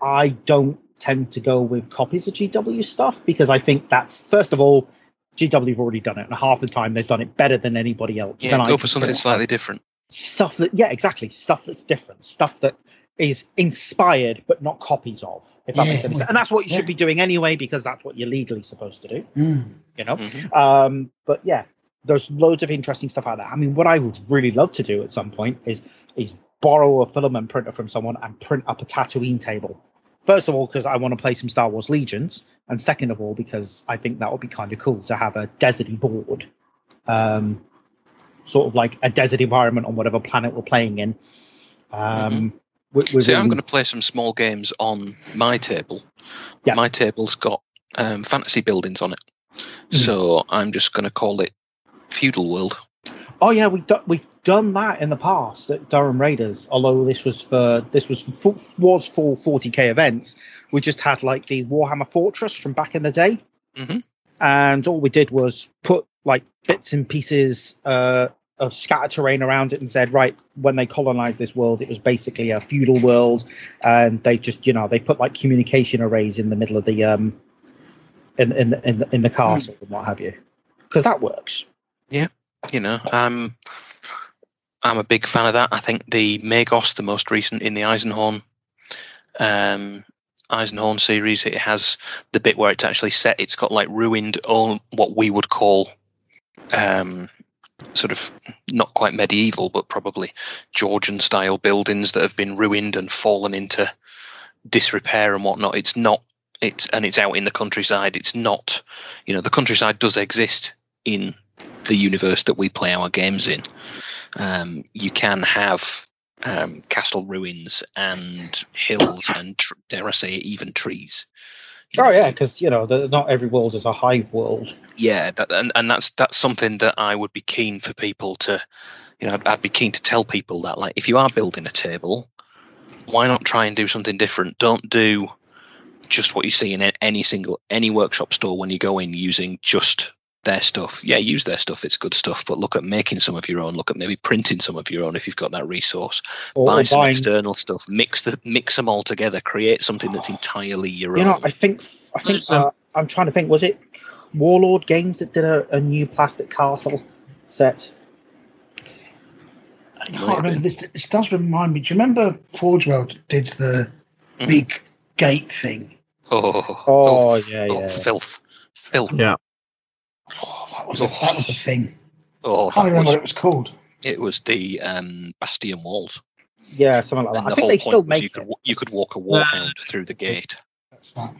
I don't tend to go with copies of GW stuff because I think that's first of all, GW have already done it, and half the time they've done it better than anybody else. Yeah, than go I for something slightly different. Stuff that yeah exactly. Stuff that's different. Stuff that is inspired but not copies of if that Yeah, makes any sense. And that's what you yeah. should be doing anyway because that's what you're legally supposed to do Mm. you know? Mhm. um but yeah there's loads of interesting stuff out there. I mean what i would really love to do at some point is is borrow a filament printer from someone and print up a tatooine table. First of all because i want to play some star wars legions and second of all because i think that would be kind of cool to have a deserty board. Um sort of like a desert environment on whatever planet we're playing in um with See, I'm going to play some small games on my table. Yeah. My table's got um, fantasy buildings on it, Mhm. so I'm just going to call it Feudal World. Oh yeah, we do, we've done that in the past at Durham Raiders. Although this was for this was for, was for 40k events, we just had like the Warhammer Fortress from back in the day, Mhm. and all we did was put like bits and pieces uh, of scattered terrain around it, and said, right, when they colonized this world, it was basically a feudal world, and they just you know they put like communication arrays in the middle of the um in in the, in in the castle and what have you, because that works. Yeah, you know, I'm I'm a big fan of that. I think the Magos, the most recent in the Eisenhorn um, Eisenhorn series, it has the bit where it's actually set. It's got like ruined, all what we would call um, sort of not quite medieval, but probably Georgian style buildings that have been ruined and fallen into disrepair and whatnot. It's not it, and it's out in the countryside. It's not, you know, the countryside does exist in the universe that we play our games in. Um, you can have um, castle ruins and hills and dare I say even trees. Oh yeah, because you know the, not every world is a hive world. yeah, that, and and that's that's something that I would be keen for people to, you know, I'd, I'd be keen to tell people that, like, if you are building a table, why not try and do something different? Don't do just what you see in any single any workshop store when you go in using just their stuff. Yeah, use their stuff; it's good stuff. But look at making some of your own. Look at maybe printing some of your own if you've got that resource. Or- Buy or some buying- external stuff. Mix the mix them all together. Create something that's [SIGHS] entirely your You own. You know, I think I think uh, I'm trying to think. Was it Warlord Games that did a, a new plastic castle set? I can't remember this. This does remind me. Do you remember Forge World did the Mhm. big gate thing? oh, Oh, yeah, oh, yeah. filth, filth. Yeah. Oh, that was a, that was a thing. Oh, I can't that remember what it was called. It was the um, Bastion walls. Yeah, something like And that. the I think they still was make you it. could wa- you could walk a warhound through the gate. That's right.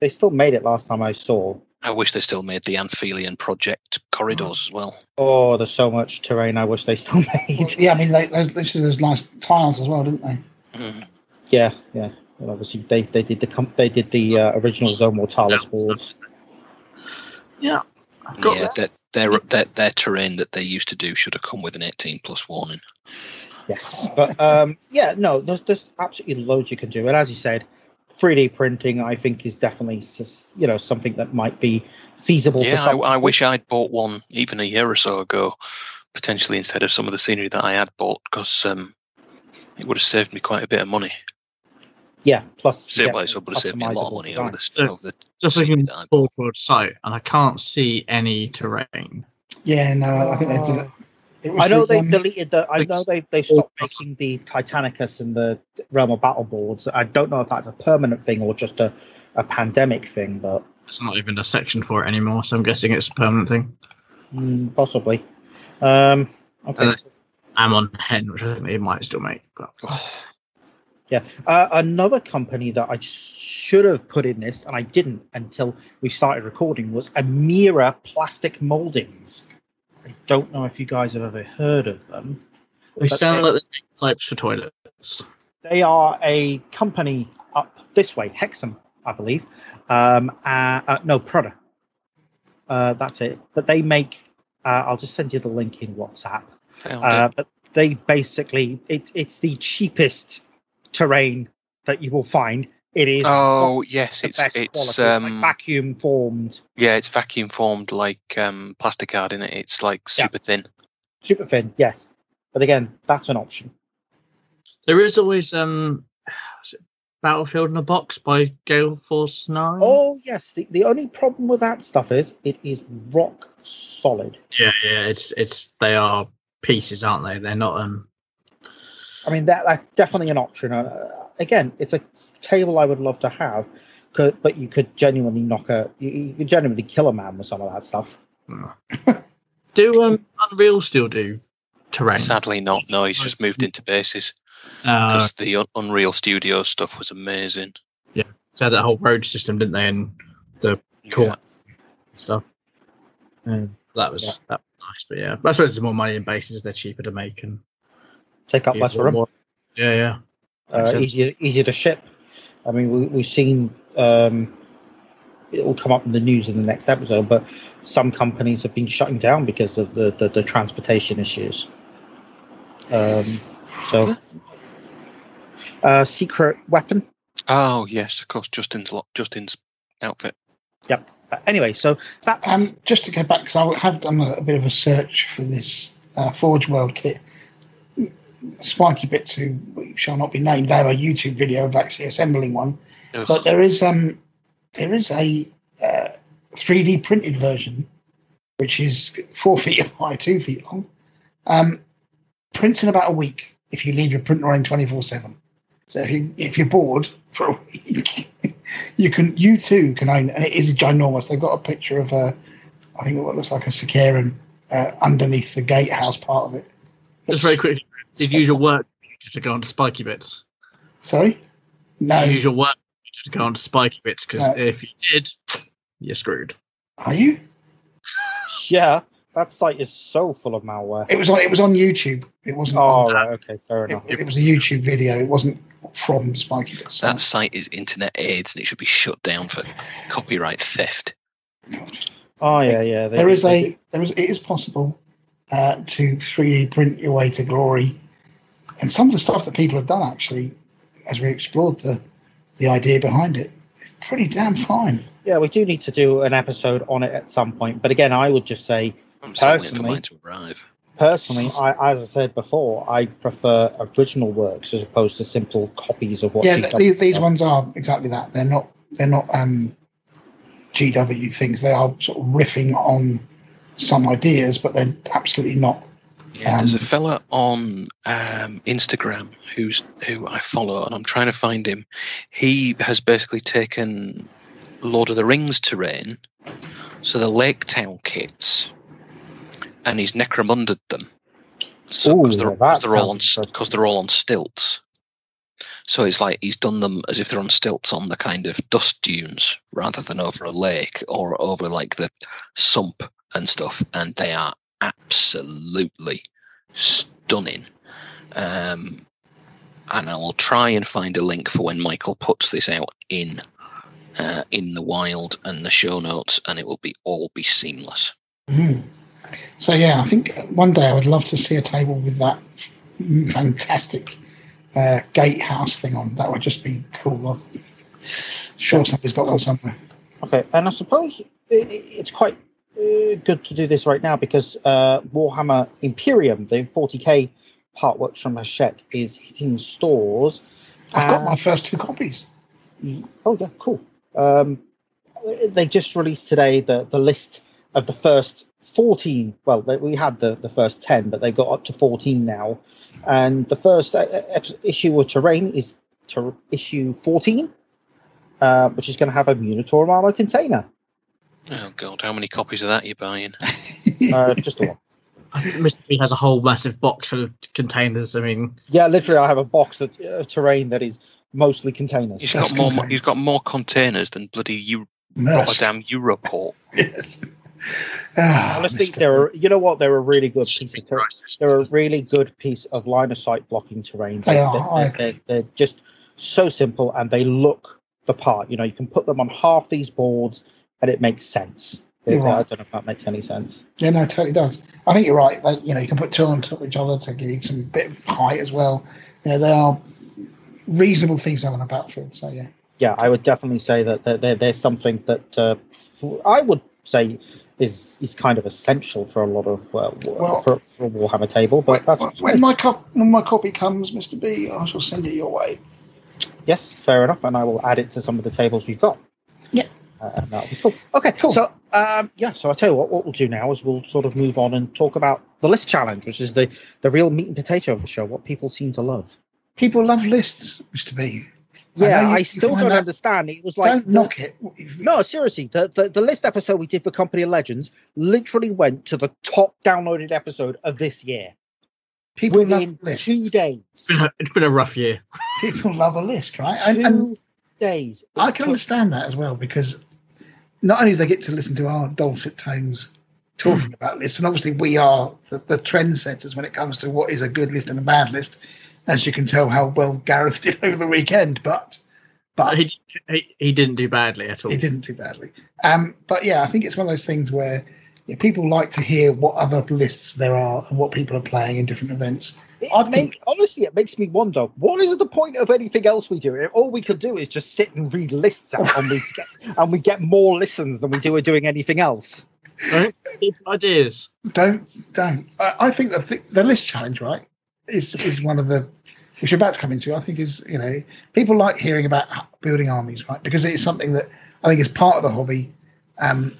They still made it last time I saw. I wish they still made the Anphelion project corridors as well. Oh, there's so much terrain. I wish they still Well, [LAUGHS] made. yeah, I mean, they, those, those, those nice tiles as well, didn't they? Mm. Yeah, yeah. Well, obviously they, they did the they did the uh, original Zone Mortalis Yeah. boards. Yeah. Got Yeah, that. their, their their their terrain that they used to do should have come with an 18 plus warning. Yes, but um, yeah, no, there's, there's absolutely loads you can do, and as you said, 3D printing I think is definitely you know something that might be feasible. Yeah, for I, some I wish I'd bought one even a year or so ago, potentially instead of some of the scenery that I had bought, because um, it would have saved me quite a bit of money. Yeah, plus you Save get wise, it would have saved me a lot of money over design. the, over the Just looking that I at the Forge site, and I can't see any terrain. Yeah, no, I think they did it. it I know the, they um, deleted the. I know they they stopped making the Titanicus and the Realm of Battle boards. I don't know if that's a permanent thing or just a, a pandemic thing, but it's not even a section for it anymore, so I'm guessing it's a permanent thing. mm, possibly. Um, okay. Uh, Amon Hen, which I think they might still make. But [SIGHS] [SIGHS] Yeah. Uh, another company that I should have put in this and I didn't until we started recording was Amera Plastic Moldings. I don't know if you guys have ever heard of them. they sound like they make pipes for toilets. They are a company up this way, Hexham, I believe. Um, uh, uh, no, Prudhoe. Uh, that's it. But they make. Uh, I'll just send you the link in WhatsApp. Uh, but they basically, it's it's the cheapest terrain that you will find. It is. Oh yes, it's it's. It's um like vacuum formed, yeah, it's vacuum formed like um plastic card in it. It's like Yeah. super thin. super thin. Yes, but again, that's an option. There is always um, is Battlefield in a Box by Gale Force Nine. Oh yes, the, the only problem with that stuff is it is rock solid. yeah, yeah. It's it's they are pieces, aren't they? They're not um. I mean, that that's definitely an option. Uh, again, it's a table I would love to have, could, but you could genuinely knock a, you, you could genuinely kill a man with some of that stuff. [LAUGHS] do um Unreal still do terrain? Sadly not. No, he's just moved into bases Uh, the Un- Unreal Studio stuff was amazing. Yeah, they had that whole road system, didn't they? And the cool Yeah. stuff. And that was Yeah. that was nice, but yeah, I suppose there's more money in bases. They're cheaper to make and Take up yeah, less room, more- Yeah, yeah. uh, easier easier to ship. I mean, we, we've seen um, it will come up in the news in the next episode, but some companies have been shutting down because of the the, the transportation issues. Um, so, uh, secret weapon. Oh yes, of course. Justin's lo- Justin's outfit. Yep. Uh, anyway, so that Um, just to go back, because I have done a, a bit of a search for this uh, Forge World kit. Spiky Bits, who shall not be named, they have a YouTube video of actually assembling one. Ugh. But there is um there is a uh, 3D printed version, which is four feet [LAUGHS] high, two feet long. Um, prints in about a week if you leave your printer running 24 seven. So if you if you're bored [LAUGHS] for a week, you can you too can own, and it is ginormous. They've got a picture of a, I think what looks like a Sicaran uh, underneath the gatehouse part of it. Just very quickly, did you use your work to go onto spiky bits? Sorry, no, Did you use your work to go onto spiky bits? Because No. if you did, you're screwed. are you? [LAUGHS] yeah, that site is so full of malware. It was on it was on YouTube. It wasn't. Oh, on, right, okay, fair it, enough. it was a YouTube video. It wasn't from Spiky Bits. That site is internet AIDS and it should be shut down for copyright theft. Oh yeah, yeah. they there did- is they a there is it is possible uh, to 3D print your way to glory. And some of the stuff that people have done actually, as we explored the the idea behind it, pretty damn fine. Yeah, we do need to do an episode on it at some point. But again, I would just say I'm still waiting for personally, to arrive. personally, I, as I said before, I prefer original works as opposed to simple copies of what. yeah, GW th- these, these ones are exactly that. They're not they're not um, GW things. They are sort of riffing on some ideas, but they're absolutely not. Yeah, there's a Um, fella on um, Instagram who's who I follow, and I'm trying to find him. He has basically taken Lord of the Rings terrain, so the Lake Town kits, and he's necromunded them. So because they're, they're all on because they're all on stilts. So it's like he's done them as if they're on stilts on the kind of dust dunes rather than over a lake or over like the sump and stuff, and they are absolutely stunning. Um, and I will try and find a link for when Michael puts this out in uh, in the wild and the show notes, and it will be all be seamless. Mm. So yeah, I think one day I would love to see a table with that [LAUGHS] fantastic uh, gatehouse thing on. That would just be cool. I'm sure somebody's got one somewhere. Okay, and I suppose i- i- it's quite good to do this right now because uh, Warhammer Imperium, the 40k part works from Hachette, is hitting stores. I've got my first two copies. Oh yeah, cool. Um, they just released today the the list of the first 14. Well, they, we had the the first 10, but they got up to 14 now. And the first uh, issue of Terrain is to issue 14, uh, which is going to have a Munitorum armor container. Oh god, how many copies of that are you buying? [LAUGHS] Uh, just the one. Mr. B has a whole massive box full of containers. I mean, Yeah, literally, I have a box of uh, terrain that is mostly containers. He's Just got more. containers. He's got more containers than bloody Eu- Maersk. Rotterdam Europort. [LAUGHS] Yes. Ah, Honestly, Mr. they're a- you know what? They're a really good piece of ter- they're a really good piece of line of sight blocking terrain. They They're- are, They're, they're, they're just so simple and they look the part. You know, you can put them on half these boards and it makes sense. You're I don't know if that makes any sense. Yeah, no, it totally does. I think you're right. They, you know, you can put two on top of each other to give you some bit of height as well. You know, they are reasonable things on a battlefield. So yeah. Yeah, I would definitely say that there, there, there's something that uh, I would say is is kind of essential for a lot of uh, Well- for, for a Warhammer table. But that's when my when my copy comes, Mr. B, I shall send it your way. Yes, fair enough, and I will add it to some of the tables we've got. Yeah. Uh, and that'll be cool. Okay, Cool. So, um, yeah, so I tell you what, what we'll do now is we'll sort of move on and talk about the list challenge, which is the the real meat and potato of the show, what people seem to love. People love lists, Mr. B. Yeah, know you- I, still don't that- understand. It was like Don't the- knock it. No, seriously, the, the the list episode we did for Company of Legends literally went to the top downloaded episode of this year People within love lists. two days. It's been a, it's been a rough year. People love a list, right? And, Two and days. I can understand that as well because not only do they get to listen to our dulcet tones talking about lists, and obviously we are the, the trendsetters when it comes to what is a good list and a bad list, as you can tell how well Gareth did over the weekend. But but He, he, he didn't do badly at all. he didn't do badly. Um, but yeah, I think it's one of those things where yeah, people like to hear what other lists there are and what people are playing in different events. It make, think- honestly, it makes me wonder what is the point of anything else we do? All we could do is just sit and read lists out, and we [LAUGHS] get and we get more listens than we do doing anything else. Right? Give ideas. Don't don't. I, I think the th- the list challenge right is is one of the which you're about to come into. I think is you know people like hearing about building armies right because it's something that I think is part of the hobby um,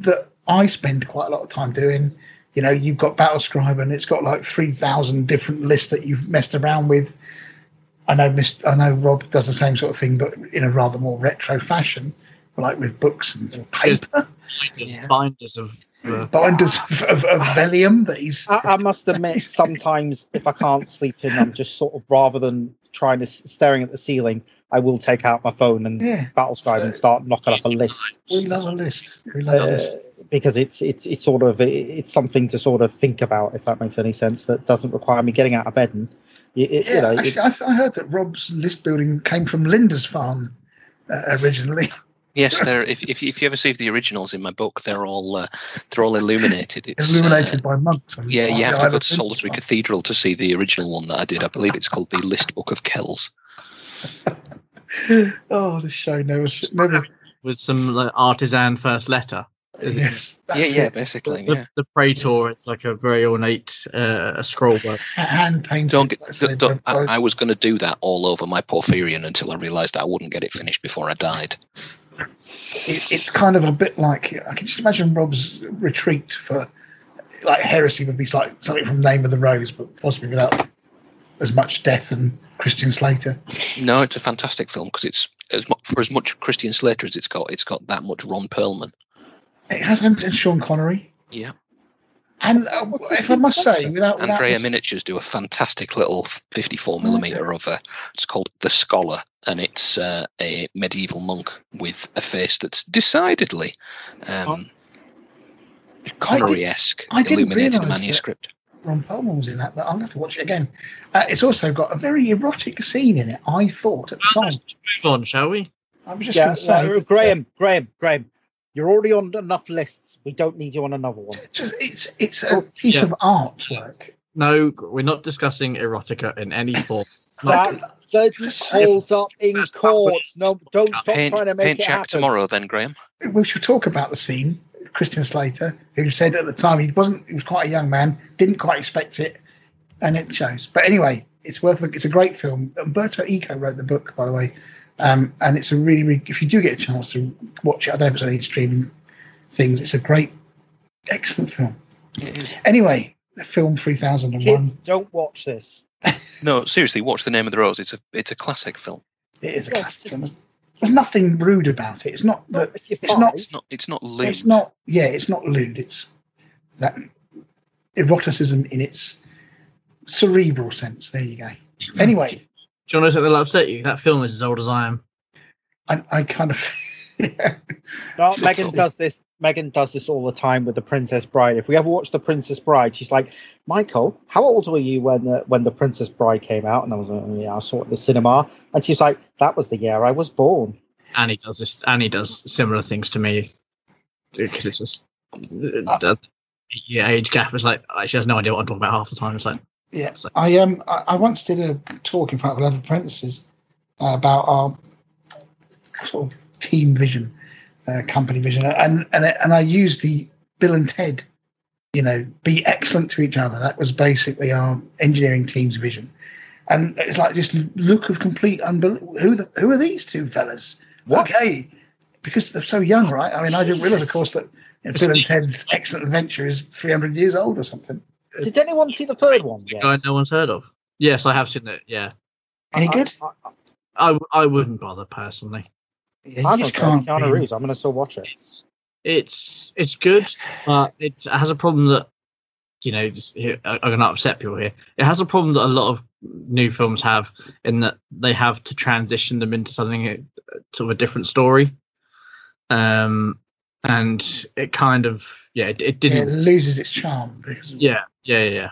that I spend quite a lot of time doing. You know, you've got Battlescribe and it's got like three thousand different lists that you've messed around with. I know, Mist, I know Rob does the same sort of thing, but in a rather more retro fashion, like with books and paper, Yeah. Binders of uh, binders of, of, of vellum that he's. I, I must admit, sometimes if I can't sleep in, I'm just sort of rather than trying to staring at the ceiling, I will take out my phone and Yeah. Battlescribe and start knocking up a list. We love a list. We love a Uh, list. because it's it's it's sort of it's something to sort of think about if that makes any sense that doesn't require me getting out of bed and you, you Yeah, know actually, I, I heard that Rob's list building came from Lindisfarne uh, originally. [LAUGHS] Yes, they're. If, if, you- if you ever see the originals in my book, they're all uh, they're all illuminated. It's, uh, Illuminated by monks. and yeah, you by have to go to Salisbury Cathedral to see the original one that I did. I believe it's called the List Book of Kells. [LAUGHS] Oh, the show never, never. with some like, artisan first letter. Yes, Yeah, yeah, it. basically. The, Yeah. the Praetor, it's like a very ornate uh, scroll book. hand painted. Don't get. I don't- don't- I, I was going to do that all over my Porphyrion until I realised I wouldn't get it finished before I died. it, it's kind of a bit like I can just imagine Rob's retreat for like heresy would be like something from Name of the Rose, but possibly without as much death and Christian Slater. No, it's a fantastic film because it's as mu- for as much Christian Slater as it's got. It's got that much Ron Perlman. It has and and Sean Connery. Yeah. And uh, if I must say, without, without Andrea this- Miniatures do a fantastic little 54 millimeter of a. It's called The Scholar, and it's uh, a medieval monk with a face that's decidedly um, Connery-esque, I didn't illuminated realise that- manuscript. Ron Perlman was in that, but I'm going to have to watch it again. Uh, it's also got a very erotic scene in it. I thought at the time. Move on, shall we? I was just Yeah, going to say, that, uh, Graham, Graham, Graham, you're already on enough lists. We don't need you on another one. [LAUGHS] just, it's it's a piece yeah. of artwork. No, we're not discussing erotica in any form. [LAUGHS] It's That doesn't hold up in court. No, don't stop Paint, trying to make paint it Jack happen. tomorrow, then, Graham. we should talk about the scene. Christian Slater, who said at the time he wasn't, he was quite a young man, didn't quite expect it, and it shows. But anyway, it's worth. It. It's a great film. Umberto Eco wrote the book, by the way, um, and it's a really, really. If you do get a chance to watch it, I don't know if it's on any streaming things. It's a great, excellent film. Anyway, film three thousand and one. Kids, don't watch this. [LAUGHS] No, seriously, watch The Name of the Rose. It's a it's a classic film. It is a classic film. There's nothing rude about it. It's not that. It's not. It's not it's not lewd. It's not. Yeah, it's not lewd. It's that eroticism in its cerebral sense. There you go. Anyway, [LAUGHS] Do you want to know something that'll upset you? That film is as old as I am. I, I kind of. [LAUGHS] No, Megan [LAUGHS] does this. Megan does this all the time with the Princess Bride. If we ever watch the Princess Bride, she's like, "Michael, how old were you when the when the Princess Bride came out?" And I was like, "Yeah, I saw it at the cinema." And she's like, "That was the year I was born." Annie does this. Annie does similar things to me because it's just Uh, the yeah, age gap is like she has no idea what I'm talking about half the time. It's like Yeah, I um, I, I once did a talk in front of eleven apprentices uh, about our sort of team vision, uh, company vision, and and and I used the Bill and Ted, you know, be excellent to each other. That was basically our engineering team's vision, and it's like this look of complete unbelief. Who the, who are these two fellas? Okay, because they're so young, right? I mean, I didn't realize, of course, that you know, Bill and Ted's [LAUGHS] Excellent Adventure is three hundred years old or something. Did anyone see the third one? a guy no one's heard of. Yes, I have seen it. Yeah, Any good? I I wouldn't bother personally. Yeah, I you don't just know. can't. Keanu be- Reeves. I'm gonna still watch it. It's it's it's good, but it has a problem that you know just, I'm going to upset people here. It has a problem that a lot of new films have in that they have to transition them into something uh, sort of a different story. Um, and it kind of yeah, it, it It didn't. loses its charm because Yeah, yeah, yeah. yeah.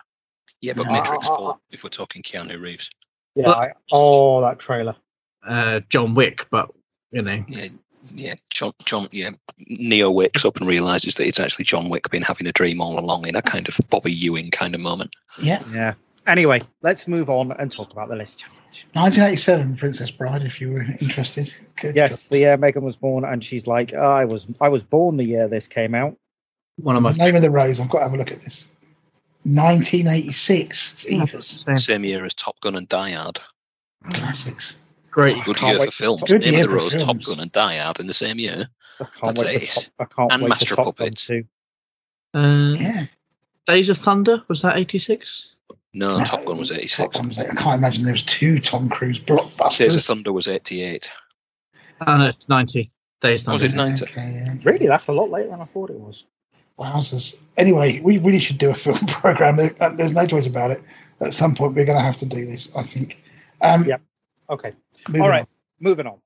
Yeah, but Uh, Matrix uh, uh, 4, if we're talking Keanu Reeves. Yeah. But- I, oh, that trailer. Uh, John Wick, but you know, Yeah, yeah, John, John, yeah. Neo wakes up and realizes that it's actually John Wick been having a dream all along in a kind of Bobby Ewing kind of moment. yeah, Yeah. Anyway, let's move on and talk about the list challenge. 1987 Princess Bride. If you were interested, good. Yes, the year Megan was born, and she's like, oh, "I was, I was born the year this came out." one of my name of the rose. I've got to have a look at this. 1986. Jesus, same Same year as Top Gun and Die Hard. classics. Great. Good year for for films. Good Name year of the for Rose, Top. Gun and Die Hard in the same year. I can't That's wait for ace. top, I can't And wait Master for Top Gun Puppets. 2. Uh, Yeah. Days of Thunder was that 86? No, No, Top Gun was 86. Gun was like- I can't imagine there was two Tom Cruise blockbusters. Days of. Thunder was 88. Oh no, it's 90. Days of Thunder. Was it 90? Okay, yeah. Really, that's a lot later than I thought it was. Wowzers. Anyway, we really should do a film [LAUGHS] program. Uh, There's no choice about it. At some point, we're going to have to do this. I think. Um, Yep. Okay. Moving All right. on. Moving on.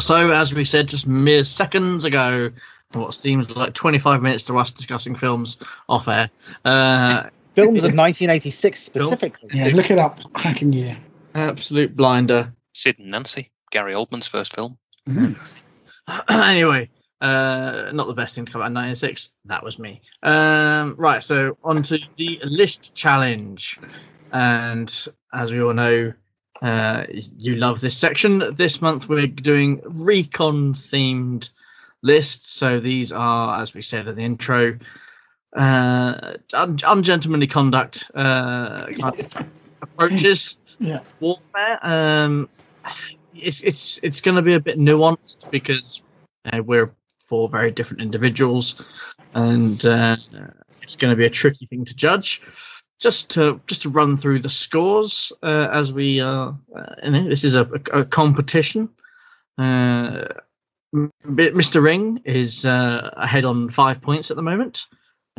So, as we said just mere seconds ago, what seems like 25 minutes to us discussing films off air. Uh, Films of [LAUGHS] 1986 specifically. Yeah, look it up. Cracking year. absolute blinder. Sid and Nancy, Gary Oldman's first film. [CLEARS THROAT] anyway, uh, not the best thing to come out in 96. That was me. Um, right, so on to the list challenge. And as we all know, uh, you love this section. This month we're doing recon themed lists. So these are, as we said in the intro, uh, un- ungentlemanly conduct uh, kind of [LAUGHS] approaches Yeah. warfare. Um, it's it's it's going to be a bit nuanced because uh, we're four very different individuals, and uh, it's going to be a tricky thing to judge. Just to just to run through the scores uh, as we uh, uh, this is a, a, a competition. Uh, Mr. Ring is uh, ahead on five points at the moment.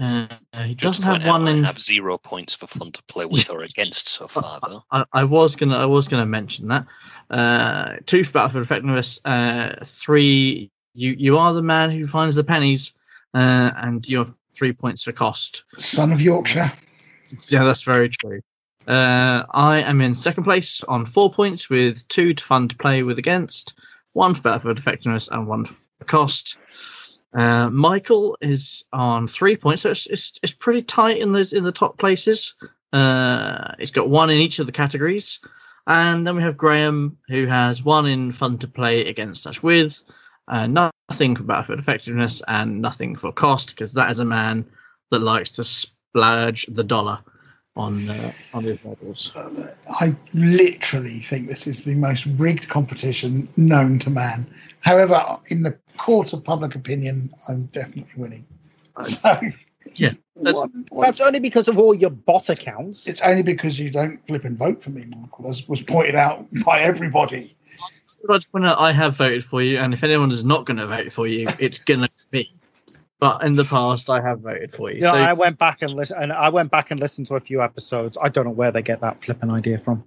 Uh, he Just doesn't have point out, one I in have zero points for fun to play with or against so far, though. I, I was gonna I was gonna mention that. Uh, two for Battlefield Effectiveness. Uh, three. You you are the man who finds the pennies, uh, and you have three points for cost. Son of Yorkshire. Yeah, that's very true. Uh, I am in second place on four points with two to fun to play with against, one for Battlefield Effectiveness and one for cost. Uh, Michael is on three points, so it's, it's, it's pretty tight in the in the top places. Uh, he's got one in each of the categories, and then we have Graham who has one in fun to play against us with, uh, nothing for Battlefield Effectiveness and nothing for cost because that is a man that likes to splurge the dollar on uh, on his models. I literally think this is the most rigged competition known to man. However, in the court of public opinion, I'm definitely winning. So, Yeah, that's- That's only because of all your bot accounts. It's only because you don't flip and vote for me, Michael, as was pointed out by everybody. I'd like to point out I have voted for you, and if anyone is not going to vote for you, it's gonna be. But in the past, I have voted for you. Yeah, so, I went back and listen, and I went back and listened to a few episodes. I don't know where they get that flipping idea from.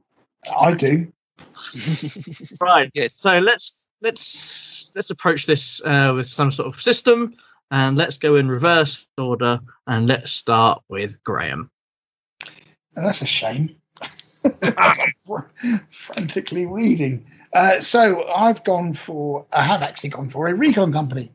I do. [LAUGHS] right. Yeah. So let's let's let's approach this uh, with some sort of system, and let's go in reverse order, and let's start with Graham. That's a shame. [LAUGHS] Frantically reading. Uh, so I've gone for, I have actually gone for a recon company,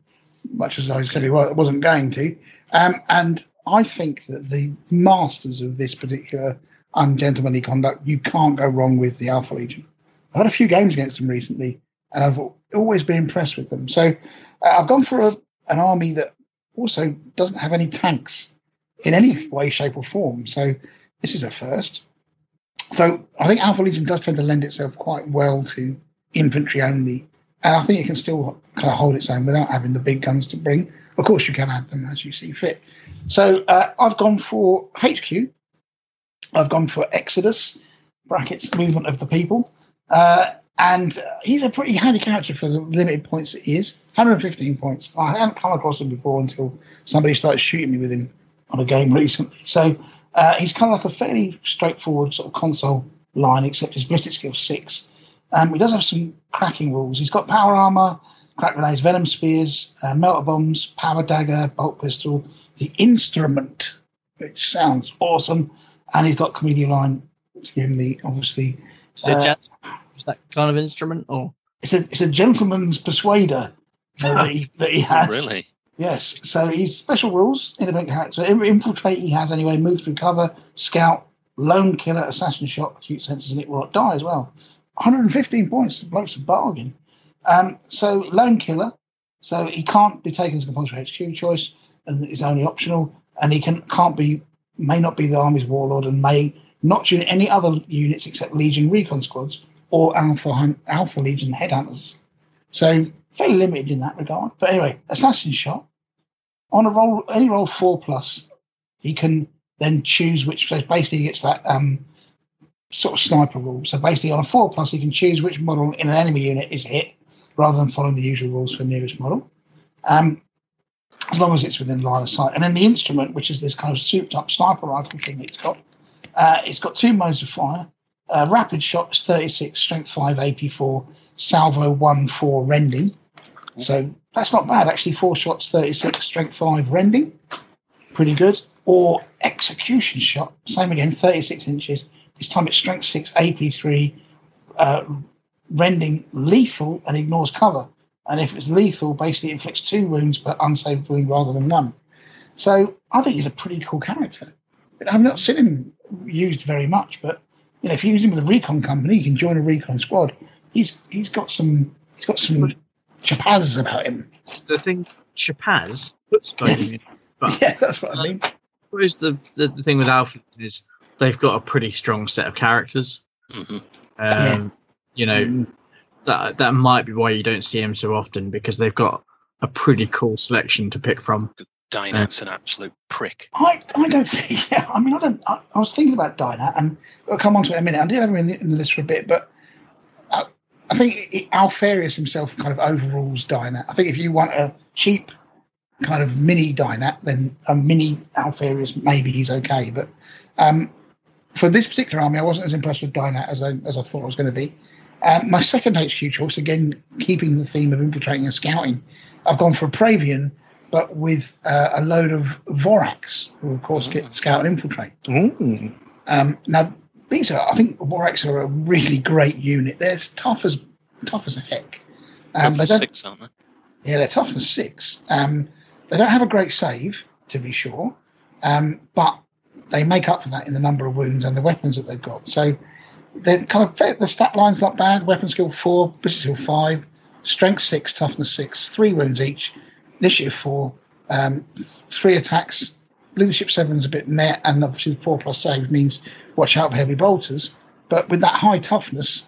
much as I said I wasn't going to. Um, and I think that the masters of this particular ungentlemanly conduct, you can't go wrong with the Alpha Legion. I've had a few games against them recently, and I've always been impressed with them. So uh, I've gone for a, an army that also doesn't have any tanks in any way, shape, or form. So this is a first. So I think Alpha Legion does tend to lend itself quite well to infantry only, and I think it can still kind of hold its own without having the big guns to bring. Of course, you can add them as you see fit. So uh, I've gone for HQ. I've gone for Exodus brackets movement of the people, uh, and uh, he's a pretty handy character for the limited points that he is. 115 points. I haven't come across him before until somebody started shooting me with him on a game recently. So uh, he's kind of like a fairly straightforward sort of console line, except his ballistic skill six. Um, he does have some cracking rules. He's got power armor, crack grenades, venom spears, uh, melter bombs, power dagger, bolt pistol, the instrument, which sounds awesome, and he's got cameleoline to give him the obviously. Is, it uh, jazz? Is that kind of instrument, or it's a it's a gentleman's persuader that, he, that he has. Really? Yes, so he's special rules, independent character. In- Infiltrate he has anyway, move through cover, scout, lone killer, assassin shot, acute senses, and it will die as well. 115 points, the bloke's a bargain. Um, so lone killer, so he can't be taken as a compulsory HQ choice, and is only optional, and he can can't be may not be the army's warlord, and may not join any other units except Legion recon squads or Alpha Alpha Legion headhunters. So fairly limited in that regard. But anyway, assassin shot on a roll, any roll four plus, he can then choose which. So basically, he gets that um, sort of sniper rule. So basically, on a four plus, he can choose which model in an enemy unit is hit, rather than following the usual rules for nearest model. Um, as long as it's within line of sight. And then the instrument, which is this kind of souped up sniper rifle thing it's got, uh, it's got two modes of fire. Uh, rapid shot is 36, strength 5, AP4, salvo 1, 4, rending. So that's not bad actually. Four shots, 36, strength five rending, pretty good. Or execution shot, same again, 36 inches. This time it's strength six, AP three, uh, rending lethal and ignores cover. And if it's lethal, basically it inflicts two wounds but unsaved wound rather than one. So I think he's a pretty cool character. I've not seen him used very much, but you know, if you use him with a recon company, you can join a recon squad. He's he's got some he's got some chapaz about him. The thing, Chapaz puts both in. But Yeah, that's what I mean. what is the, the the thing with Alpha is they've got a pretty strong set of characters. hmm Um, You know Mm. that that might be why you don't see him so often because they've got a pretty cool selection to pick from. Dynat's an absolute prick. I, I don't think. [LAUGHS] Yeah, I mean, I don't. I, I was thinking about Dynat, and I'll come on to it in a minute. I did have him in the, in the list for a bit, but I, I think it, Alpharius himself kind of overrules Dynat. I think if you want a cheap kind of mini Dynat, then a mini Alpharius maybe he's okay. But um, for this particular army, I wasn't as impressed with Dynat as I as I thought I was going to be. Um, my second HQ choice, again keeping the theme of infiltrating and scouting, I've gone for a Praevian, but with uh, a load of Vorax, who of course get scout and infiltrate. Mm. Um, now these are, I think, Vorax are a really great unit. They're as tough as tough as heck. Um, they six, aren't they? yeah, they're tough as six. Um, they don't have a great save, to be sure, um, but they make up for that in the number of wounds and the weapons that they've got. So they're kind of the stat line's not bad. Weapon skill four, British skill five, strength six, toughness six, three wounds each, initiative four, um, three attacks. Leadership seven is a bit meh, and obviously the four plus save means watch out for heavy bolters. But with that high toughness,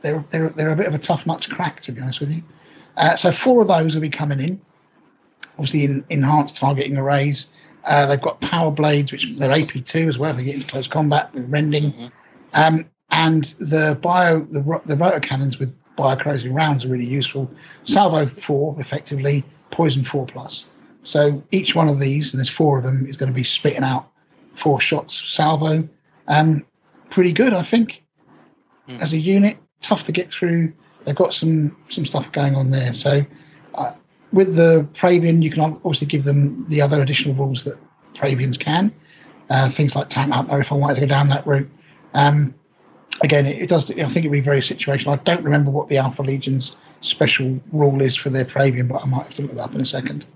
they're they're they're a bit of a tough nut to crack, to be honest with you. Uh, so four of those will be coming in. Obviously, in enhanced targeting arrays. Uh, they've got power blades, which they're AP2 as well. They get into close combat with rending. Mhm. Um, and the bio, the, the rotor cannons with biocorrosive rounds are really useful. Salvo four, effectively, poison four plus. So each one of these, and there's four of them, is going to be spitting out four shots salvo. Um, pretty good, I think, Hmm. as a unit. Tough to get through. They've got some some stuff going on there. So uh, with the Praevian, you can obviously give them the other additional rules that Praevians can. Uh, things like tank hunter, if I wanted to go down that route. Um, again, it, it does. I think it'd be very situational. I don't remember what the Alpha Legion's special rule is for their Praevian, but I might have to look that up in a second.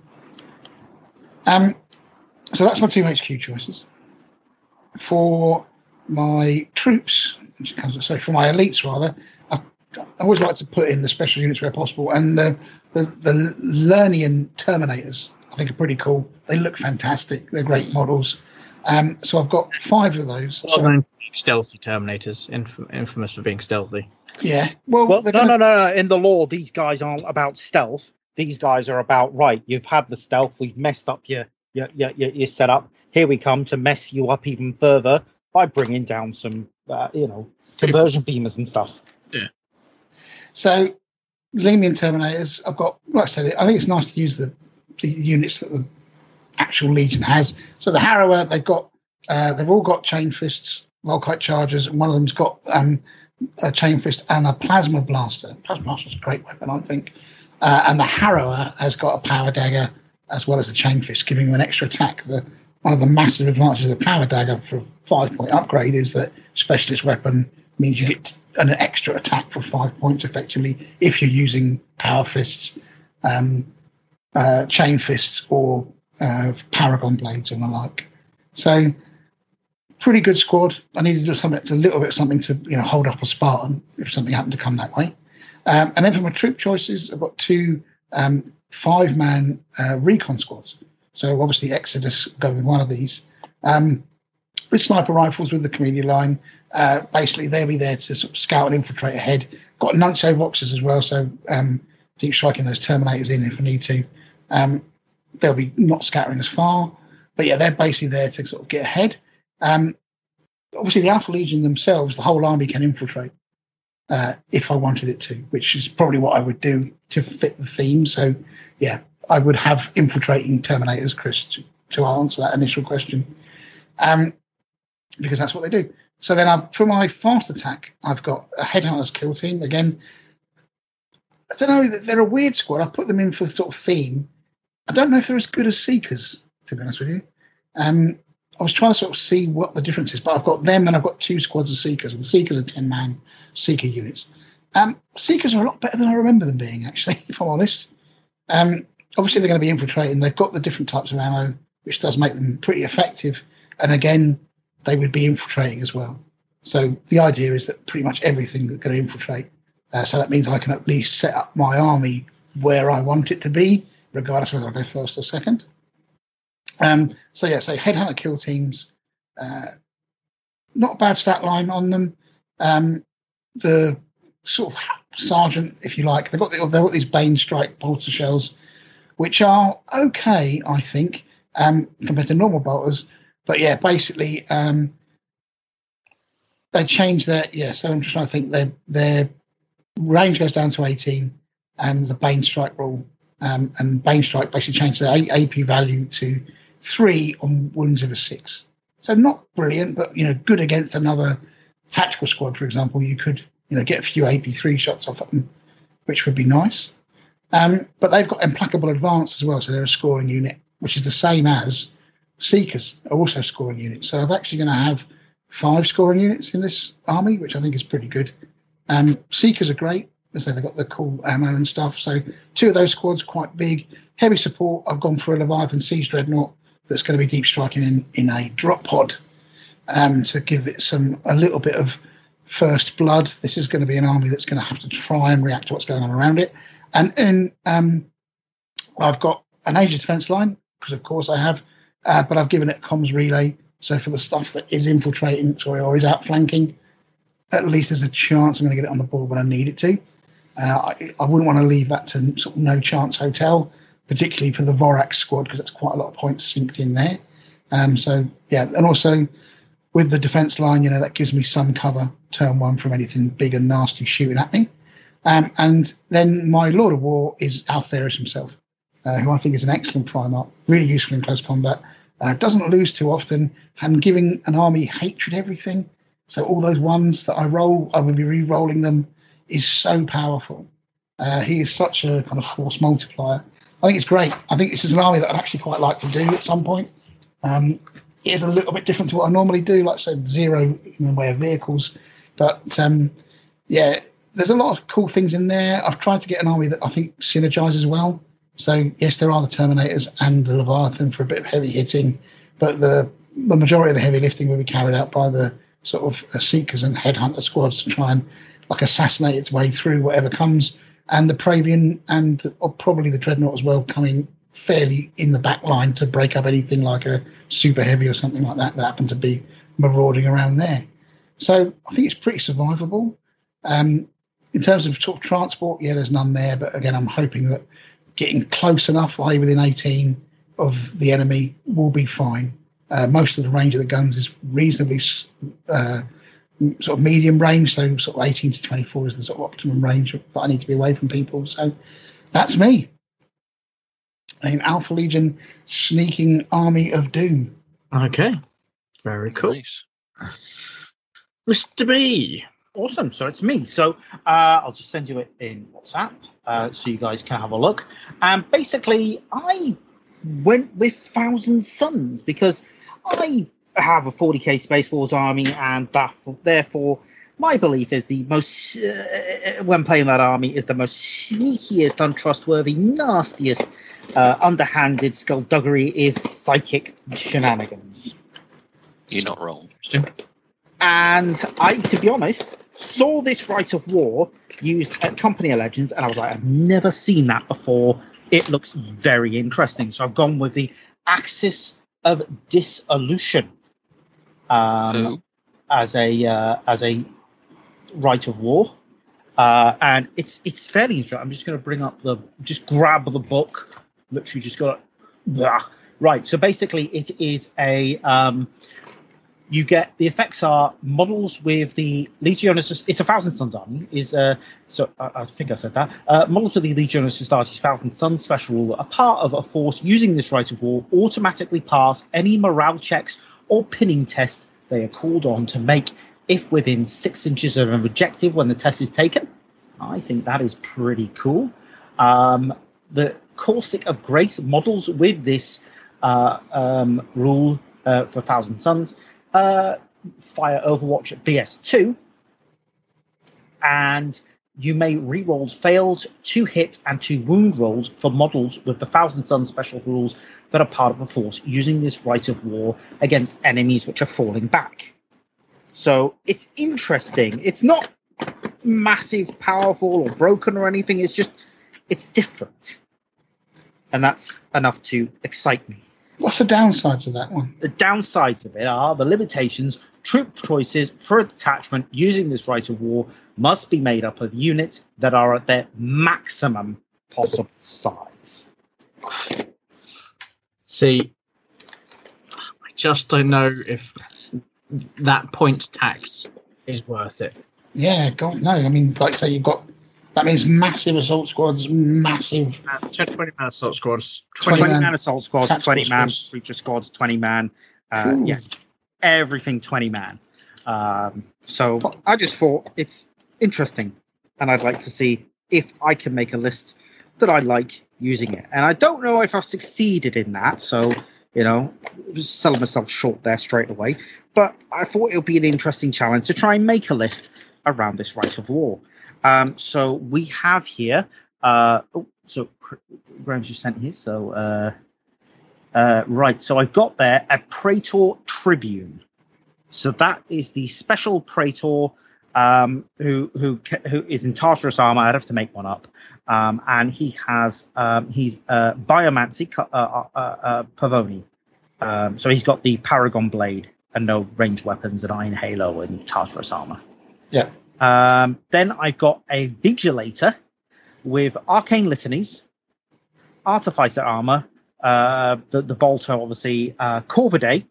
Um, so that's my two HQ choices. For my troops, which comes, sorry, for my elites rather, I, I always like to put in the special units where possible, and the the, the Lernaean Terminators I think are pretty cool. They look fantastic. They're great models. Um, so I've got five of those. Well So, known for being stealthy Terminators, inf- infamous for being stealthy. Yeah. Well, Well, no, gonna- no, no, no. In the law, these guys aren't about stealth. These guys are about right. You've had the stealth. We've messed up your your your, your, your setup. Here we come to mess you up even further by bringing down some, uh, you know, conversion beamers and stuff. Yeah. So, Lernaean Terminators, I've got, like I said, I think it's nice to use the, the units that the actual Legion has. So, the Harrower, they've got, uh, they've all got chain fists, Volkite chargers, and one of them's got um, a chain fist and a plasma blaster. Plasma blaster's a great weapon, I think. Uh, and the Harrower has got a power dagger as well as the chain fist, giving him an extra attack. The one of the massive advantages of the power dagger for five point upgrade is that specialist weapon means you get an extra attack for five points effectively if you're using power fists, um, uh, chain fists, or uh, paragon blades and the like. So pretty good squad. I needed do something, a little bit something to you know hold up a Spartan if something happened to come that way. Um, and then for my troop choices, I've got two um, five-man uh, recon squads. So obviously Exodus go with one of these. Um, with sniper rifles with the cameleoline, uh, basically they'll be there to sort of scout and infiltrate ahead. Got nuncio voxes as well, so um, I striking those terminators in if I need to. Um, they'll be not scattering as far, but yeah, they're basically there to sort of get ahead. Um, obviously, the Alpha Legion themselves, the whole army can infiltrate uh, if I wanted it to, which is probably what I would do to fit the theme. So, yeah, I would have infiltrating Terminators, Chris, to, to answer that initial question, um, because that's what they do. So then, I've, for my fast attack, I've got a Headhunters kill team again. I don't know. They're a weird squad. I put them in for sort of theme. I don't know if they're as good as Seekers, to be honest with you. Um, I was trying to sort of see what the difference is, but I've got them and I've got two squads of Seekers. And the Seekers are 10 man Seeker units. Um, Seekers are a lot better than I remember them being, actually, [LAUGHS] if I'm honest. Um, obviously, they're going to be infiltrating. They've got the different types of ammo, which does make them pretty effective. And again, they would be infiltrating as well. So the idea is that pretty much everything is going to infiltrate. Uh, so that means I can at least set up my army where I want it to be, regardless of whether I go first or second. Um, so yeah, so headhunter kill teams, uh, not a bad stat line on them. Um, the sort of sergeant, if you like, they've got the, they've got these Bane strike bolter shells, which are okay, I think, um, compared to normal bolters. But yeah, basically, um, they change their yeah. So interesting, I'm just trying to think their their range goes down to 18, and the Bane strike rule um, and Bane strike basically changed their AP value to three on wounds of a six. So not brilliant, but you know good against another tactical squad, for example. You could you know get a few AP three shots off of them, which would be nice. Um, but they've got implacable advance as well, so they're a scoring unit, which is the same as Seekers are also scoring units. So I'm actually going to have five scoring units in this army, which I think is pretty good. Um, Seekers are great. Say, they've got the cool ammo and stuff. So two of those squads quite big. Heavy support. I've gone for a Leviathan Siege Dreadnought that's going to be deep striking in, in a drop pod um, to give it some a little bit of first blood. This is going to be an army that's going to have to try and react to what's going on around it. And in um, I've got an Aegis defense line because of course I have, uh, but I've given it comms relay. So for the stuff that is infiltrating, sorry, or is outflanking, at least there's a chance I'm going to get it on the board when I need it to. Uh, I, I wouldn't want to leave that to sort of no chance hotel, particularly for the Vorax squad because that's quite a lot of points synced in there. Um, so yeah, and also with the defense line, you know, that gives me some cover turn one from anything big and nasty shooting at me. Um, and then my Lord of War is Alpharius himself, uh, who I think is an excellent Primarch, really useful in close combat. Uh, doesn't lose too often, and giving an army hatred everything. So all those ones that I roll, I will be re-rolling them, is so powerful. Uh, he is such a kind of force multiplier. I think it's great. I think this is an army that I'd actually quite like to do at some point. Um, it is a little bit different to what I normally do, like I said, zero in the way of vehicles. But um, yeah, there's a lot of cool things in there. I've tried to get an army that I think synergizes well. So yes, there are the Terminators and the Leviathan for a bit of heavy hitting, but the the majority of the heavy lifting will be carried out by the sort of uh, seekers and headhunter squads to try and like assassinate its way through whatever comes. And the Praevian and or probably the Dreadnought as well coming fairly in the back line to break up anything like a super heavy or something like that that happened to be marauding around there. So I think it's pretty survivable. Um, in terms of sort of transport, yeah, there's none there. But again, I'm hoping that getting close enough, i.e., within 18 of the enemy, will be fine. Uh, most of the range of the guns is reasonably uh, sort of medium range, so sort of 18 to 24 is the sort of optimum range that I need to be away from people. So that's me. An Alpha Legion sneaking army of doom. Okay. Very cool. Nice. Mr. B. Awesome. So it's me. So uh, I'll just send you it in WhatsApp uh, so you guys can have a look. And basically, I went with Thousand Sons because I have a 40k Space Wolves army, and that, therefore, my belief is the most, uh, when playing that army, is the most sneakiest, untrustworthy, nastiest, uh, underhanded skullduggery is psychic shenanigans. You're not wrong. And I, to be honest, saw this Rite of War used at Company of Legends, and I was like, I've never seen that before. It looks very interesting. So I've gone with the Axis of Dissolution um, as a uh, as a Rite of War, uh, and it's it's fairly interesting. I'm just going to bring up the just grab the book. Literally, just got blah. right. So basically, it is a um, you get the effects are models with the Legiones. It's a Thousand Sons army. Is uh, so I, I think I said that. Uh, models of the Legiones Astartes Thousand Sons special rule are part of a force using this right of War automatically pass any morale checks or pinning test they are called on to make if within six inches of an objective when the test is taken. I think that is pretty cool. Um, the Caustic of Grace models with this uh, um, rule uh, for Thousand Sons uh, fire Overwatch at BS2, and you may re-roll failed, two hit, and two wound rolls for models with the Thousand Sons special rules that are part of a force using this right of war against enemies which are falling back. So it's interesting. It's not massive, powerful, or broken or anything. It's just it's different, and that's enough to excite me. What's the downsides of that one? The downsides of it are the limitations. Troop choices for a detachment using this right of war must be made up of units that are at their maximum possible size. See, I just don't know if that point tax is worth it. Yeah, God, no. I mean, like I say, you've got that means massive assault squads, massive. Uh, 20 man assault squads, 20, 20 man, man assault squads, 20 man squads. breacher squads, 20 man. Uh, yeah, everything 20 man. Um, so I just thought it's interesting, and I'd like to see if I can make a list that I like using it. And I don't know if I've succeeded in that, so you know, selling myself short there straight away. But I thought it would be an interesting challenge to try and make a list around this right of war. Um, so we have here. Uh, oh, so Cr- Graham just sent his. So uh, uh, right. So I've got there a Praetor Tribune. So that is the special Praetor um, who who who is in Tartarus armor. I'd have to make one up. Um, and he has um, he's uh, Biomancy uh, uh, uh, Pavoni. Um, so he's got the Paragon blade and no ranged weapons and Iron Halo and Tartarus armor. Yeah. Um, then I've got a Vigilator with Arcane Litanies, Artificer Armor, uh, the, the Bolter, obviously, uh, Corvidae,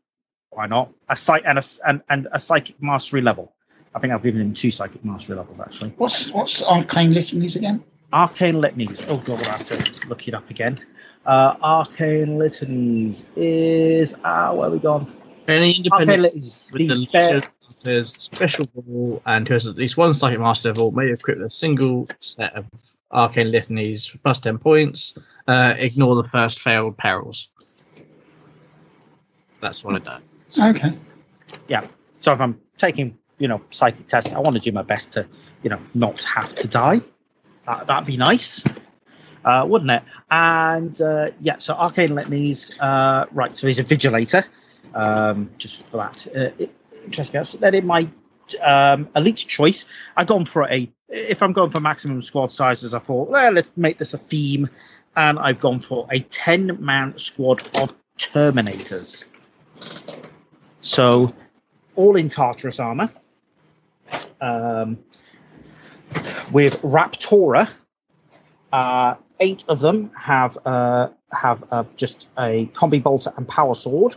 why not? A psych and a, s- and, and a Psychic Mastery level. I think I've given him two Psychic Mastery levels, actually. What's what's arcane litanies again? Arcane Litanies. Oh, God, I have to look it up again. Uh, Arcane Litanies is. Ah, where are we gone? Any Arcane independent Litanies. with the The fair- there's special rule and who has at least one psychic master level may equip a single set of arcane litanies plus 10 points. Uh, ignore the first failed perils. That's what it does. Okay. yeah. So if I'm taking, you know, psychic tests, I want to do my best to, you know, not have to die. That, that'd be nice, uh, wouldn't it? And uh, yeah, so arcane litanies. Uh, right, so he's a vigilator. Um, just for that, uh, it- interesting. So then in my um, elite choice, I've gone for a. If I'm going for maximum squad sizes, I thought, well, let's make this a theme, and I've gone for a ten-man squad of Terminators. So, all in Tartarus armor, um, with Raptora. Uh, eight of them have uh, have uh, just a combi bolter and power sword.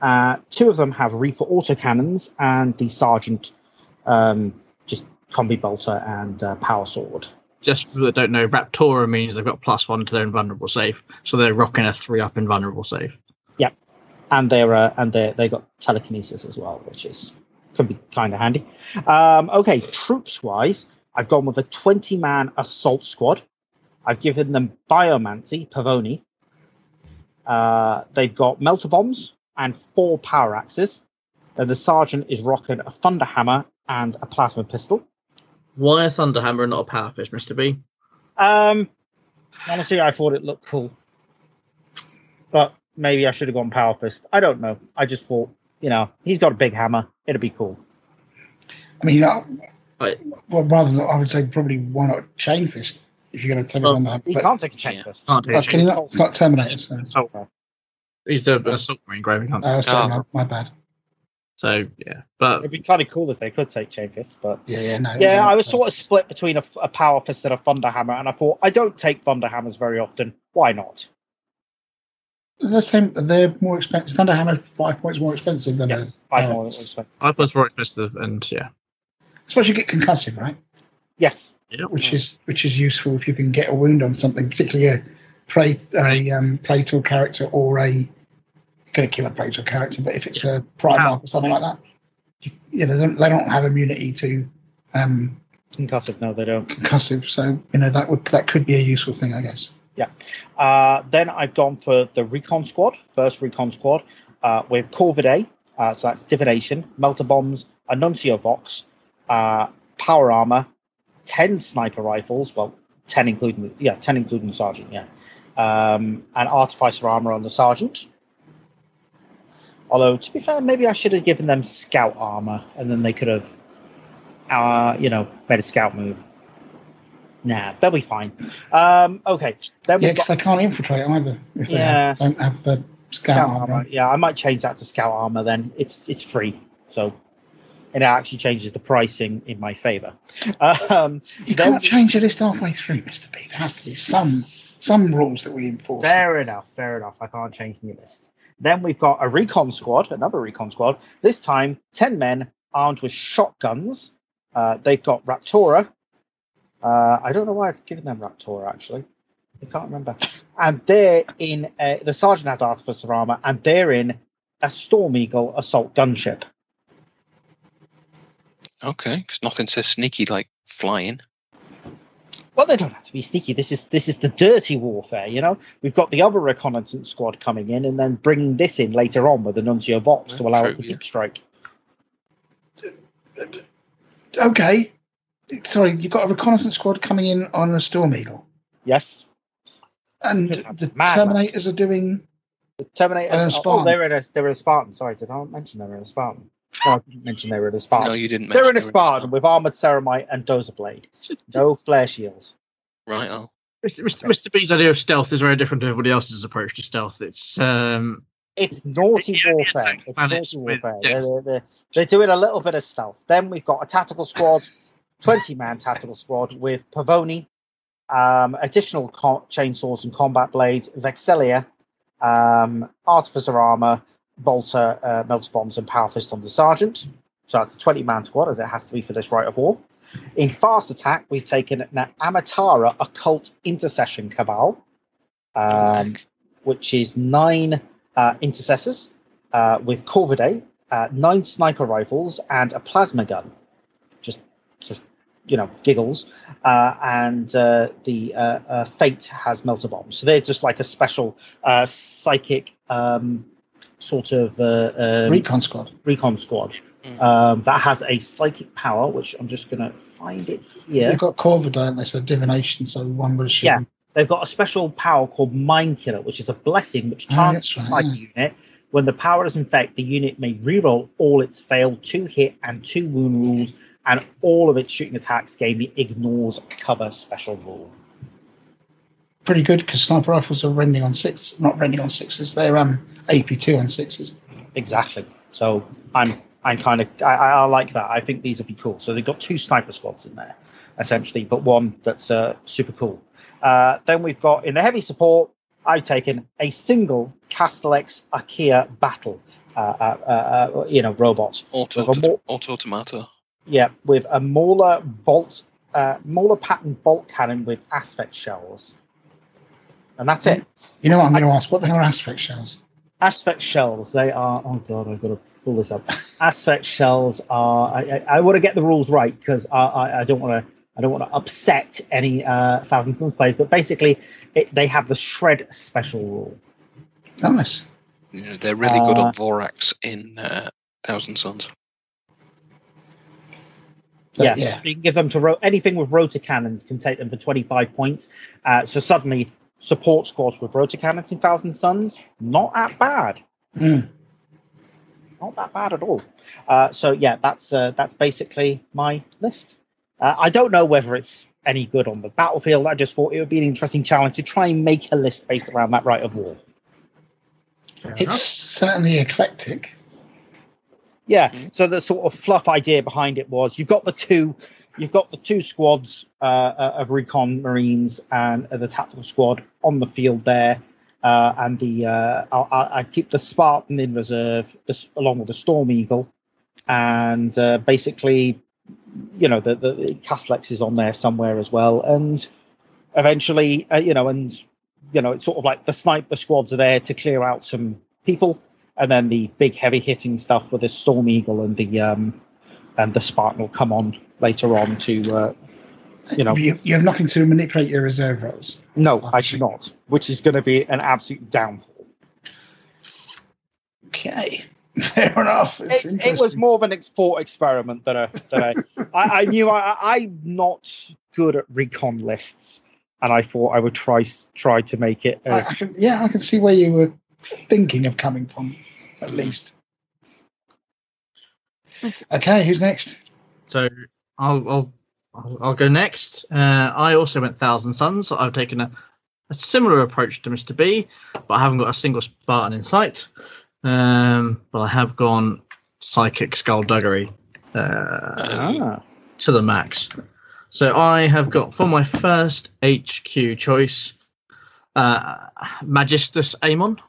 Uh, two of them have Reaper autocannons, and the sergeant um, just combi bolter and uh, power sword. Just that don't know, Raptora means they've got plus one to their invulnerable save. So they're rocking a three up invulnerable save. Yep, and they're uh, and they they got telekinesis as well, which is could be kind of handy. Um, okay, troops wise, I've gone with a 20 man assault squad. I've given them biomancy, Pavoni. Uh, they've got melter bombs and four power axes. Then the sergeant is rocking a thunder hammer and a plasma pistol. Why a Thunderhammer and not a Power Fist, Mr. B? Um, honestly, I thought it looked cool, but maybe I should have gone power fist. I don't know. I just thought, you know, he's got a big hammer. It'd be cool. I mean, Right. well, rather than I would say probably why not chain fist if you're going to take it Well, on that. He but- can't take a chain Yeah. fist. Can't do Oh, it. can you not? It's not Terminator. So, Assault. He's the assault marine, Graham. he can't. oh, sorry, Oh. my, my bad. So yeah, but It'd be kind of cool if they could take chain but Yeah, yeah, no. yeah, I was no. sort of split between a, a power fist and a thunder hammer, and I thought I don't take thunder hammers very often. Why not? The same. They're more expensive. Thunder Thunderhammer five points more expensive than yes, a. five uh, more expensive. I was more expensive, and yeah, I suppose you get concussive, right? Yes, yeah. Which is which is useful if you can get a wound on something, particularly a prey a um, Plato character or a going to kill a Plato character, but if it's a Primarch or something like that, you, you know, they don't, they don't have immunity to um, Concussive, no, they don't. concussive. So you know that would that could be a useful thing, I guess. Yeah. Uh, then I've gone for the recon squad, first recon squad, uh, with Corvidae, uh, so that's divination, melter bombs, a nuncio vox, uh, power armor, ten sniper rifles, well, ten including yeah, ten including sergeant, yeah, um, and artificer armor on the sergeant. Although to be fair, maybe I should have given them scout armor, and then they could have, uh, you know, made a scout move. Nah, they'll be fine. Um, okay, then Yeah, because got they can't infiltrate either if they Yeah. have, don't have the scout, scout armor. armor. Yeah, I might change that to scout armor. Then it's it's free, so and it actually changes the pricing in my favour. [LAUGHS] Um, You then- can't change your list halfway through, Mister B. There has to be some some rules that we enforce. Fair enough, fair enough. I can't change my list. Then we've got a recon squad, another recon squad. This time, ten men armed with shotguns. Uh, they've got Raptora. Uh, I don't know why I've given them Raptora actually. I can't remember. And they're in uh, the sergeant has artificer armor, and they're in a Storm Eagle assault gunship. Okay, because nothing says sneaky like flying. Well, they don't have to be sneaky. This is this is the dirty warfare, you know. We've got the other reconnaissance squad coming in, and then bringing this in later on with the Nuncio Vox to allow true, it to yeah. deep strike. Okay. Sorry, you've got a reconnaissance squad coming in on a Storm Eagle, Yes, and the mad, Terminators are doing. the Terminators. Uh, oh, they're in a they're in a Spartan. Sorry, did I not mention they're in a Spartan? No, I didn't mention they were in a Spartan. No, you didn't. they're in a mention Spartan with armored ceramite and dozer blade. [LAUGHS] No flare shield. Right. Oh, Mr. Mr. Mr. B's idea of stealth is very different to everybody else's approach to stealth. It's um, It's naughty Yeah, yeah, warfare. like It's naughty warfare. They're, they're, they're, they're doing a little bit of stealth. Then we've got a tactical squad, [LAUGHS] 20 man tactical squad with Pavoni, um, additional co- chainsaws and combat blades, Vexelia, um, Artificer armor, Bolter, uh, Melter bombs, and Power Fist on the Sergeant. So that's a 20 man squad, as it has to be for this right of war. In fast attack, we've taken an Ammitara Occult Intercession Cabal, um, which is nine uh, intercessors uh, with Corvidae, uh, nine sniper rifles, and a plasma gun. Just, just you know, giggles. Uh, and uh, the uh, uh, Fate has melter bombs. So they're just like a special uh, psychic um, sort of uh, um, Recon squad. recon squad Mm. um, that has a psychic power, which I'm just going to find it here. They've got Corva, don't they? So divination. So one would assume. Yeah. They've got a special power called Mind Killer, which is a blessing which Oh, targets that's the right, psychic unit. When the power is infect, the unit may reroll all its failed two hit and two wound rules, and all of its shooting attacks gain the ignores cover special rule. Pretty good because sniper rifles are rending on six, not rending on sixes. They're um AP2 on sixes. Exactly. So I'm I'm kind of I, I like that. I think these would be cool. So they've got two sniper squads in there, essentially, but one that's uh, super cool. Uh, then we've got in the heavy support. I've taken a single Castellax Achea battle, uh, uh, uh, uh, you know, robot. auto With a more- auto tomato. Yeah, with a Mauler bolt, uh, Mauler pattern bolt cannon with asphyx shells, and that's it. You know what I'm going to ask? What the hell are asphyx shells? Asphyx shells, they are. Oh god, I've got to pull this up. Asphyx shells are. I, I, I want to get the rules right because I, I, I don't want to. I don't want to upset any uh, Thousand Sons players, but basically, it, they have the shred special rule. Nice. Yeah, they're really good Uh, on Vorax in uh, Thousand Sons. But yeah, yeah. you can give them to ro- anything with rotor cannons can take them for 25 points. Uh, so suddenly, support squads with rotor cannons in Thousand Sons, not that bad. Mm. not that bad at all. Uh, so yeah, that's uh, that's basically my list. Uh, I don't know whether it's any good on the battlefield. I just thought it would be an interesting challenge to try and make a list based around that right of war. fair It's enough. certainly eclectic. Yeah. Mhm. So the sort of fluff idea behind it was you've got the two, you've got the two squads uh, uh, of recon marines and uh, the tactical squad on the field there, uh, and the uh, I'll, I'll keep the Spartan in reserve this, along with the Storm Eagle, and uh, basically, you know, the the, the Castellax is on there somewhere as well, and eventually, uh, you know, and you know, it's sort of like the sniper squads are there to clear out some people and then the big heavy hitting stuff with the Storm Eagle and the um, and the Spartan will come on later on to, uh, you know. You, you have nothing to manipulate your reserve rolls. No, I do not, which is going to be an absolute downfall. Okay, [LAUGHS] fair enough. It, it was more of an thought experiment than a. Than a I, I knew I, I'm not good at recon lists, and I thought I would try try to make it I, I can, yeah, I can see where you were thinking of coming from, at least. Okay, who's next? So I'll I'll I'll, I'll go next. Uh, I also went Thousand Sons. I've taken a, a similar approach to Mr. B, but I haven't got a single Spartan in sight. Um, but I have gone Psychic Skullduggery uh, ah, to the max. So I have got for my first HQ choice, uh, Magistus Amon.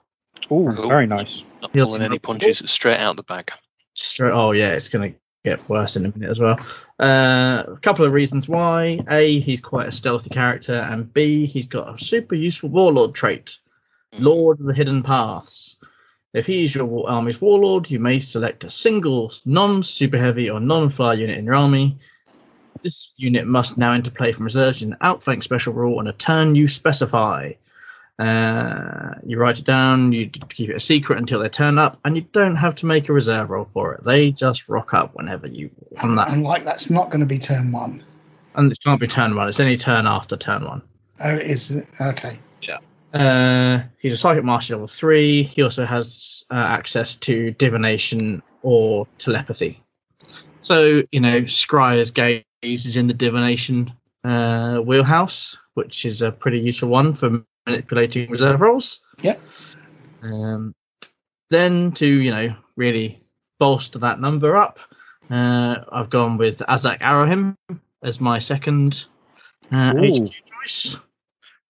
Oh. very nice. Not He'll- pulling any punches straight out the bag. Oh yeah, it's gonna get worse in a minute as well. Uh, a couple of reasons why: a, he's quite a stealthy character, and b, he's got a super useful warlord trait, Lord of the Hidden Paths. If he is your army's warlord, you may select a single non-super heavy or non-fly unit in your army. This unit must now enter play from reserves in an outflank special rule on a turn you specify. Uh, you write it down, you keep it a secret until they turn up, and you don't have to make a reserve roll for it. They just rock up whenever you want that. And like that's not going to be turn one. And it can't be turn one, it's any turn after turn one. Oh, it is. Okay. Yeah. Uh, he's a psychic master level three. He also has uh, access to divination or telepathy. So you know, Scryer's gaze is in the divination uh, wheelhouse, which is a pretty useful one for manipulating reserve rolls. Yep. Um, then to you know really bolster that number up, uh, I've gone with Ahzek Ahriman as my second uh, HQ choice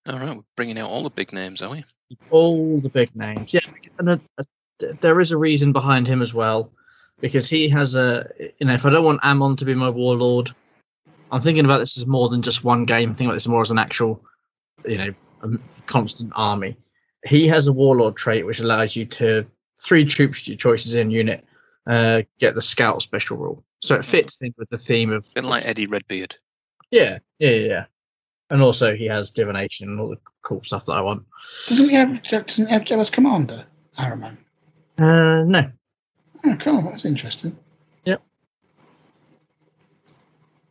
All right, we're bringing out all the big names, are we? all the big names. Yeah, and a, a, there is a reason behind him as well, because he has a. You know, if I don't want Ammon to be my warlord, I'm thinking about this as more than just one game. I'm thinking about this more as an actual, you know, a constant army. He has a warlord trait which allows you to three troops your choices in unit uh, get the scout special rule. So it fits in with the theme of A bit like Eddie Redbeard. yeah, yeah, yeah, yeah. And also he has divination and all the cool stuff that I want. Doesn't he have? Doesn't he have jealous commander? Ahriman. Uh, no, Oh, cool. That's interesting. Yep.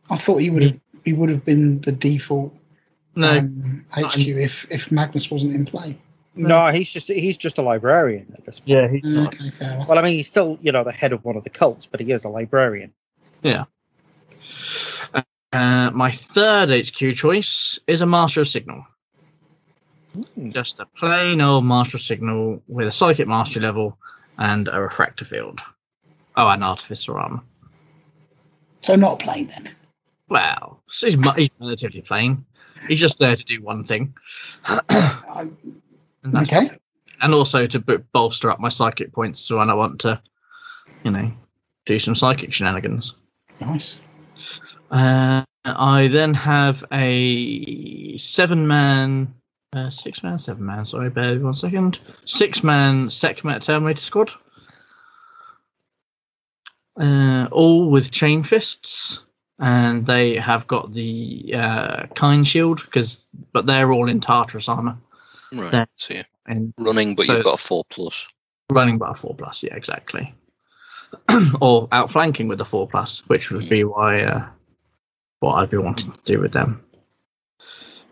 I thought he would have. He would have been the default no. um, not HQ if if Magnus wasn't in play. No, he's just he's just a librarian at this point. yeah, he's not. Okay, fair enough. Well, I mean, he's still you know the head of one of the cults, but he is a librarian. Uh, my third HQ choice is a Master of Signal. Hmm. Just a plain old Master of Signal with a Psychic Mastery level and a Refractor Field. Oh, and Artificer Armor. So not plain then. Well, he's, he's relatively plain. He's just there to do one thing. [COUGHS] And, that's- okay. and also to b- bolster up my psychic points so when I want to, you know, do some psychic shenanigans. Nice. Uh, I then have a seven man, uh, six man, seven man. Sorry, bear with me one second. Six man Sekhmet Terminator squad. Uh, all with chain fists, and they have got the uh, kine shield because, but they're all in Tartaros armor Right. Yeah. So you're and running, but So- you've got a four plus. running by a four plus. Yeah, exactly. [CLEARS THROAT] or outflanking with the four plus, which would be why uh, what I'd be wanting to do with them.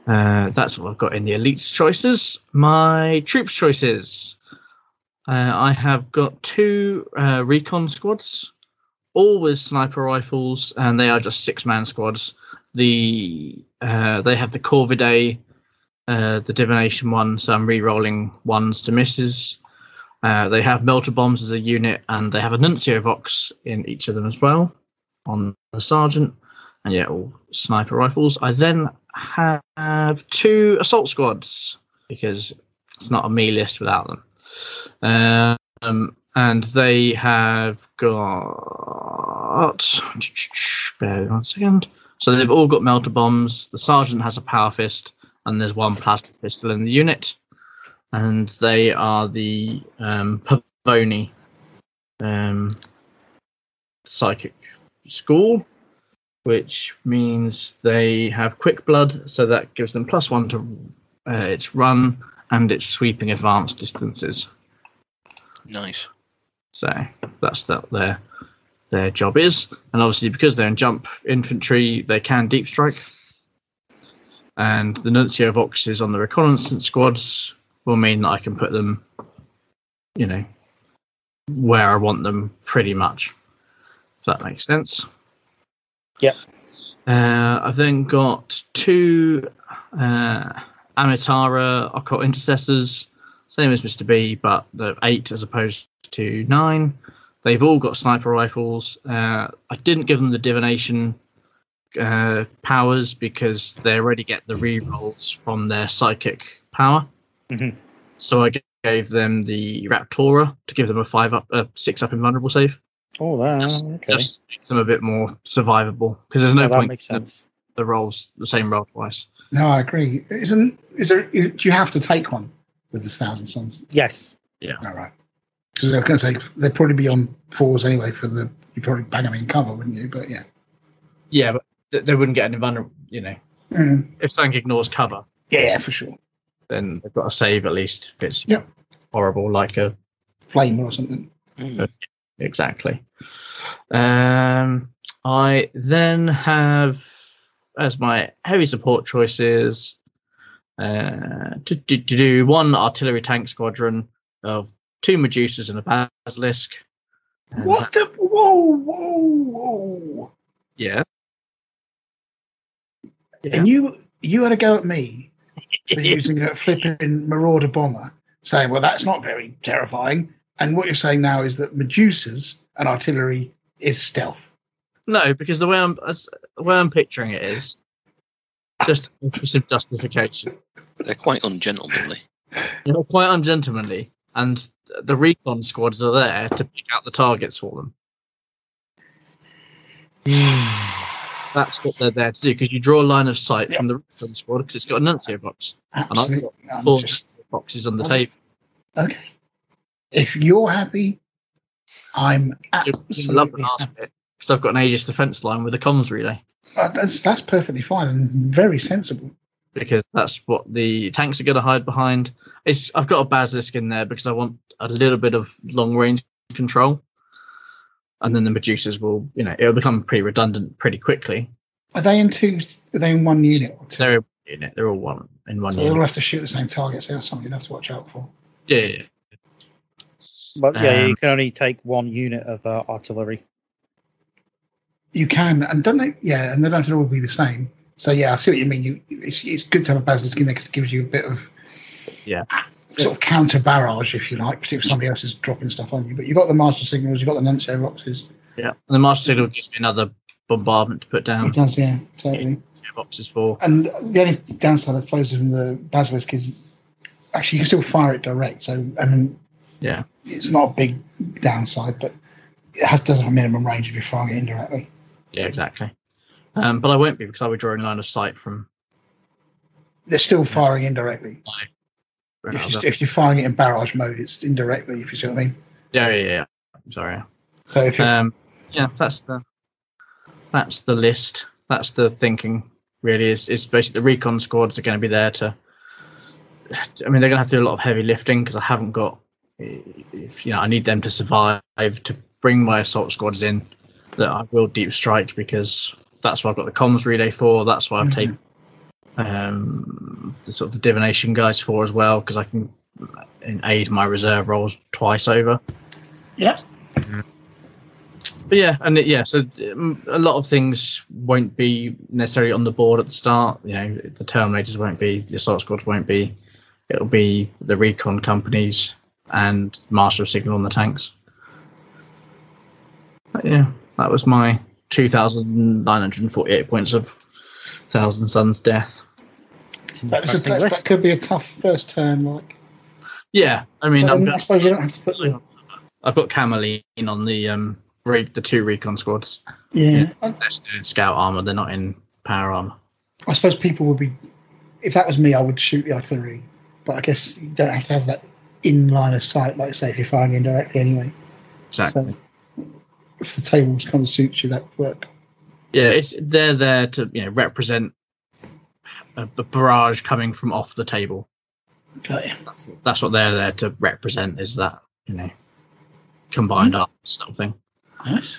Uh, that's what I've got in the elites choices. My troops choices. Uh, I have got two uh, recon squads, all with sniper rifles, and they are just six man squads. The uh, they have the Corvidae, uh, the divination one, so I'm re-rolling ones to misses. Uh, they have melter bombs as a unit, and they have a nuncio vox in each of them as well on the sergeant, and yeah, all sniper rifles. I then have two assault squads because it's not a me list without them. Um, and they have got. Bear with me one second. So they've all got melter bombs. The sergeant has a power fist, and there's one plasma pistol in the unit and they are the um, Pavoni um, psychic school, which means they have quick blood, so that gives them plus one to uh, its run and its sweeping advanced distances. Nice. So that's that their their job is, and obviously because they're in jump infantry, they can deep strike. And the Nuncio Voxes on the reconnaissance squads will mean that I can put them, you know, where I want them pretty much. If that makes sense. Yep. Uh, I've then got two uh, Ammitara occult intercessors, same as Mr. B, but the eight as opposed to nine. They've all got sniper rifles. Uh, I didn't give them the divination uh, powers because they already get the rerolls from their psychic power. Mhm. So I gave them the Raptora to give them a five up, a six up invulnerable save, Oh, wow. Just- okay. just to make them a bit more survivable because there's no Yeah, that point makes sense. the rolls the same roll twice. No, I agree. Isn't is there? Do you have to take one with the Thousand Sons? Yes. Yeah. All right. Because I was going to say they'd probably be on fours anyway for the. You would probably bang them in cover, wouldn't you? But yeah. Yeah, but th- they wouldn't get an invulnerable. You know, Mm, if something ignores cover, yeah, for sure. then they've got to save at least if it's Yep. horrible, like a Flame or something. Mm. exactly. Um, I then have as my heavy support choices uh, to, to, to do one artillery tank squadron of two Medusas and a Basilisk. And What the? Whoa, whoa, whoa! Yeah. Yeah. And you you had a go at me for [LAUGHS] using a flipping Marauder bomber, saying, "Well, that's not very terrifying." And what you're saying now is that Medusas and artillery is stealth. No, because the way I'm the way I'm picturing it is just [LAUGHS] for some justification. They're quite ungentlemanly. You know, quite ungentlemanly, and the recon squads are there to pick out the targets for them. [SIGHS] That's what they're there to do because you draw a line of sight from the recon squad because it's got a nuncio vox, and I've Absolutely. got four just- boxes on the table. okay. If you're happy, I'm I love absolutely the last bit because I've got an Aegis defense line with a comms relay Uh, that's that's perfectly fine and very sensible. Because that's what the tanks are going to hide behind. It's I've got a basilisk in there because I want a little bit of long range control, and then the Medusas will, you know, it'll become pretty redundant pretty quickly. Are they in two? Are they in one unit or two? They're in it. They're all one in one. so they all have to shoot the same targets. That's something you have to watch out for. Yeah, yeah, yeah. But yeah, Um, you can only take one unit of uh, artillery. You can, and don't they? Yeah, and they don't have to all be the same. So yeah, I see what you mean. You, it's, it's good to have a basilisk in there because it gives you a bit of Yeah. sort of counter barrage, if you like, particularly if somebody else is dropping stuff on you. But you've got the master signals, you've got the nuncio voxes. yeah. And the master signal gives me another bombardment to put down It does, yeah, totally. boxes for. And the only downside, I suppose, of the basilisk is actually you can still fire it direct. So I mean, Yeah. it's not a big downside, but it has does have a minimum range if you're firing it indirectly. Yeah, exactly. Um, but I won't be because I'll be drawing line of sight from. They're still firing indirectly. If, you, if you're firing it in barrage mode, it's indirectly. If you see what I mean. Yeah, yeah, yeah. I'm sorry. So if Um, yeah, that's the that's the list. That's the thinking. Really, is is basically the recon squads are going to be there to. I mean, they're going to have to do a lot of heavy lifting because I haven't got. If you know, I need them to survive to bring my assault squads in. That I will deep strike because that's what I've got the comms relay for. That's why I've Mhm. taken um, the sort of the divination guys for as well because I can aid my reserve rolls twice over. yeah, But yeah, and it, yeah, so um, a lot of things won't be necessarily on the board at the start. You know, the Terminators won't be, the Assault Squads won't be. It'll be the recon companies and Master of Signal on the tanks. But yeah, that was my 2,948 points of Thousand Sons death. that's a, that's, that could be a tough first turn. Like, Yeah, I mean, but I'm, I suppose you don't have to put the I've got cameleoline on the um re- the two recon squads. yeah. They're in scout armor. They're not in power armor. I suppose people would be. If that was me, I would shoot the artillery. But I guess you don't have to have that in line of sight, like say if you're firing indirectly anyway. Exactly. if [LAUGHS] the tables kind of suits you, that would work. Yeah, it's they're there to you know represent a, a barrage coming from off the table. Okay. That's, that's what they're there to represent. Is that you know combined arms sort of thing. Nice.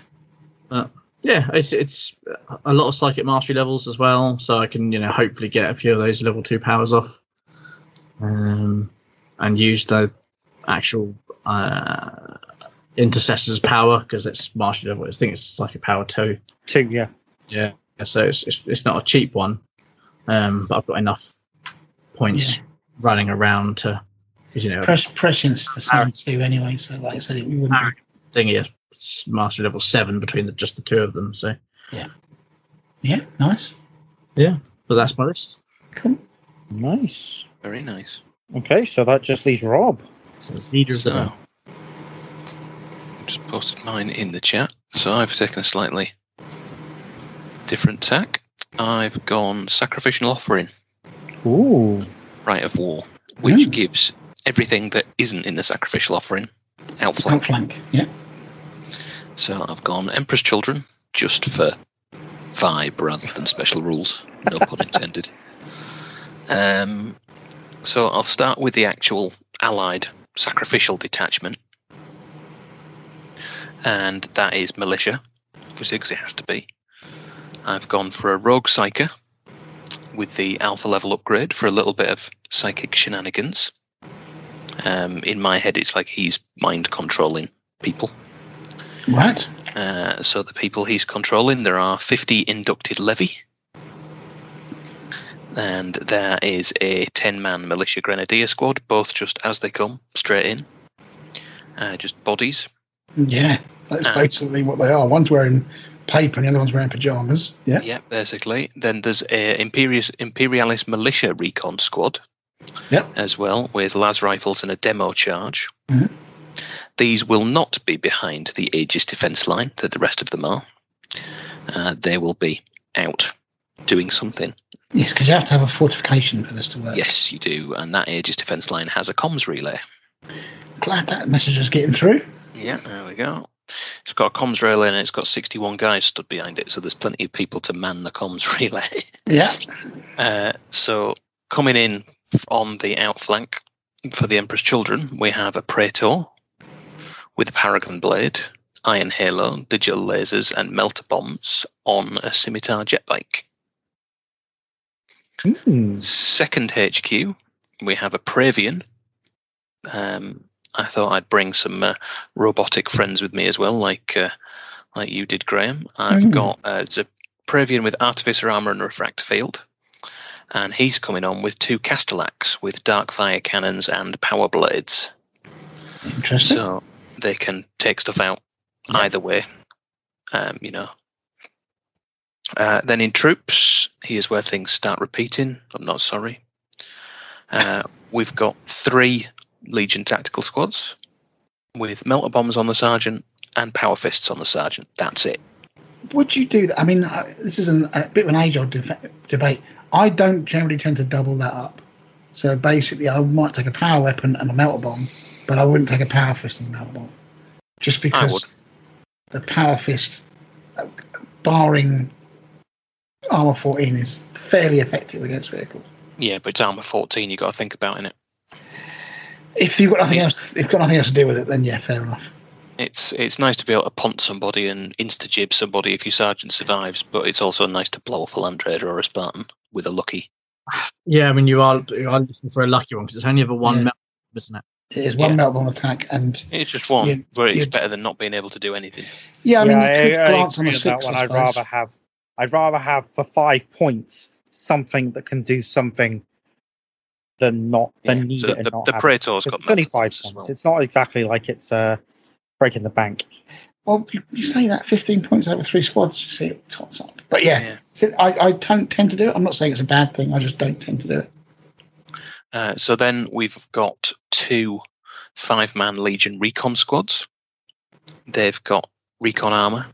But yeah, it's it's a lot of psychic mastery levels as well, so I can you know hopefully get a few of those level two powers off, um, and use the actual uh, intercessor's power because it's mastery level. I think it's psychic power two. Two, yeah. Yeah, so it's it's, it's not a cheap one, um, but I've got enough points Yeah. running around to, you know, Press, prescience the same too, anyway. So, like I said, it, wouldn't. Arrogant thingy is mastery level seven between the, just the two of them. So Yeah, yeah, nice. yeah, but that's my list. Cool. Nice. Very nice. Okay, so that just leaves Rob. So leader of the So, I've just posted mine in the chat. So I've taken a slightly different tack. I've gone sacrificial offering, Ooh. rite of war, which Mm. gives everything that isn't in the sacrificial offering outflank. Outflank. Yeah. So I've gone Emperor's Children just for vibe rather than special rules. No pun [LAUGHS] intended. Um, so I'll start with the actual allied sacrificial detachment, and that is militia, obviously because it has to be. I've gone for a rogue psyker with the alpha level upgrade for a little bit of psychic shenanigans. Um, in my head, it's like he's mind controlling people. Right. Uh, so the people he's controlling, there are 50 inducted levy. And there is a 10 man militia grenadier squad, both just as they come, straight in. Uh, just bodies. Yeah. That's Ah. basically what they are. One's wearing paper and the other one's wearing pajamas. Yeah. Yeah, basically. Then there's a Imperius, Imperialis militia recon squad Yep. as well, with las rifles and a demo charge. Mhm. These will not be behind the Aegis defense line that the rest of them are. Uh, they will be out doing something. Yes, because you have to have a fortification for this to work. Yes, you do. And that Aegis defense line has a comms relay. Glad that message is getting through. Yeah, there we go. It's got a comms relay and it's got 61 guys stood behind it, so there's plenty of people to man the comms [LAUGHS] relay. Yeah. Uh, so coming in on the outflank for the Emperor's Children, we have a Praetor with a Paragon Blade, Iron Halo, digital lasers, and melter bombs on a scimitar jet bike. Hmm. Second HQ, we have a Praevian. Um, I thought I'd bring some uh, robotic friends with me as well, like uh, like you did, Graham. I've Mm. got uh, it's a Praevian with Artificer armor and refractor field, and he's coming on with two Castellax with dark fire cannons and power blades, Interesting. so they can take stuff out either way. Um, you know. Uh, then in troops, here's where things start repeating. I'm not sorry. Uh, we've got three Legion tactical squads with melter bombs on the sergeant and power fists on the sergeant. That's it. Would you do that? I mean, uh, this is an, a bit of an age-old debate. I don't generally tend to double that up. So basically, I might take a power weapon and a melter bomb, but I wouldn't take a power fist and a melter bomb, just because the power fist, uh, barring armor 14, is fairly effective against vehicles. Yeah, but it's armor 14. You got to think about in it. If you've got nothing else, if you've got nothing else to do with it, then yeah, fair enough. It's it's nice to be able to punt somebody and insta jib somebody if your sergeant survives, but it's also nice to blow off a land raider or a Spartan with a lucky. Yeah, I mean you are you are looking for a lucky one because it's only ever one Yeah. melt, isn't it? It is one Yeah. melter bomb attack, and It's just one, Yeah, but it's better than not being able to do anything. yeah, I mean, yeah, you could I, I glance on agree a with that one. I I'd rather have I'd rather have for five points something that can do something than not than Yeah, need so it and the, not the have it. Got It's only five bombs points. well. It's not exactly like it's uh, breaking the bank. Well, you, you say that 15 points over three squads, you see it tots up. But yeah, Yeah. so I, I don't tend to do it. I'm not saying it's a bad thing. I just don't tend to do it. Uh, so then we've got two five-man Legion recon squads. They've got recon armor,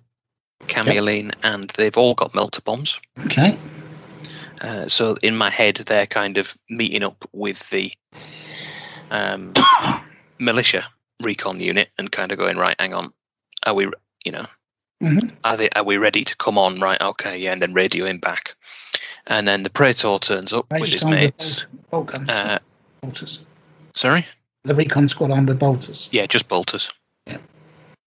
cameleoline, and they've all got melter bombs. Okay. Uh, so in my head, they're kind of meeting up with the um, [COUGHS] militia recon unit and kind of going right. Hang on, are we? You know, Mhm. Are they? Are we ready to come on? Right. Okay. Yeah. And then radioing back. And then the Praetor turns up with his mates. bolt, bolt. Uh, bolters. sorry. The recon squad armed with bolters. Yeah, just bolters. Yeah.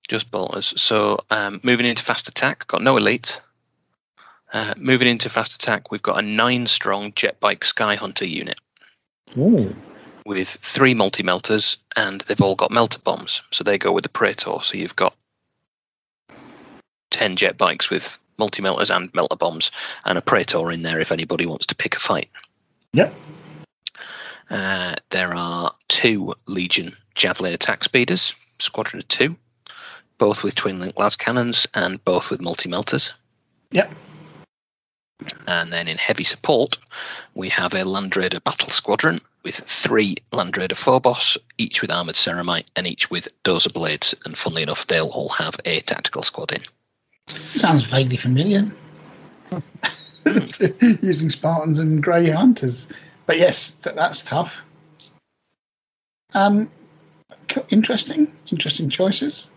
Just bolters. So um, moving into fast attack, got no elite. Uh, moving into fast attack, we've got a nine strong jet bike sky hunter unit Ooh. with three multi melters, and they've all got melter bombs. So they go with the Praetor. So you've got ten jet bikes with multi melters and melter bombs, and a Praetor in there if anybody wants to pick a fight. Yep. Uh, there are two Legion javelin attack speeders, squadron of two, both with twin link las cannons and both with multi melters. Yep. And then in heavy support, we have a Land Raider battle squadron with three Land Raider Phobos, each with armored ceramite and each with dozer blades. And funnily enough, they'll all have a tactical squad in. Sounds vaguely familiar. [LAUGHS] Using Spartans and Grey Hunters. But yes, th- that's tough. Um, interesting, interesting choices.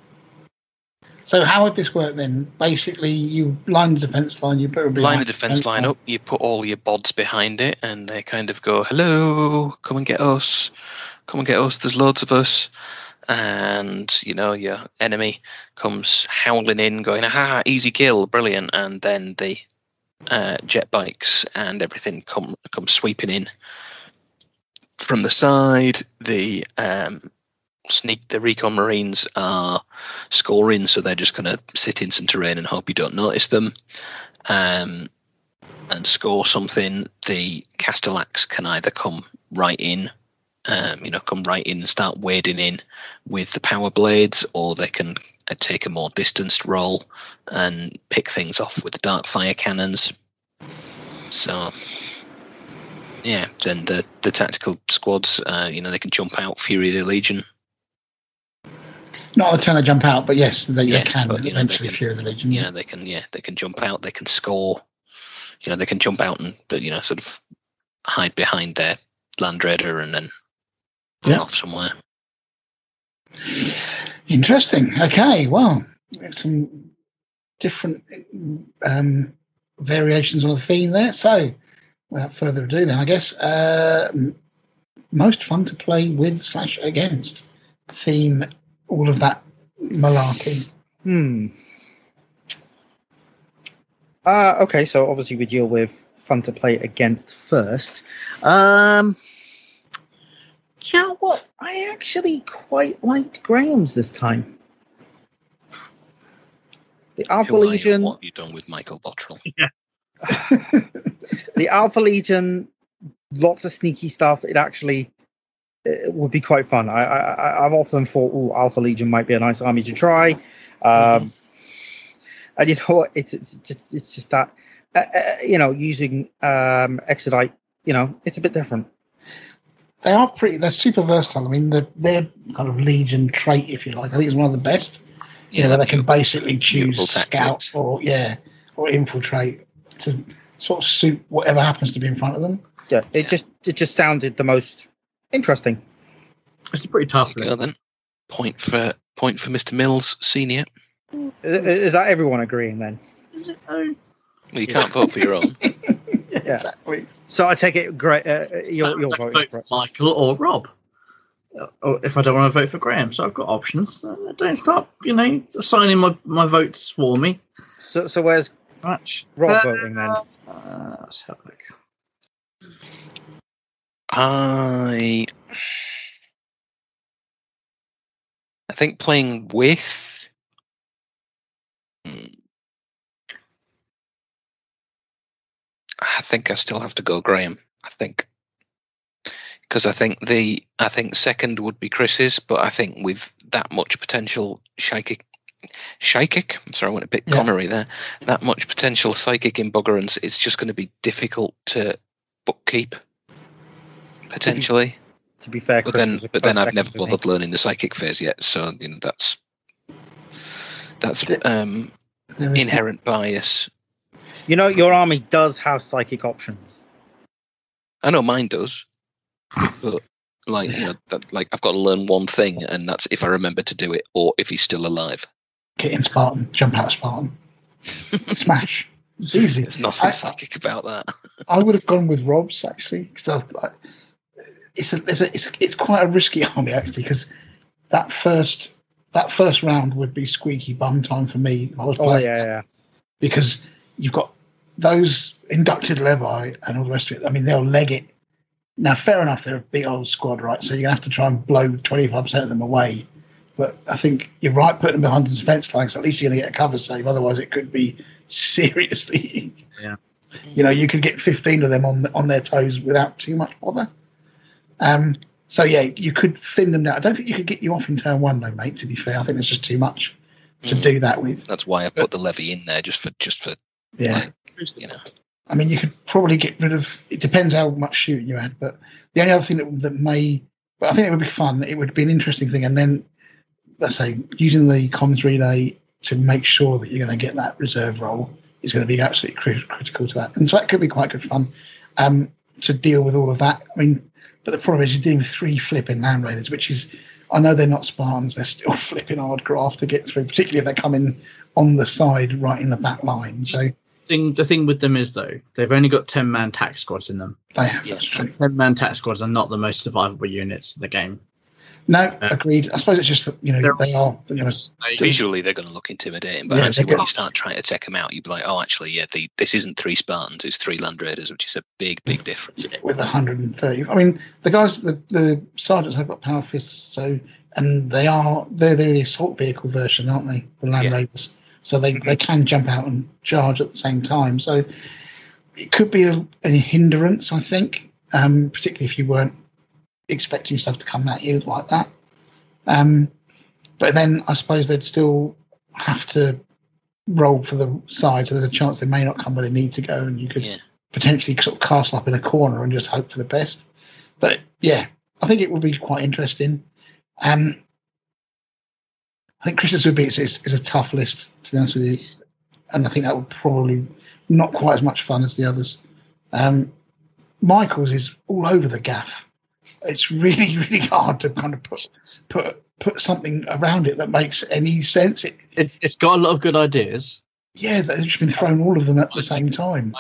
So how would this work then? Basically, you line the defence line, you put a Line the defense line up, you put all your bods behind it, and they kind of go, Hello, come and get us. Come and get us. There's loads of us. And, you know, your enemy comes howling in, going, Aha, easy kill, brilliant. And then the uh, jet bikes and everything come come sweeping in from the side. The um, sneak the recon marines are scoring, so they're just going to sit in some terrain and hope you don't notice them. Um, and score something. The Castellax can either come right in, um, you know, come right in and start wading in with the power blades, or they can uh, take a more distanced role and pick things off with the dark fire cannons. So, yeah, then the the tactical squads, uh, you know, they can jump out, Fury of the Legion. Not the time they jump out, but yes, they, Yeah, they can but, you know, they eventually can- of the Legion. you know they can yeah they can jump out they can score you know they can jump out and but you know sort of hide behind their land raider and then run Yeah. off somewhere Interesting. Okay, well, some different um, variations on the theme there. So, without further ado, then I guess uh, most fun to play with slash against theme, all of that malarkey. Hmm. Uh, okay, so obviously we deal with fun to play against first. Um, you know what? I actually quite liked Graham's this time. The Alpha Who are you and Legion, what have you done with michael bottrell [LAUGHS] [LAUGHS] the Alpha Legion, lots of sneaky stuff. It actually it would be quite fun. I, I I- I've often thought, oh, Alpha Legion might be a nice army to try. Um, And you know what? It's it's just it's just that uh, uh, you know using um, Exodite. You know, it's a bit different. They are pretty. They're super versatile. I mean, the, their kind of Legion trait, if you like, I think is one of the best. Yeah, you know, they they're can basically choose beautiful scout or yeah, or infiltrate to sort of suit whatever happens to be in front of them. Yeah, it just it just sounded the most interesting. It's a pretty tough There go then point for point for mr mills senior Is, is that everyone agreeing then? well you can't vote for your own [LAUGHS] Yeah. Exactly. So I take it, great. Uh, uh, you're, you're voting vote for for it. Michael or Rob. Uh, Or if I don't want to vote for Graham, so I've got options. Uh, don't stop, you know, assigning my, my votes for me. So so where's Much. Rob Uh, voting then? Uh, let's have a look. I i think playing with Hmm. I think I still have to go Graham. I think because I think the I think second would be Chris's, but I think with that much potential psychic psychic, I'm sorry, I went a bit Yeah. Connery there. That much potential psychic in Buggerans, it's just going to be difficult to bookkeep potentially. To be fair, But Chris then, was a but then I've never second to me. bothered learning the psychic phase yet, so you know that's that's um, There is inherent bias. You know, your army does have psychic options. I know mine does, but like you know, that, like I've got to learn one thing, and that's if I remember to do it, or if he's still alive. get in Spartan, jump out of Spartan, [LAUGHS] smash. It's easy. There's nothing I- psychic about that. I would have gone with Rob's actually because it's a, it's a, it's it's quite a risky [LAUGHS] army actually because that first that first round would be squeaky bum time for me. if I was Oh yeah, yeah. because you've got those inducted Levi and all the rest of it. I mean, they'll leg it. Now, fair enough, they're a big old squad, right? So you're gonna have to try and blow 25% of them away. But I think you're right putting them behind the defence lines. At least you're gonna get a cover save. Otherwise, it could be [LAUGHS] seriously. Yeah. You know, you could get 15 of them on on their toes without too much bother. Um. So yeah, you could thin them down. I don't think you could get you off in turn one though, mate. To be fair, I think there's just too much to Mm. do that with. That's why I put the levy in there, just for just for Yeah. like, you know. I mean, you could probably get rid of. It depends how much shooting you had, but the only other thing that that may, but I think it would be fun. It would be an interesting thing, and then let's say using the comms relay to make sure that you're going to get that reserve roll is going to be absolutely cri- critical to that, and so that could be quite good fun um, to deal with all of that. I mean, but the problem is you're doing three flipping land raiders, which is I know they're not Spartans, they're still [LAUGHS] flipping hard graft to get through, particularly if they're coming on the side right in the back line. So Thing, the thing with them is though, they've only got ten man tax squads in them. they have that's true. Ten man tax squads are not the most survivable units in the game. No, agreed. I suppose it's just that you know they are. You know, Visually, they're going to look intimidating, but Yeah, actually, when you start trying to take them out, you'd be like, "Oh, actually, yeah, the, this isn't three Spartans; it's three Land Raiders, which is a big, big difference." with 130. I mean, the guys, the the sergeants have got power fists, so and they are they're they're the assault vehicle version, aren't they? The Land Yeah. Raiders, so they they can jump out and charge at the same time. So it could be a, a hindrance, I think, um, particularly if you weren't expecting stuff to come at you like that. Um, but then I suppose they'd still have to roll for the side, so there's a chance they may not come where they need to go, and you could Yeah. potentially sort of castle up in a corner and just hope for the best. But yeah, I think it would be quite interesting. Um, I think Christmas would be is a tough list to be honest with you, and I think that would probably not quite as much fun as the others. Um, Michael's is all over the gaff. It's really [LAUGHS] really hard to kind of put put put something around it that makes any sense. It, It's it's got a lot of good ideas. yeah, they've just been thrown all of them at the same time.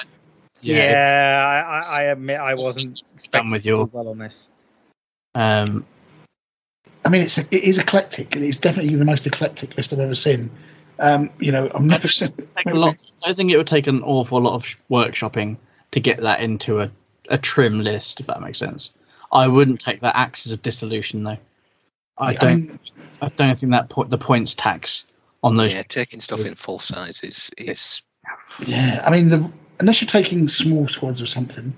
Yeah, I, I, I admit I wasn't expecting with you well on this. Um, I mean, it's a, it is eclectic. It's definitely the most eclectic list I've ever seen. Um, you know, I've never seen. take a lot. I think it would take an awful lot of sh- workshopping to get that into a, a trim list, if that makes sense. I wouldn't take that Axis of Dissolution though. I Yeah, don't. mean- I don't think that po- the points tax on those. Yeah, taking stuff in full size is is Yeah, I mean, the, unless you're taking small squads or something,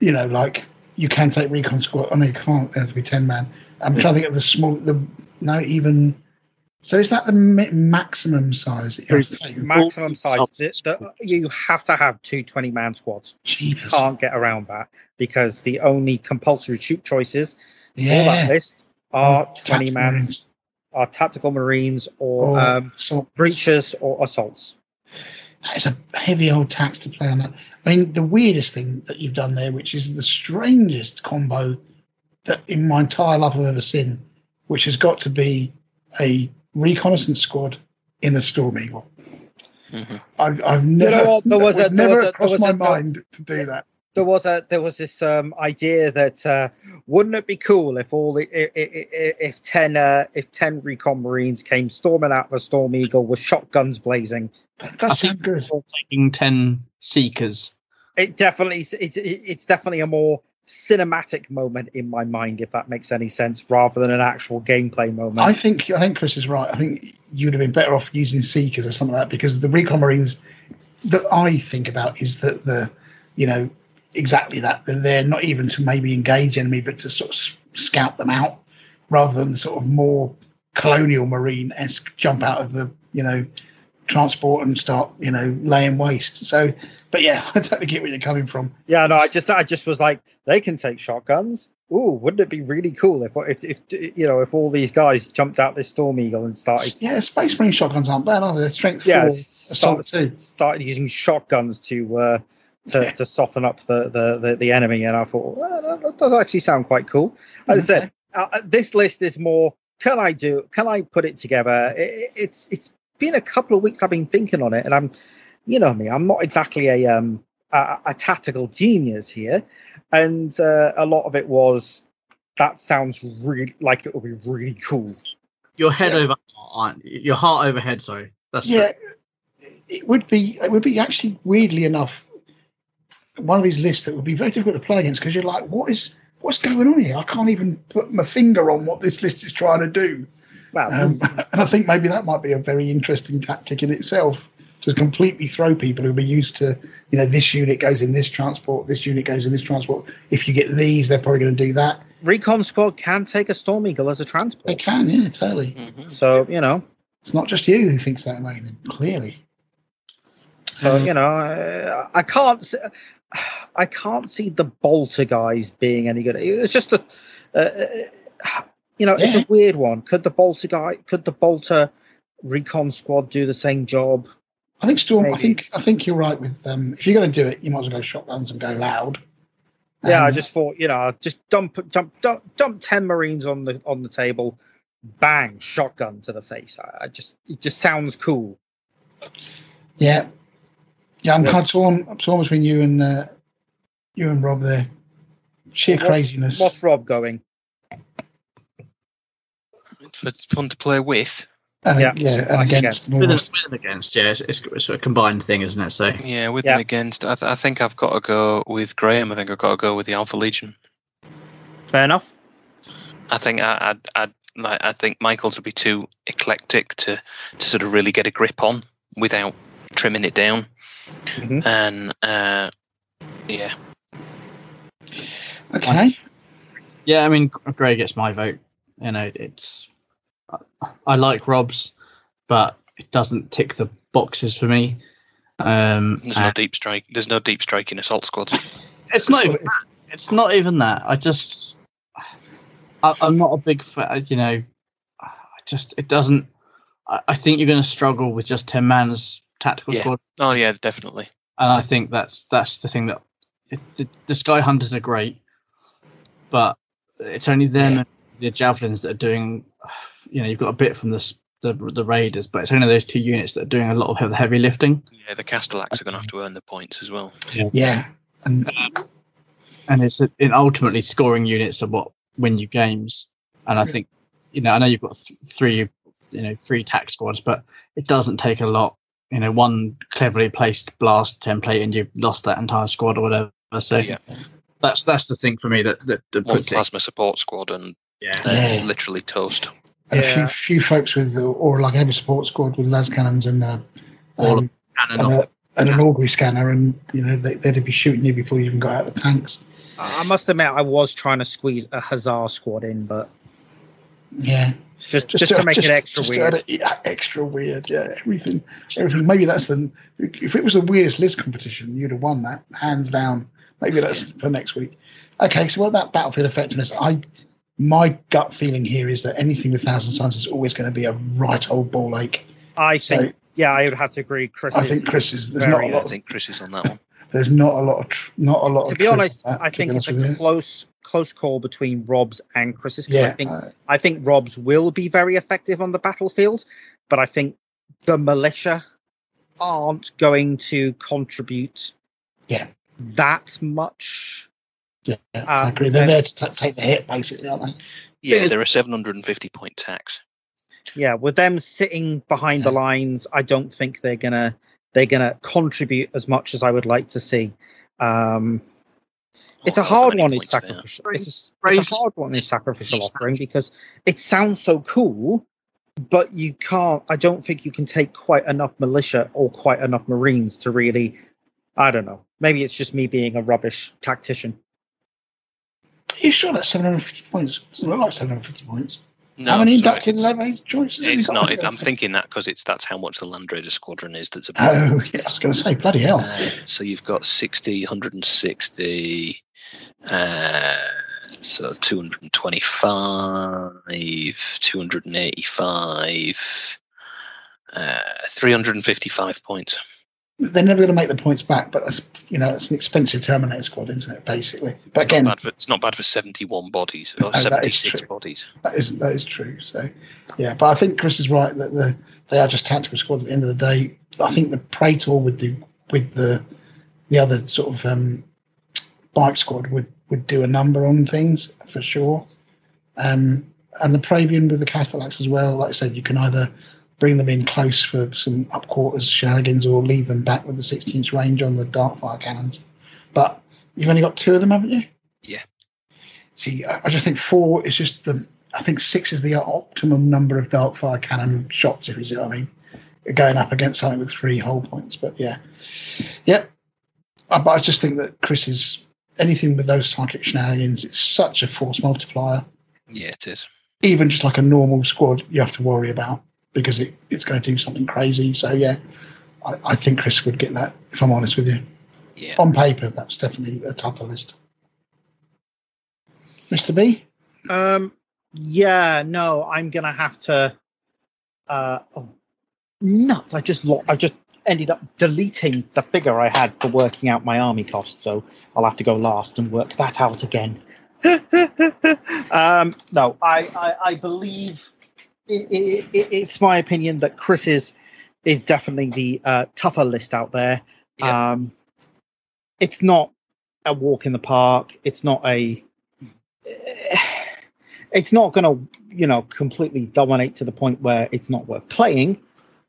you know, like you can take recon squad. I mean, you can't. There has to be ten man. I'm trying to think of the small. The no, even. So is that the maximum size? That you have to take? Maximum size. The, the, you have to have two 20 man squads. Jeepers. Can't get around that because the only compulsory shoot choices for Yeah. that list are Oh, 20 tactical man, marines. are tactical marines or Or um, assault. breaches or assaults. It's a heavy old tax to play on that. I mean, the weirdest thing that you've done there, which is the strangest combo that in my entire life I've ever seen, which has got to be a reconnaissance squad in the Storm Eagle. mhm. I've, I've never, know what? There was it a- there never was a- there crossed was my a- mind to do that. there was a there was this um, idea that uh, wouldn't it be cool if all the if, if, if ten uh, if ten recon marines came storming out of a storm eagle with shotguns blazing. That I does think good. we're taking ten seekers. It definitely it's it, it's definitely a more cinematic moment in my mind if that makes any sense rather than an actual gameplay moment. I think I think Chris is right. I think you'd have been better off using Seekers or something like that because the recon marines that I think about is that the you know exactly that they're not even to maybe engage enemy but to sort of scout them out rather than sort of more colonial marine esque jump out of the you know transport and start you know laying waste. So, but yeah, [LAUGHS] I totally get where you're coming from. yeah, no, I just I just was like they can take shotguns. Ooh, wouldn't it be really cool if if if you know if all these guys jumped out this storm eagle and started Yeah, Space Marine shotguns aren't bad, are they? They're strength yeah, four, start, two. started using shotguns to uh, to, Yeah. to soften up the, the, the, the enemy, and I thought well, that, that does actually sound quite cool. As I said, uh, this list is more can I do? Can I put it together? It, it's it's been a couple of weeks I've been thinking on it, and I'm, you know me, I'm not exactly a um a, a tactical genius here, and uh, a lot of it was that sounds really like it would be really cool. Your head over heart, your heart over head. Sorry, that's yeah, it would be it would be actually weirdly enough one of these lists that would be very difficult to play against because you're like, what is what's going on here? I can't even put my finger on what this list is trying to do. Well, Um, [LAUGHS] and I think maybe that might be a very interesting tactic in itself to completely throw people who'll be used to, you know, this unit goes in this transport, this unit goes in this transport. If you get these, they're probably going to do that. Recon squad can take a Storm Eagle as a transport. They transport, can, yeah, totally. Mhm. so you know, It's not just you who thinks that way, then, clearly. so you know, uh, I can't, s- I can't see the Bolter guys being any good. It's just a, uh, uh, you know, it's a weird one. Could the Bolter guy, could the Bolter Recon squad do the same job? I think Storm. I think I think you're right with um, if you're going to do it, you might as well go shotguns and go loud. Yeah, I Um, just thought, you know, just dump, dump, dump, dump ten Marines on the on the table, bang, shotgun to the face. I, I just, it just sounds cool. Yeah, yeah. I'm Yeah. kind of torn. I'm torn between you and uh, you and Rob there. Sheer What's- craziness. What's Rob going? It's, it's fun to play with. And, yeah, yeah, and like against. with, and, with against. Yeah, it's, it's, it's a combined thing, isn't it? So Yeah, with Yeah. and against. I, th- I think I've got to go with Graham. I think I've got to go with the Alpha Legion. Fair enough. I think I, I, I, like, I think Michael's would be too eclectic to, to sort of really get a grip on without trimming it down. Mhm. And uh, yeah, Okay. yeah, I mean, Gray gets my vote. You know, it's I- like Rob's, but it doesn't tick the boxes for me. Um, there's no deep strike. There's no deep striking assault squads. [LAUGHS] it's not even that. It's not even that. I just, I, I'm not a big fan. You know, I just it doesn't. I, I think you're going to struggle with just ten man's tactical Yeah. squad. Oh yeah, definitely. and I think that's that's the thing that it, the, the Sky Hunters are great, but it's only them and the Javelins that are doing. You know, you've got a bit from the the, the Raiders, but it's only those two units that are doing a lot of the heavy lifting. Yeah, the Castellax are going to have to earn the points as well. Yeah. And and it's in ultimately scoring units are what win you games. And I think, you know, I know you've got th- three, you know, three tack squads, but it doesn't take a lot. You know, one cleverly placed blast template and you've lost that entire squad or whatever. So Yeah. that's that's the thing for me that that, that One puts it. plasma support squad and Yeah. uh, Yeah. literally toast. And a few few folks with or like heavy support squad with las cannons and uh, um, and, a, and an augury scanner, and you know they, they'd be shooting you before you even got out of the tanks. I must admit, I was trying to squeeze a Hussar squad in, but Yeah, just just, to make it extra just weird. it- yeah, extra weird. Yeah, everything, everything. Maybe that's the. If it was the weirdest list competition, you'd have won that hands down. Maybe that's for next week. Okay, so what about battlefield effectiveness? I, my gut feeling here is that anything with Thousand Sons is always going to be a right old ball ache. I So think, yeah, I would have to agree. Chris, I think Chris is. There's very- not a I lot. Of, think Chris is on that one. [LAUGHS] there's not a lot of. Tr- not a lot. to of be honest, that, I to think be it's honest with a you. close close call between Rob's and Chris's. 'cause I Yeah, think uh, I think Rob's will be very effective on the battlefield, but I think the militia aren't going to contribute Yeah. that much. Yeah, I uh, agree. They're there to that's- ta take the hit, basically, aren't they? Yeah, is- there are 750 point tax. Yeah, with them sitting behind the lines, I don't think they're gonna they're gonna contribute as much as I would like to see. Um, it's a hard one. Is sacrificial. It's a, it's a hard one. Is sacrificial offering because it sounds so cool, but you can't. I don't think you can take quite enough militia or quite enough marines to really. I don't know. Maybe it's just me being a rubbish tactician. Are you sure that's 750 points? It doesn't look like 750 points. No, How many inducted choices? It's not. I'm thinking that because it's that's how much the Land Raider squadron is. That's about. Oh, yeah, I was going to say, bloody hell. Uh, so you've got 60, 160, uh, so 225, 285, uh, 355 points. They're never going to make the points back, but that's you know it's an expensive Terminator squad, isn't it? Basically, but again, Not for, it's not bad for 71 bodies or No, 76 true. bodies. that is that is true. So yeah, but I think Chris is right that the they are just tactical squads. At the end of the day, I think the Praetor would do with the the other sort of um, bike squad would would do a number on things for sure. Um, and the Praevian with the Castellax as well. Like I said, you can either bring them in close for some up quarters shenanigans or leave them back with the 16 inch range on the Darkfire cannons. But you've only got two of them, haven't you? Yeah. See, I I just think four is just the. I think six is the optimum number of Darkfire cannon shots, if you see what I mean. Going up against something with three hull points. But yeah. Yep. Uh, But I just think that Chris is anything with those psychic shenanigans, it's such a force multiplier. Yeah, it is. Even just like a normal squad, you have to worry about because it, it's going to do something crazy. So yeah, I, I think Chris would get that, if I'm honest with you. Yeah. On paper, that's definitely a tougher list. Mr. B? Um, yeah, no, I'm gonna have to. Uh, oh, nuts! I just lo- I just ended up deleting the figure I had for working out my army cost, so I'll have to go last and work that out again. [LAUGHS] um, no, I I, I believe it, it, it, it's my opinion that Chris is is definitely the uh, tougher list out there. Yeah. Um, it's not a walk in the park. It's not a [SIGHS] it's not going to you know completely dominate to the point where it's not worth playing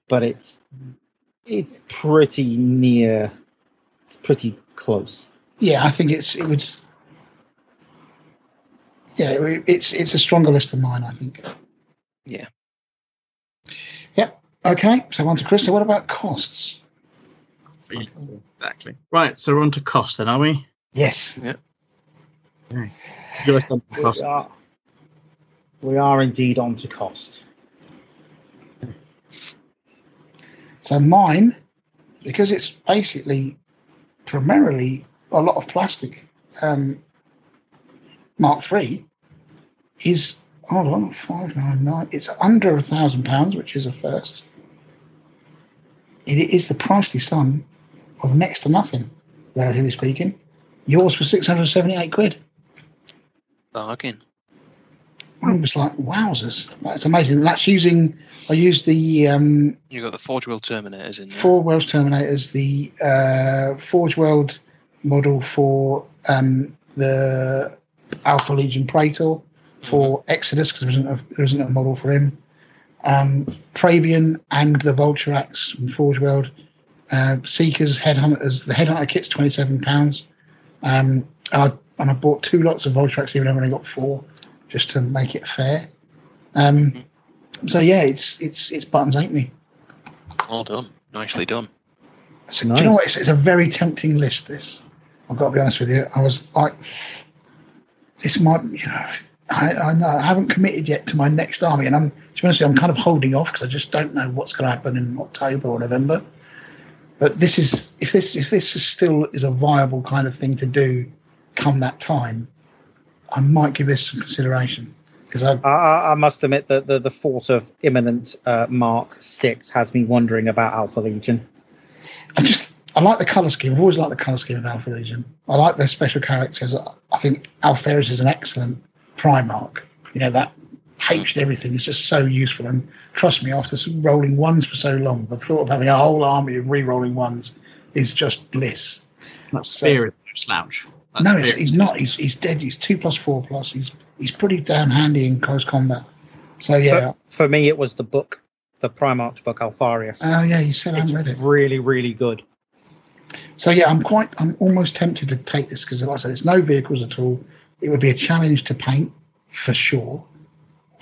but it's it's pretty near it's pretty close Yeah, I think it's it would. Yeah, it, it's it's a stronger list than mine. I think. Yeah. Yep. Okay. So on to Chris. So what about costs? Exactly. Right, so we're on to cost then, are we? Yes. Give us some we are, we are indeed on to cost So mine, because it's basically primarily a lot of plastic. Um, Mark Three is hold on five nine nine. It's under a thousand pounds, which is a first. It is the pricey sum of next to nothing, relatively speaking. Yours for six hundred seventy-eight quid. Bargain. I was like, wowzers, that's amazing. That's using. I used the um, You got the Forge World Terminators in there. Four Wells Terminators, the uh, Forge World model for um, the Alpha Legion Praetor, for Exodus, because there isn't, a, there isn't a model for him. Um, Praevian and the Vulture Axe from Forge World. Uh, Seekers, Headhunters. The Headhunter kit's £27. Um, and, I, and I bought two lots of Vulturax, even though I've only got four, just to make it fair. Um, so yeah, it's it's it's buttons, ain't me? Well done. Nicely done. So, Do you know what? It's, it's a very tempting list. This, I've got to be honest with you. I was like, this might, you know, I, I, I haven't committed yet to my next army, and I'm to be honest, I'm kind of holding off because I just don't know what's going to happen in October or November. But this is if this if this is still is a viable kind of thing to do, come that time, I might give this some consideration because I I, I must admit that the, the thought of imminent uh, Mark Six has me wondering about Alpha Legion. I just I like the colour scheme. I've always liked the colour scheme of Alpha Legion. I like their special characters. I think Alpharius is an excellent Primarch. You know that H and everything is just so useful. And trust me, after some rolling ones for so long, the thought of having a whole army of re-rolling ones is just bliss. That spear is slouch. That no, it's, spear- he's not. He's he's dead. He's two plus four plus. He's he's pretty damn handy in close combat. So yeah. For, for me, it was the book, the Primarch book, Alpharius. Oh yeah, you said I it's haven't read it. really, really good. So yeah, I'm quite, I'm almost tempted to take this because, like I said, it's no vehicles at all. It would be a challenge to paint for sure,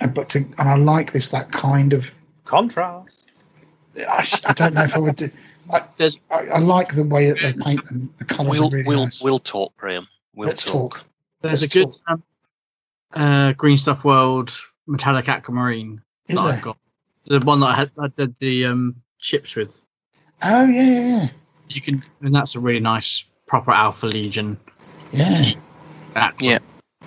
and but to, and I like this that kind of contrast. I, sh- I don't know if I would do. I, [LAUGHS] I, I like the way that they paint them. The colours We'll are really we'll nice. we'll talk, Graham. We'll Let's talk. talk. There's a Let's good um, uh, Green Stuff World metallic aquamarine Is that there? I've got. The one that I had I did the um, ships with. Oh yeah, yeah, You can, and that's a really nice proper Alpha Legion. yeah. yeah. Yeah.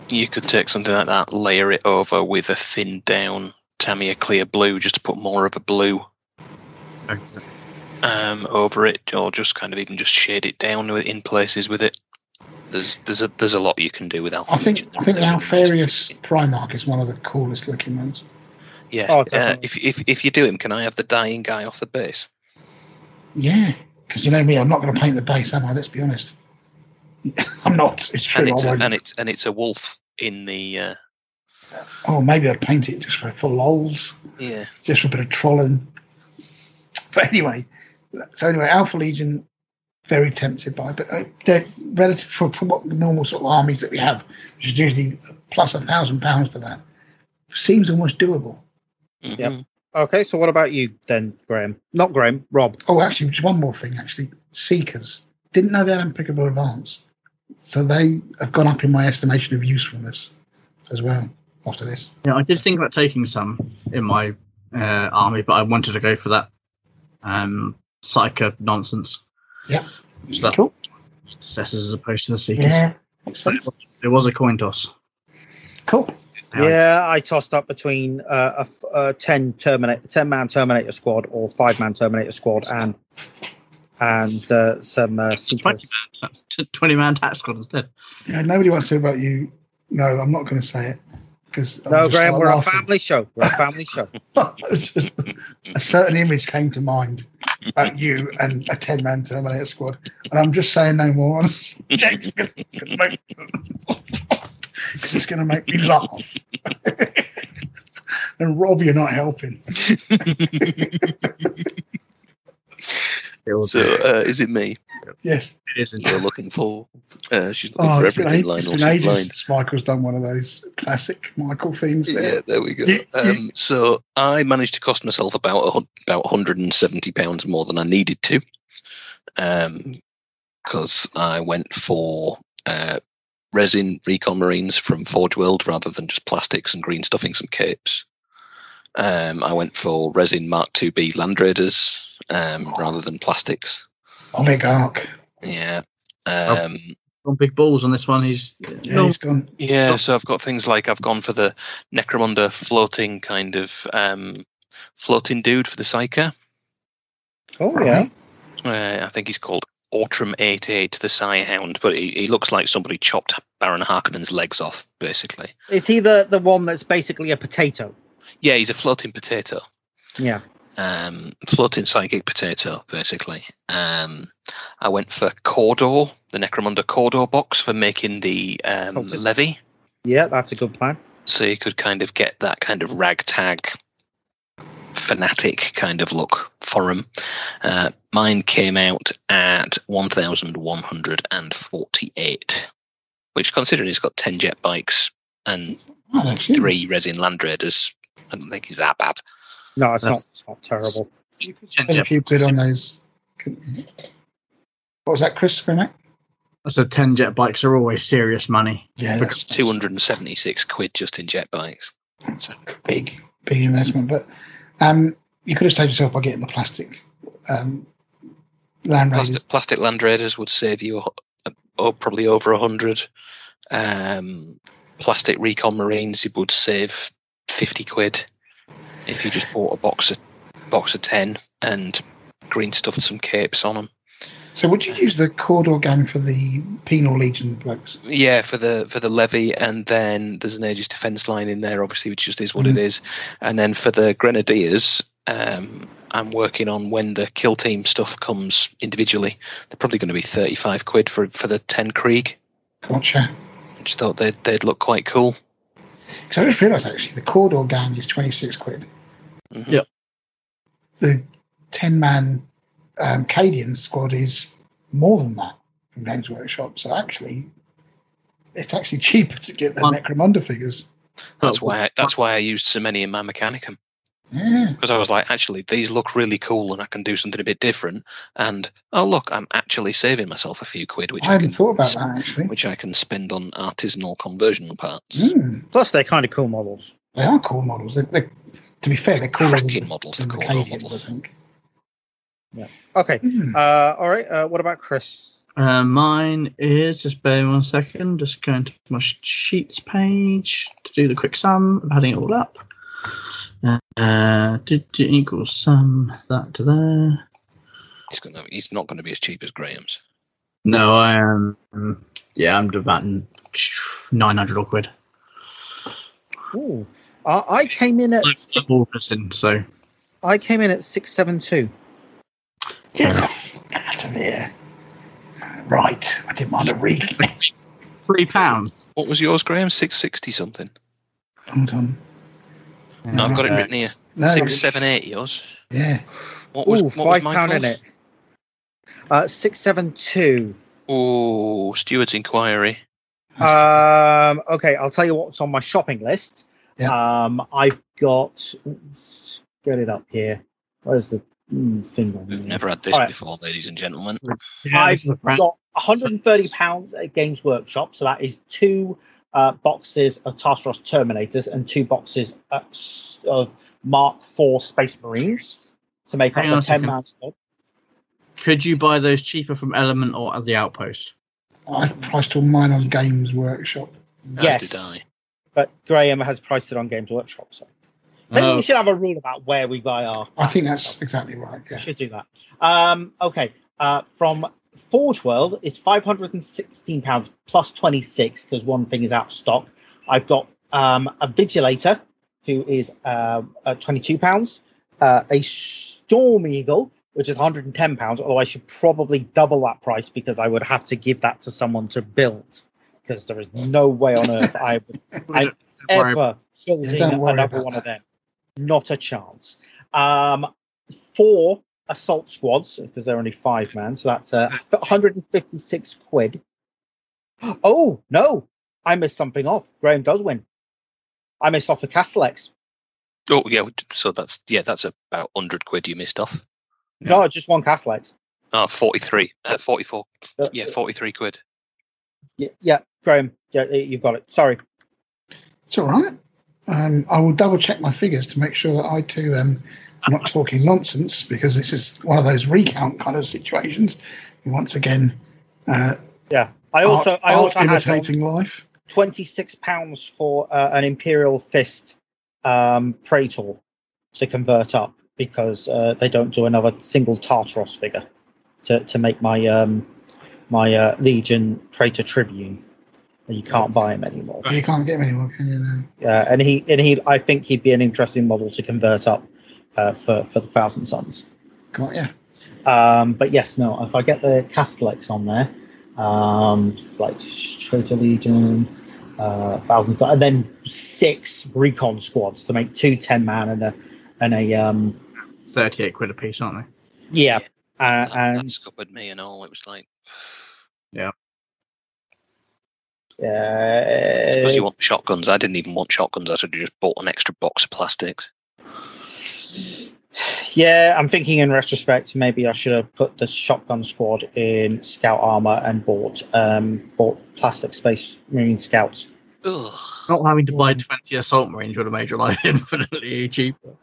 You could take something like that, layer it over with a thin down Tamiya clear blue just to put more of a blue. um, over it, or just kind of even just shade it down in places with it. There's there's a there's a lot you can do with Alpha I think Legion. I think the There's really nice Alpharius Primarch is one of the coolest looking ones. Yeah. Oh, uh, if if if you do him, can I have the dying guy off the base? Yeah, because you know me, I'm not going to paint the base, am I? Let's be honest. [LAUGHS] I'm not. It's true. and it's I a, and it's and it's a wolf in the uh, Oh, maybe I'd paint it just for, for lols, yeah. just for a bit of trolling. But anyway, so anyway, Alpha Legion, very tempted by, but uh, they're relative for, for what the normal sort of armies that we have, which is usually plus a thousand pounds to that, seems almost doable. Mhm. Yep. Okay, so what about you then, Graham? Not Graham, Rob. Oh, actually, just one more thing. Actually, Seekers didn't know they had unpickable advance, so they have gone up in my estimation of usefulness as well after this. Yeah, I did think about taking some in my uh, army, but I wanted to go for that um, psycho nonsense. Yeah. Stuff. Cool. Successors as opposed to the seekers. Yeah, makes But it was- It was a coin toss. Cool. Yeah, I tossed up between uh, a, f- a ten terminator, ten man Terminator squad or five man Terminator squad, and and uh, some uh, 20 man, 20 man tax squad instead. Yeah, nobody wants to hear about you. No, I'm not going to say it because No, Graham, we're a family show. We're a family show. [LAUGHS] a certain image came to mind about you and a 10 man Terminator squad, and I'm just saying no more. Jake's [LAUGHS] it's gonna make, it's going to make me laugh. [LAUGHS] and Rob, you're not helping. It was. So uh, is it me? Yes. It isn't. You're looking for. Uh, she's looking Oh, for it's been, everything. ages, it's been ages blind. since Michael's done one of those classic Michael themes there. Yeah, there we go. You- you- Um, so I managed to cost myself about a, about 170 pounds more than I needed to, because I went for uh, resin recon marines from Forge World rather than just plastics and green stuffing some capes. Um, I went for resin Mark IIB Land Raiders um, rather than plastics. Oligarch. Yeah. Oh. Um, on big balls on this one. He's Yeah, no, he's gone. Yeah, so I've got things like I've gone for the Necromunda floating kind of um, floating dude for the Psyker. Oh yeah. Uh, I think he's called Ortram 88, the Psyhound, but he, he looks like somebody chopped Baron Harkonnen's legs off, basically. Is he the the one that's basically a potato? Yeah, he's a floating potato. Yeah. Um, floating psychic potato, basically. Um, I went for Cawdor, the Necromunda Cawdor box for making the um, levy. Yeah, that's a good plan. so you could kind of get that kind of ragtag fanatic kind of look for him. Uh, mine came out at 1,148, which considering it's got 10 jet bikes and Oh, three resin land raiders, I don't think he's that bad. No, it's not. That's- It's not terrible. You could spend a few quid on those. What was that, Christopher? Mate? So 10 jet bikes are always serious money. Yeah, Because that's, 276 quid just in jet bikes. that's a big, big investment. But um, you could have saved yourself by getting the plastic um, land raiders. Plastic, plastic land raiders would save you uh, oh, probably over a hundred. Um, plastic recon marines it would save fifty quid if you just bought a box of box of ten and green stuffed some capes on them. So would you use the Cawdor gang for the penal legion blokes? Yeah, for the for the levy, and then there's an Aegis defense line in there, obviously, which just is what Mhm. it is. And then for the grenadiers, um, I'm working on when the kill team stuff comes individually. They're probably going to be 35 quid for for the 10 Krieg. Gotcha. I just thought they'd they'd look quite cool. Because I just realised actually the Cawdor gang is 26 quid. Mhm. Yep. The 10 man um, Cadian squad is more than that from Games Workshop. So actually, it's actually cheaper to get the One- Necromunda figures. That's why I, that's why I used so many in my Mechanicum Yeah. because I was like, actually, these look really cool, and I can do something a bit different. And oh look, I'm actually saving myself a few quid, which I I, hadn't can thought about that actually. which I can spend on artisanal conversion parts. Mm, Plus, they're kind of cool models. they are cool models. They, they, to be fair, they're cooler than, Cracking models, than the the models. I think. Yeah. Okay. Hmm. Uh, all right. Uh, what about Chris? Uh, mine is just bear one second. Just going to my sheets page to do the quick sum. I'm adding it all up. Uh, uh, did you equal sum that to there? He's gonna. He's not going to be as cheap as Graham's. No, I am. yeah, I'm about nine hundred or quid. Ooh. Uh, I came in at Like Wolverson, so I came in at six seven two. Get out of here. Right, I didn't mind a read. three pounds. What was yours, Graham? Six sixty something. Hold on. No, I've got it Uh, written here. No, Six it's- seven eight. Yours. Yeah. What was Ooh, what was five pound in it. Uh, six seven two. Oh, Stuart's inquiry. Um, okay, I'll tell you what's on my shopping list. Yeah. Um, I've got. Let's get it up here. Where's the mm, thing on We've there? never had this Alright. before, ladies and gentlemen. Yeah, I've this is a brand- got 130 pounds at Games Workshop, so that is two uh, boxes of Tartaros Terminators and two boxes of, of Mark IV Space Marines to make Hang up on a a 10 second. man squad. Could you buy those cheaper from Element or at the Outpost? I've priced all mine on Games Workshop. As Yes, did I. but Graham has priced it on Games Workshop, so maybe Oh. we should have a rule about where we buy our. I think that's exactly right. We should do that. Um, okay. Uh, from Forge World, it's five hundred and sixteen pounds plus twenty six because one thing is out of stock. I've got um, a Vigilator who is uh, uh, twenty two pounds, uh, a Storm Eagle which is one hundred and ten pounds. Although I should probably double that price because I would have to give that to someone to build because there is no way on earth I would [LAUGHS] I'm ever building Yeah, another about one of them. Not a chance. Um, four assault squads because they're only five man, so that's uh, 156 quid. [GASPS] Oh no, I missed something off. Graham does win. I missed off the Castellax. Oh yeah. So that's yeah. That's about hundred quid you missed off. No, just one Castellax. Oh, 43. Uh, 44. Uh, Yeah, 43 quid. Yeah, yeah, Graham, yeah, you've got it. Sorry. It's all right. Um, I will double check my figures to make sure that I too am not talking nonsense because this is one of those recount kind of situations. Once again, uh, Yeah, I also art, I also art had imitating life. 26 pounds for uh, an Imperial Fist um, Praetor to convert up because uh, they don't do another single Tartaros figure to, to make my um, my uh, Legion Praetor Tribune. And You can't buy him anymore. You can't get them anymore, can you? Now? Yeah, and he and he I think he'd be an interesting model to convert up uh, for for the Thousand Sons. Got ya. Um, but yes, no. If I get the Castellax on there, um, like Traitor Legion, uh, Thousand Sons, and then six recon squads to make two 10 man and a and a um, Thirty-eight quid a piece, aren't they? yeah, uh, That, that and scuppered me and all. It was like, because uh, you want shotguns. I didn't even want shotguns. I should have just bought an extra box of plastics. yeah, I'm thinking in retrospect maybe I should have put the shotgun squad in scout armor and bought um, bought plastic space marine scouts. Ugh. Not having to buy twenty assault marines would have made your life [LAUGHS] infinitely cheaper.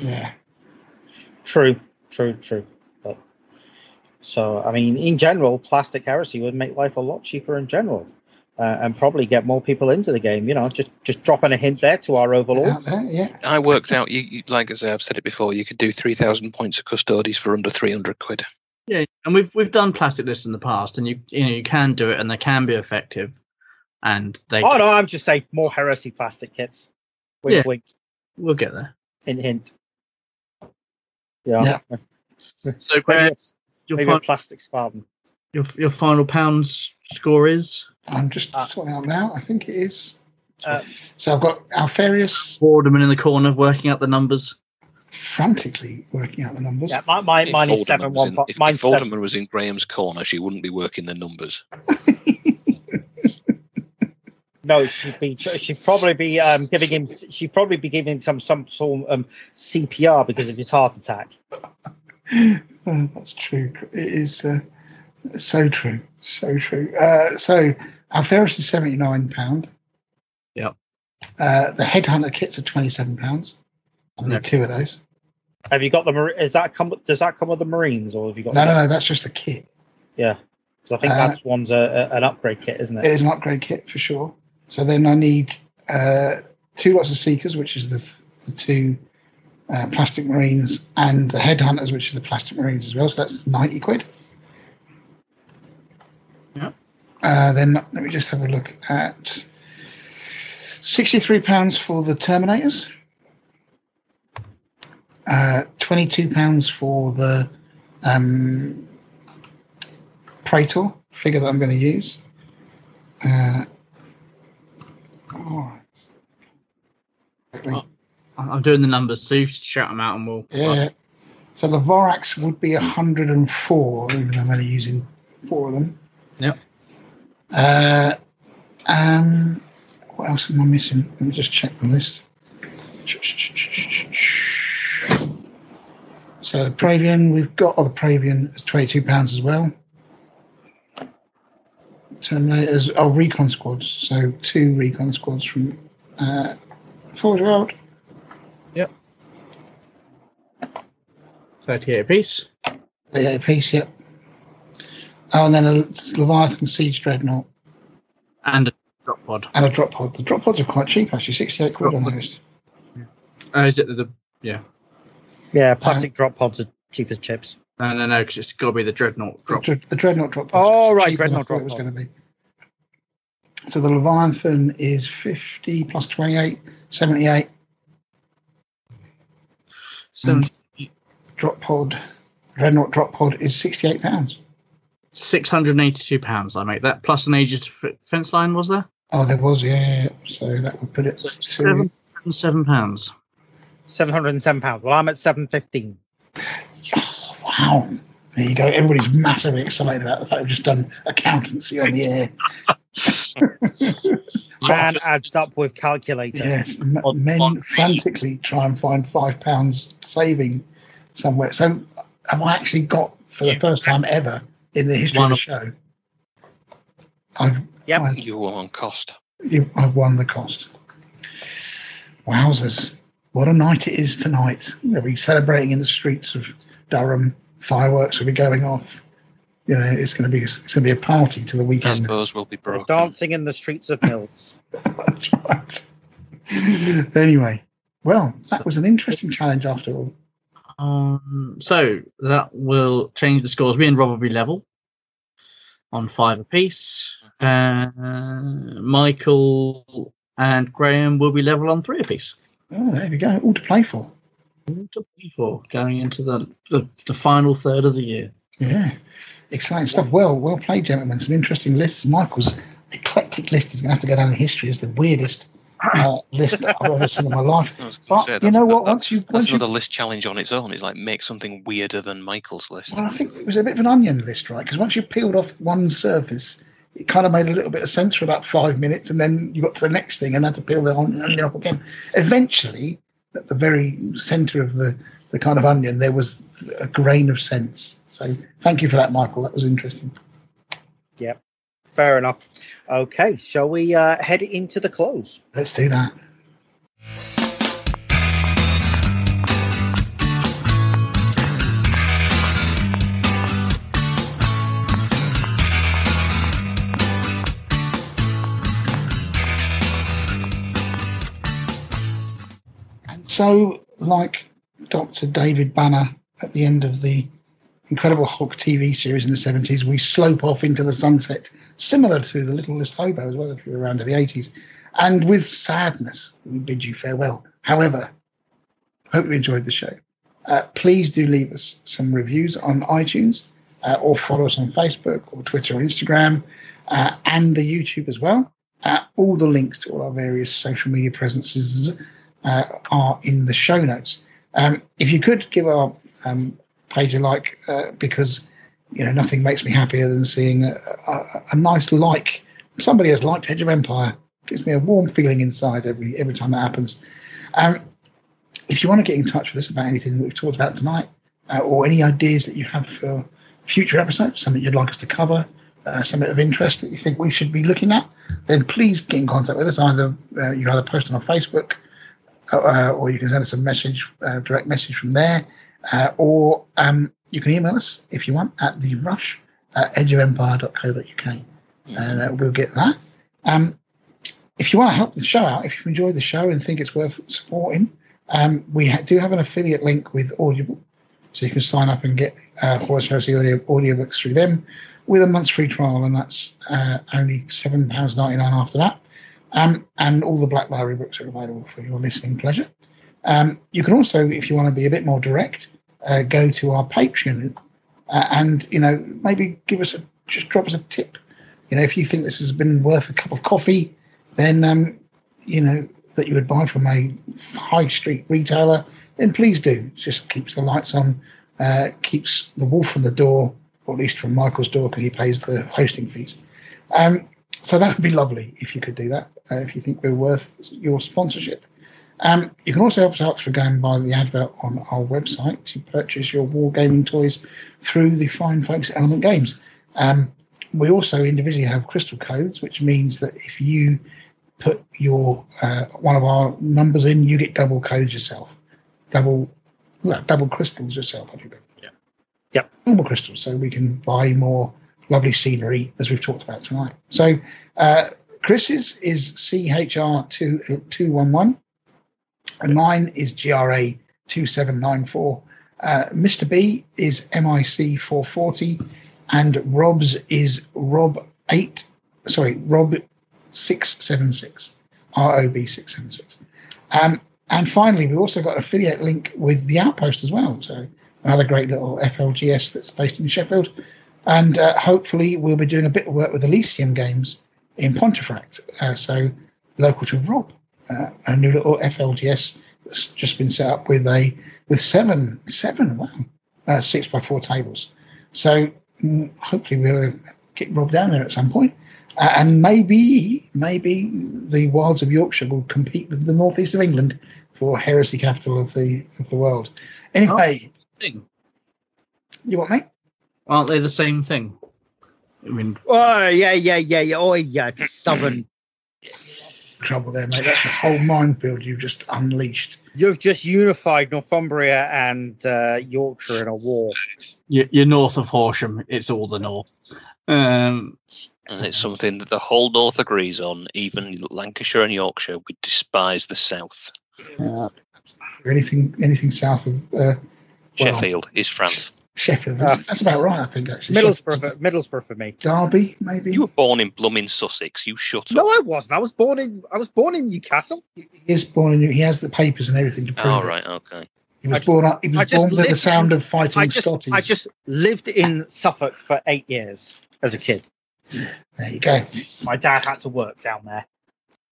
Yeah. True, true, true. But so I mean, in general, plastic heresy would make life a lot cheaper in general, uh, and probably get more people into the game. You know, just just dropping a hint there to our Out overlords. there, yeah. I worked out, you, you like as I've said it before, you could do 3,000 points of Custodes for under 300 quid. Yeah, and we've we've done plastic lists in the past, and you you know you can do it, and they can be effective, and they Oh no, I'm just saying more heresy plastic kits. Wink, Yeah. wink, we'll get there. hint, hint. Yeah, [LAUGHS] So, maybe, Graham, a, your, maybe a plastic Spartan. your your final pounds score is I'm just Uh, sorting out now. I think it is. Uh, So I've got Alfarius Boardman in the corner working out the numbers. frantically working out the numbers. yeah, my, my, mine is Vorderman seven was one in- five. If, if Mine's seven. Vorderman was in Graham's corner, she wouldn't be working the numbers. [LAUGHS] No, she'd be she'd probably be um, giving him she'd probably be giving him some some sort of um, CPR because of his heart attack. [LAUGHS] Oh, that's true. It is uh, so true. So true. Uh, so Alpharius is seventy nine pound. Yep. Uh, the headhunter kits are twenty seven pounds. I need No. two of those. Have you got the is that come does that come with the Marines or have you got No, no, no. That's just the kit. yeah? Because I think Uh, that's one's a, a, an upgrade kit, isn't It it? is an upgrade kit for sure. So then I need uh, two lots of seekers, which is the the two uh, plastic marines, and the headhunters, which is the plastic marines as well. So that's 90 quid. Yep. Uh, then let me just have a look at 63 pounds for the Terminators. Uh, 22 pounds for the um, Praetor figure that I'm going to use. Uh. Oh, I'm doing the numbers, so you shout them out and we'll. Yeah. So the Vorax would be 104, even though I'm only using four of them. Yep. Uh, um, what else am I missing? Let me just check the list. So the Praevian, we've got, oh, the Praevian is £22 as well. Terminators, oh, recon squads. So two recon squads from uh, Forge World. 38 apiece. 38 apiece, yep. Oh, and then a Leviathan Siege Dreadnought And a drop pod. and a drop pod. The drop pods are quite cheap, actually, 68 quid on those. Oh, is it the, the. Yeah. Yeah, uh-huh. plastic drop pods are cheap as chips. No, no, no, because it's got to be the dreadnought drop. dre- the Dreadnought drop pod. Oh, right, cheaper Dreadnought thought drop it was going to be. So the Leviathan is 50 plus 28, 78. So, Drop pod, Dreadnought drop pod is 68 pounds. £682, I make that. Plus an Aegis f- fence line, was there? Oh, there was, yeah, yeah, yeah. So that would put it So to seven, seven pounds. Seven hundred and seven pounds. Well, I'm at seven fifteen. Oh, [SIGHS] wow. There you go. Everybody's massively excited about the fact we've just done accountancy on the air. [LAUGHS] Man adds up with calculator. Yes, On- men on- frantically try and find five pounds saving somewhere. So, have I actually got for the first time ever in the history One of the show? I've Yep. I've, You were on cost. you- I've won the cost. Wowzers! What a night it is tonight. They'll be celebrating in the streets of Durham. Fireworks will be going off. You know, it's going to be it's going to be a party to the weekend. Those will be broken. Dancing in the streets of Mills. [LAUGHS] That's right. anyway, well, that was an interesting challenge after all. Um, so that will change the scores. Me and Rob will be level on five apiece. Uh, Michael and Graham will be level on three apiece. Oh, there we go. All to play for. All to play for going into the, the the final third of the year. Yeah, exciting stuff. Well, well played, gentlemen. Some interesting lists. Michael's eclectic list is going to have to go down in history as the weirdest uh, list I've ever seen in my life. I was gonna But say, you know what? that- Once you That's once you another list challenge on its own. It's like make something weirder than Michael's list. Well, I think it was a bit of an onion list, right? Because once you peeled off one surface, it kind of made a little bit of sense for about five minutes, and then you got to the next thing and had to peel the on- onion off again. Eventually, at the very centre of the, the kind of onion, there was a grain of sense. So thank you for that, Michael. That was interesting. Yep. Fair enough. Okay, shall we uh, head into the close? Let's do that. And so, like Dr. David Banner at the end of the Incredible Hulk TV series in the 70s, we slope off into the sunset, similar to the Littlest Hobo as well, if you're around in the 80s. And with sadness, we bid you farewell. However, hope you enjoyed the show. Uh, please do leave us some reviews on iTunes uh, or follow us on Facebook or Twitter or Instagram uh, and the YouTube as well. Uh, all the links to all our various social media presences uh, are in the show notes. Um, if you could give our um, page a like, uh, because you know nothing makes me happier than seeing a, a, a nice like. Somebody has liked Edge of Empire. Gives me a warm feeling inside every every time that happens. Um, if you want to get in touch with us about anything that we've talked about tonight, uh, or any ideas that you have for future episodes, something you'd like us to cover, uh, something of interest that you think we should be looking at, then please get in contact with us. Either uh, you can either post on our Facebook, uh, or you can send us a message, uh, direct message from there, uh, or um, you can email us if you want at the rush at edgeofempire.co.uk, and uh, we'll get that. Um, if you want to help the show out, if you've enjoyed the show and think it's worth supporting, Um, we ha- do have an affiliate link with Audible, so you can sign up and get uh, Horus Heresy audio audiobooks through them with a month's free trial, and that's uh, only seven pounds ninety nine after that. Um, and all the Black Library books are available for your listening pleasure. Um, you can also, if you want to be a bit more direct, uh, go to our Patreon uh, and you know maybe give us a just drop us a tip. You know, if you think this has been worth a cup of coffee, then um, you know that you would buy from a high street retailer, then please do. It just keeps the lights on, uh, keeps the wolf from the door, or at least from Michael's door because he pays the hosting fees. Um, so that would be lovely if you could do that. Uh, if you think we're worth your sponsorship. Um, you can also help us out through going by the advert on our website to purchase your wargaming toys through the fine folks at Element Games. Um, we also individually have crystal codes, which means that if you put your uh, one of our numbers in, you get double codes yourself, double well, double crystals yourself. I think. Yeah. Yep. Normal crystals, so we can buy more lovely scenery as we've talked about tonight. So uh, Chris's is CHR two two one one, and mine is GRA two seven nine four. Uh, Mr. B is MIC four forty, and Rob's is Rob eight. Sorry, Rob six seven six. ROB six seven six. Um, and finally, we've also got an affiliate link with the Outpost as well. So another great little FLGS that's based in Sheffield. And uh, hopefully, we'll be doing a bit of work with Elysium Games in Pontefract. Uh, so local to Rob, uh, a new little FLGS that's just been set up with a with seven seven wow uh, six by four tables. So mm, hopefully we'll get Rob down there at some point. Uh, and maybe, maybe the wilds of Yorkshire will compete with the northeast of England for heresy capital of the of the world. Anyway, Thing. you want me? Aren't they the same thing? I mean, Oh yeah, yeah, yeah, yeah. Oh yeah, southern. Trouble there, mate. That's a whole minefield you've just unleashed. You've just unified Northumbria and uh, Yorkshire in a war. you- you're north of Horsham. It's all the north. Um, And it's something that the whole North agrees on. Even Lancashire and Yorkshire, we despise the South. uh, Anything, anything south of uh, well, Sheffield is France. Sheffield. That's, that's about right, I think. Actually, Middlesbrough, for, Middlesbrough for me. Derby, maybe. You were born in blooming Sussex. You shut up. No. I wasn't. I was born in. I was born in Newcastle. He is born in. New, he has the papers and everything to prove All it. right, okay. He was I just- born up. He was I just born with the sound of fighting I just, Scotties. I just lived in Suffolk for eight years as a kid. There you go. My dad had to work down there.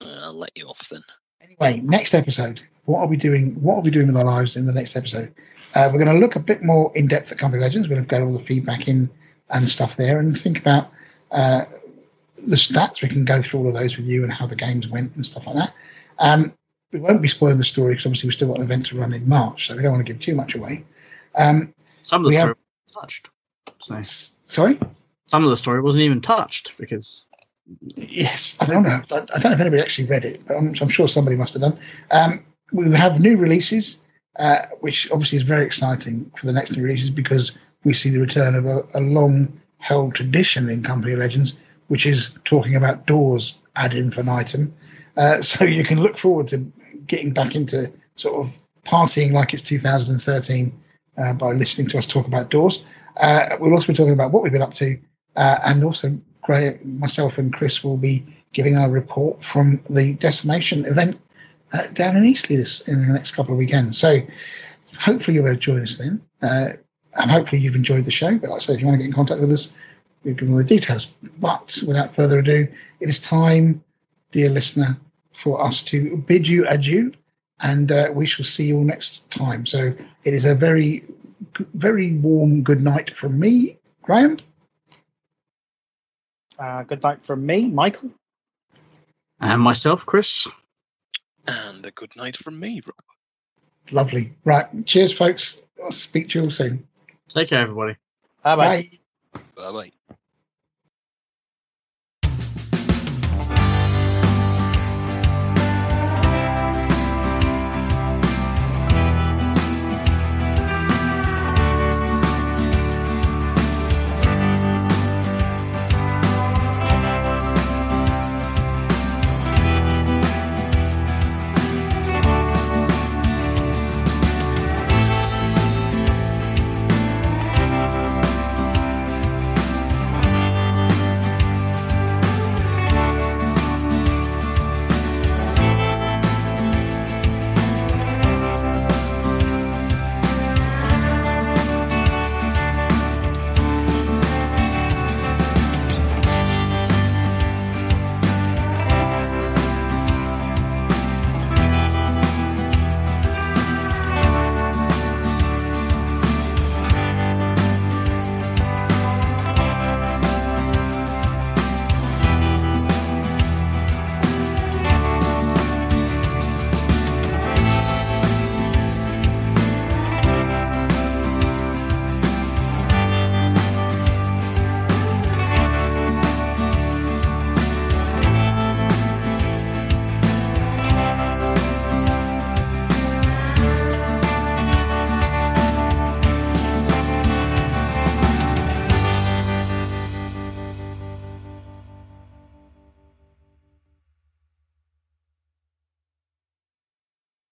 Uh, I'll let you off then. Anyway, next episode. What are we doing? What are we doing with our lives in the next episode? Uh, we're going to look a bit more in depth at Company Legends. We're going to get all the feedback in and stuff there, and think about uh, the stats. We can go through all of those with you and how the games went and stuff like that. Um, we won't be spoiling the story because obviously we've still got an event to run in March, so we don't want to give too much away. Um, some of the story wasn't touched. So sorry. some of the story wasn't even touched because Yes, I don't know. I, I don't know if anybody actually read it, but I'm, I'm sure somebody must have done. Um, we have new releases, uh, which obviously is very exciting for the next new releases because we see the return of a, a long-held tradition in Company Legends, which is talking about doors ad infinitum. Uh, [LAUGHS] so you can look forward to getting back into sort of partying like it's 2013 uh, by listening to us talk about doors. Uh, we'll also be talking about what we've been up to, uh, and also myself and Chris will be giving our report from the decimation event uh, down in Eastleigh this in the next couple of weekends. So hopefully you'll be able to join us then, uh, and hopefully you've enjoyed the show. But like I said, if you want to get in contact with us, we've given all the details. But without further ado, it is time, dear listener, for us to bid you adieu, and uh, we shall see you all next time. So it is a very, very warm good night from me, Graham. Uh, good night from me, Michael. and myself, Chris. And a good night from me, Rob. Lovely. Right. Cheers, folks. I'll speak to you all soon. Take care, everybody. Bye bye. Bye. Bye bye.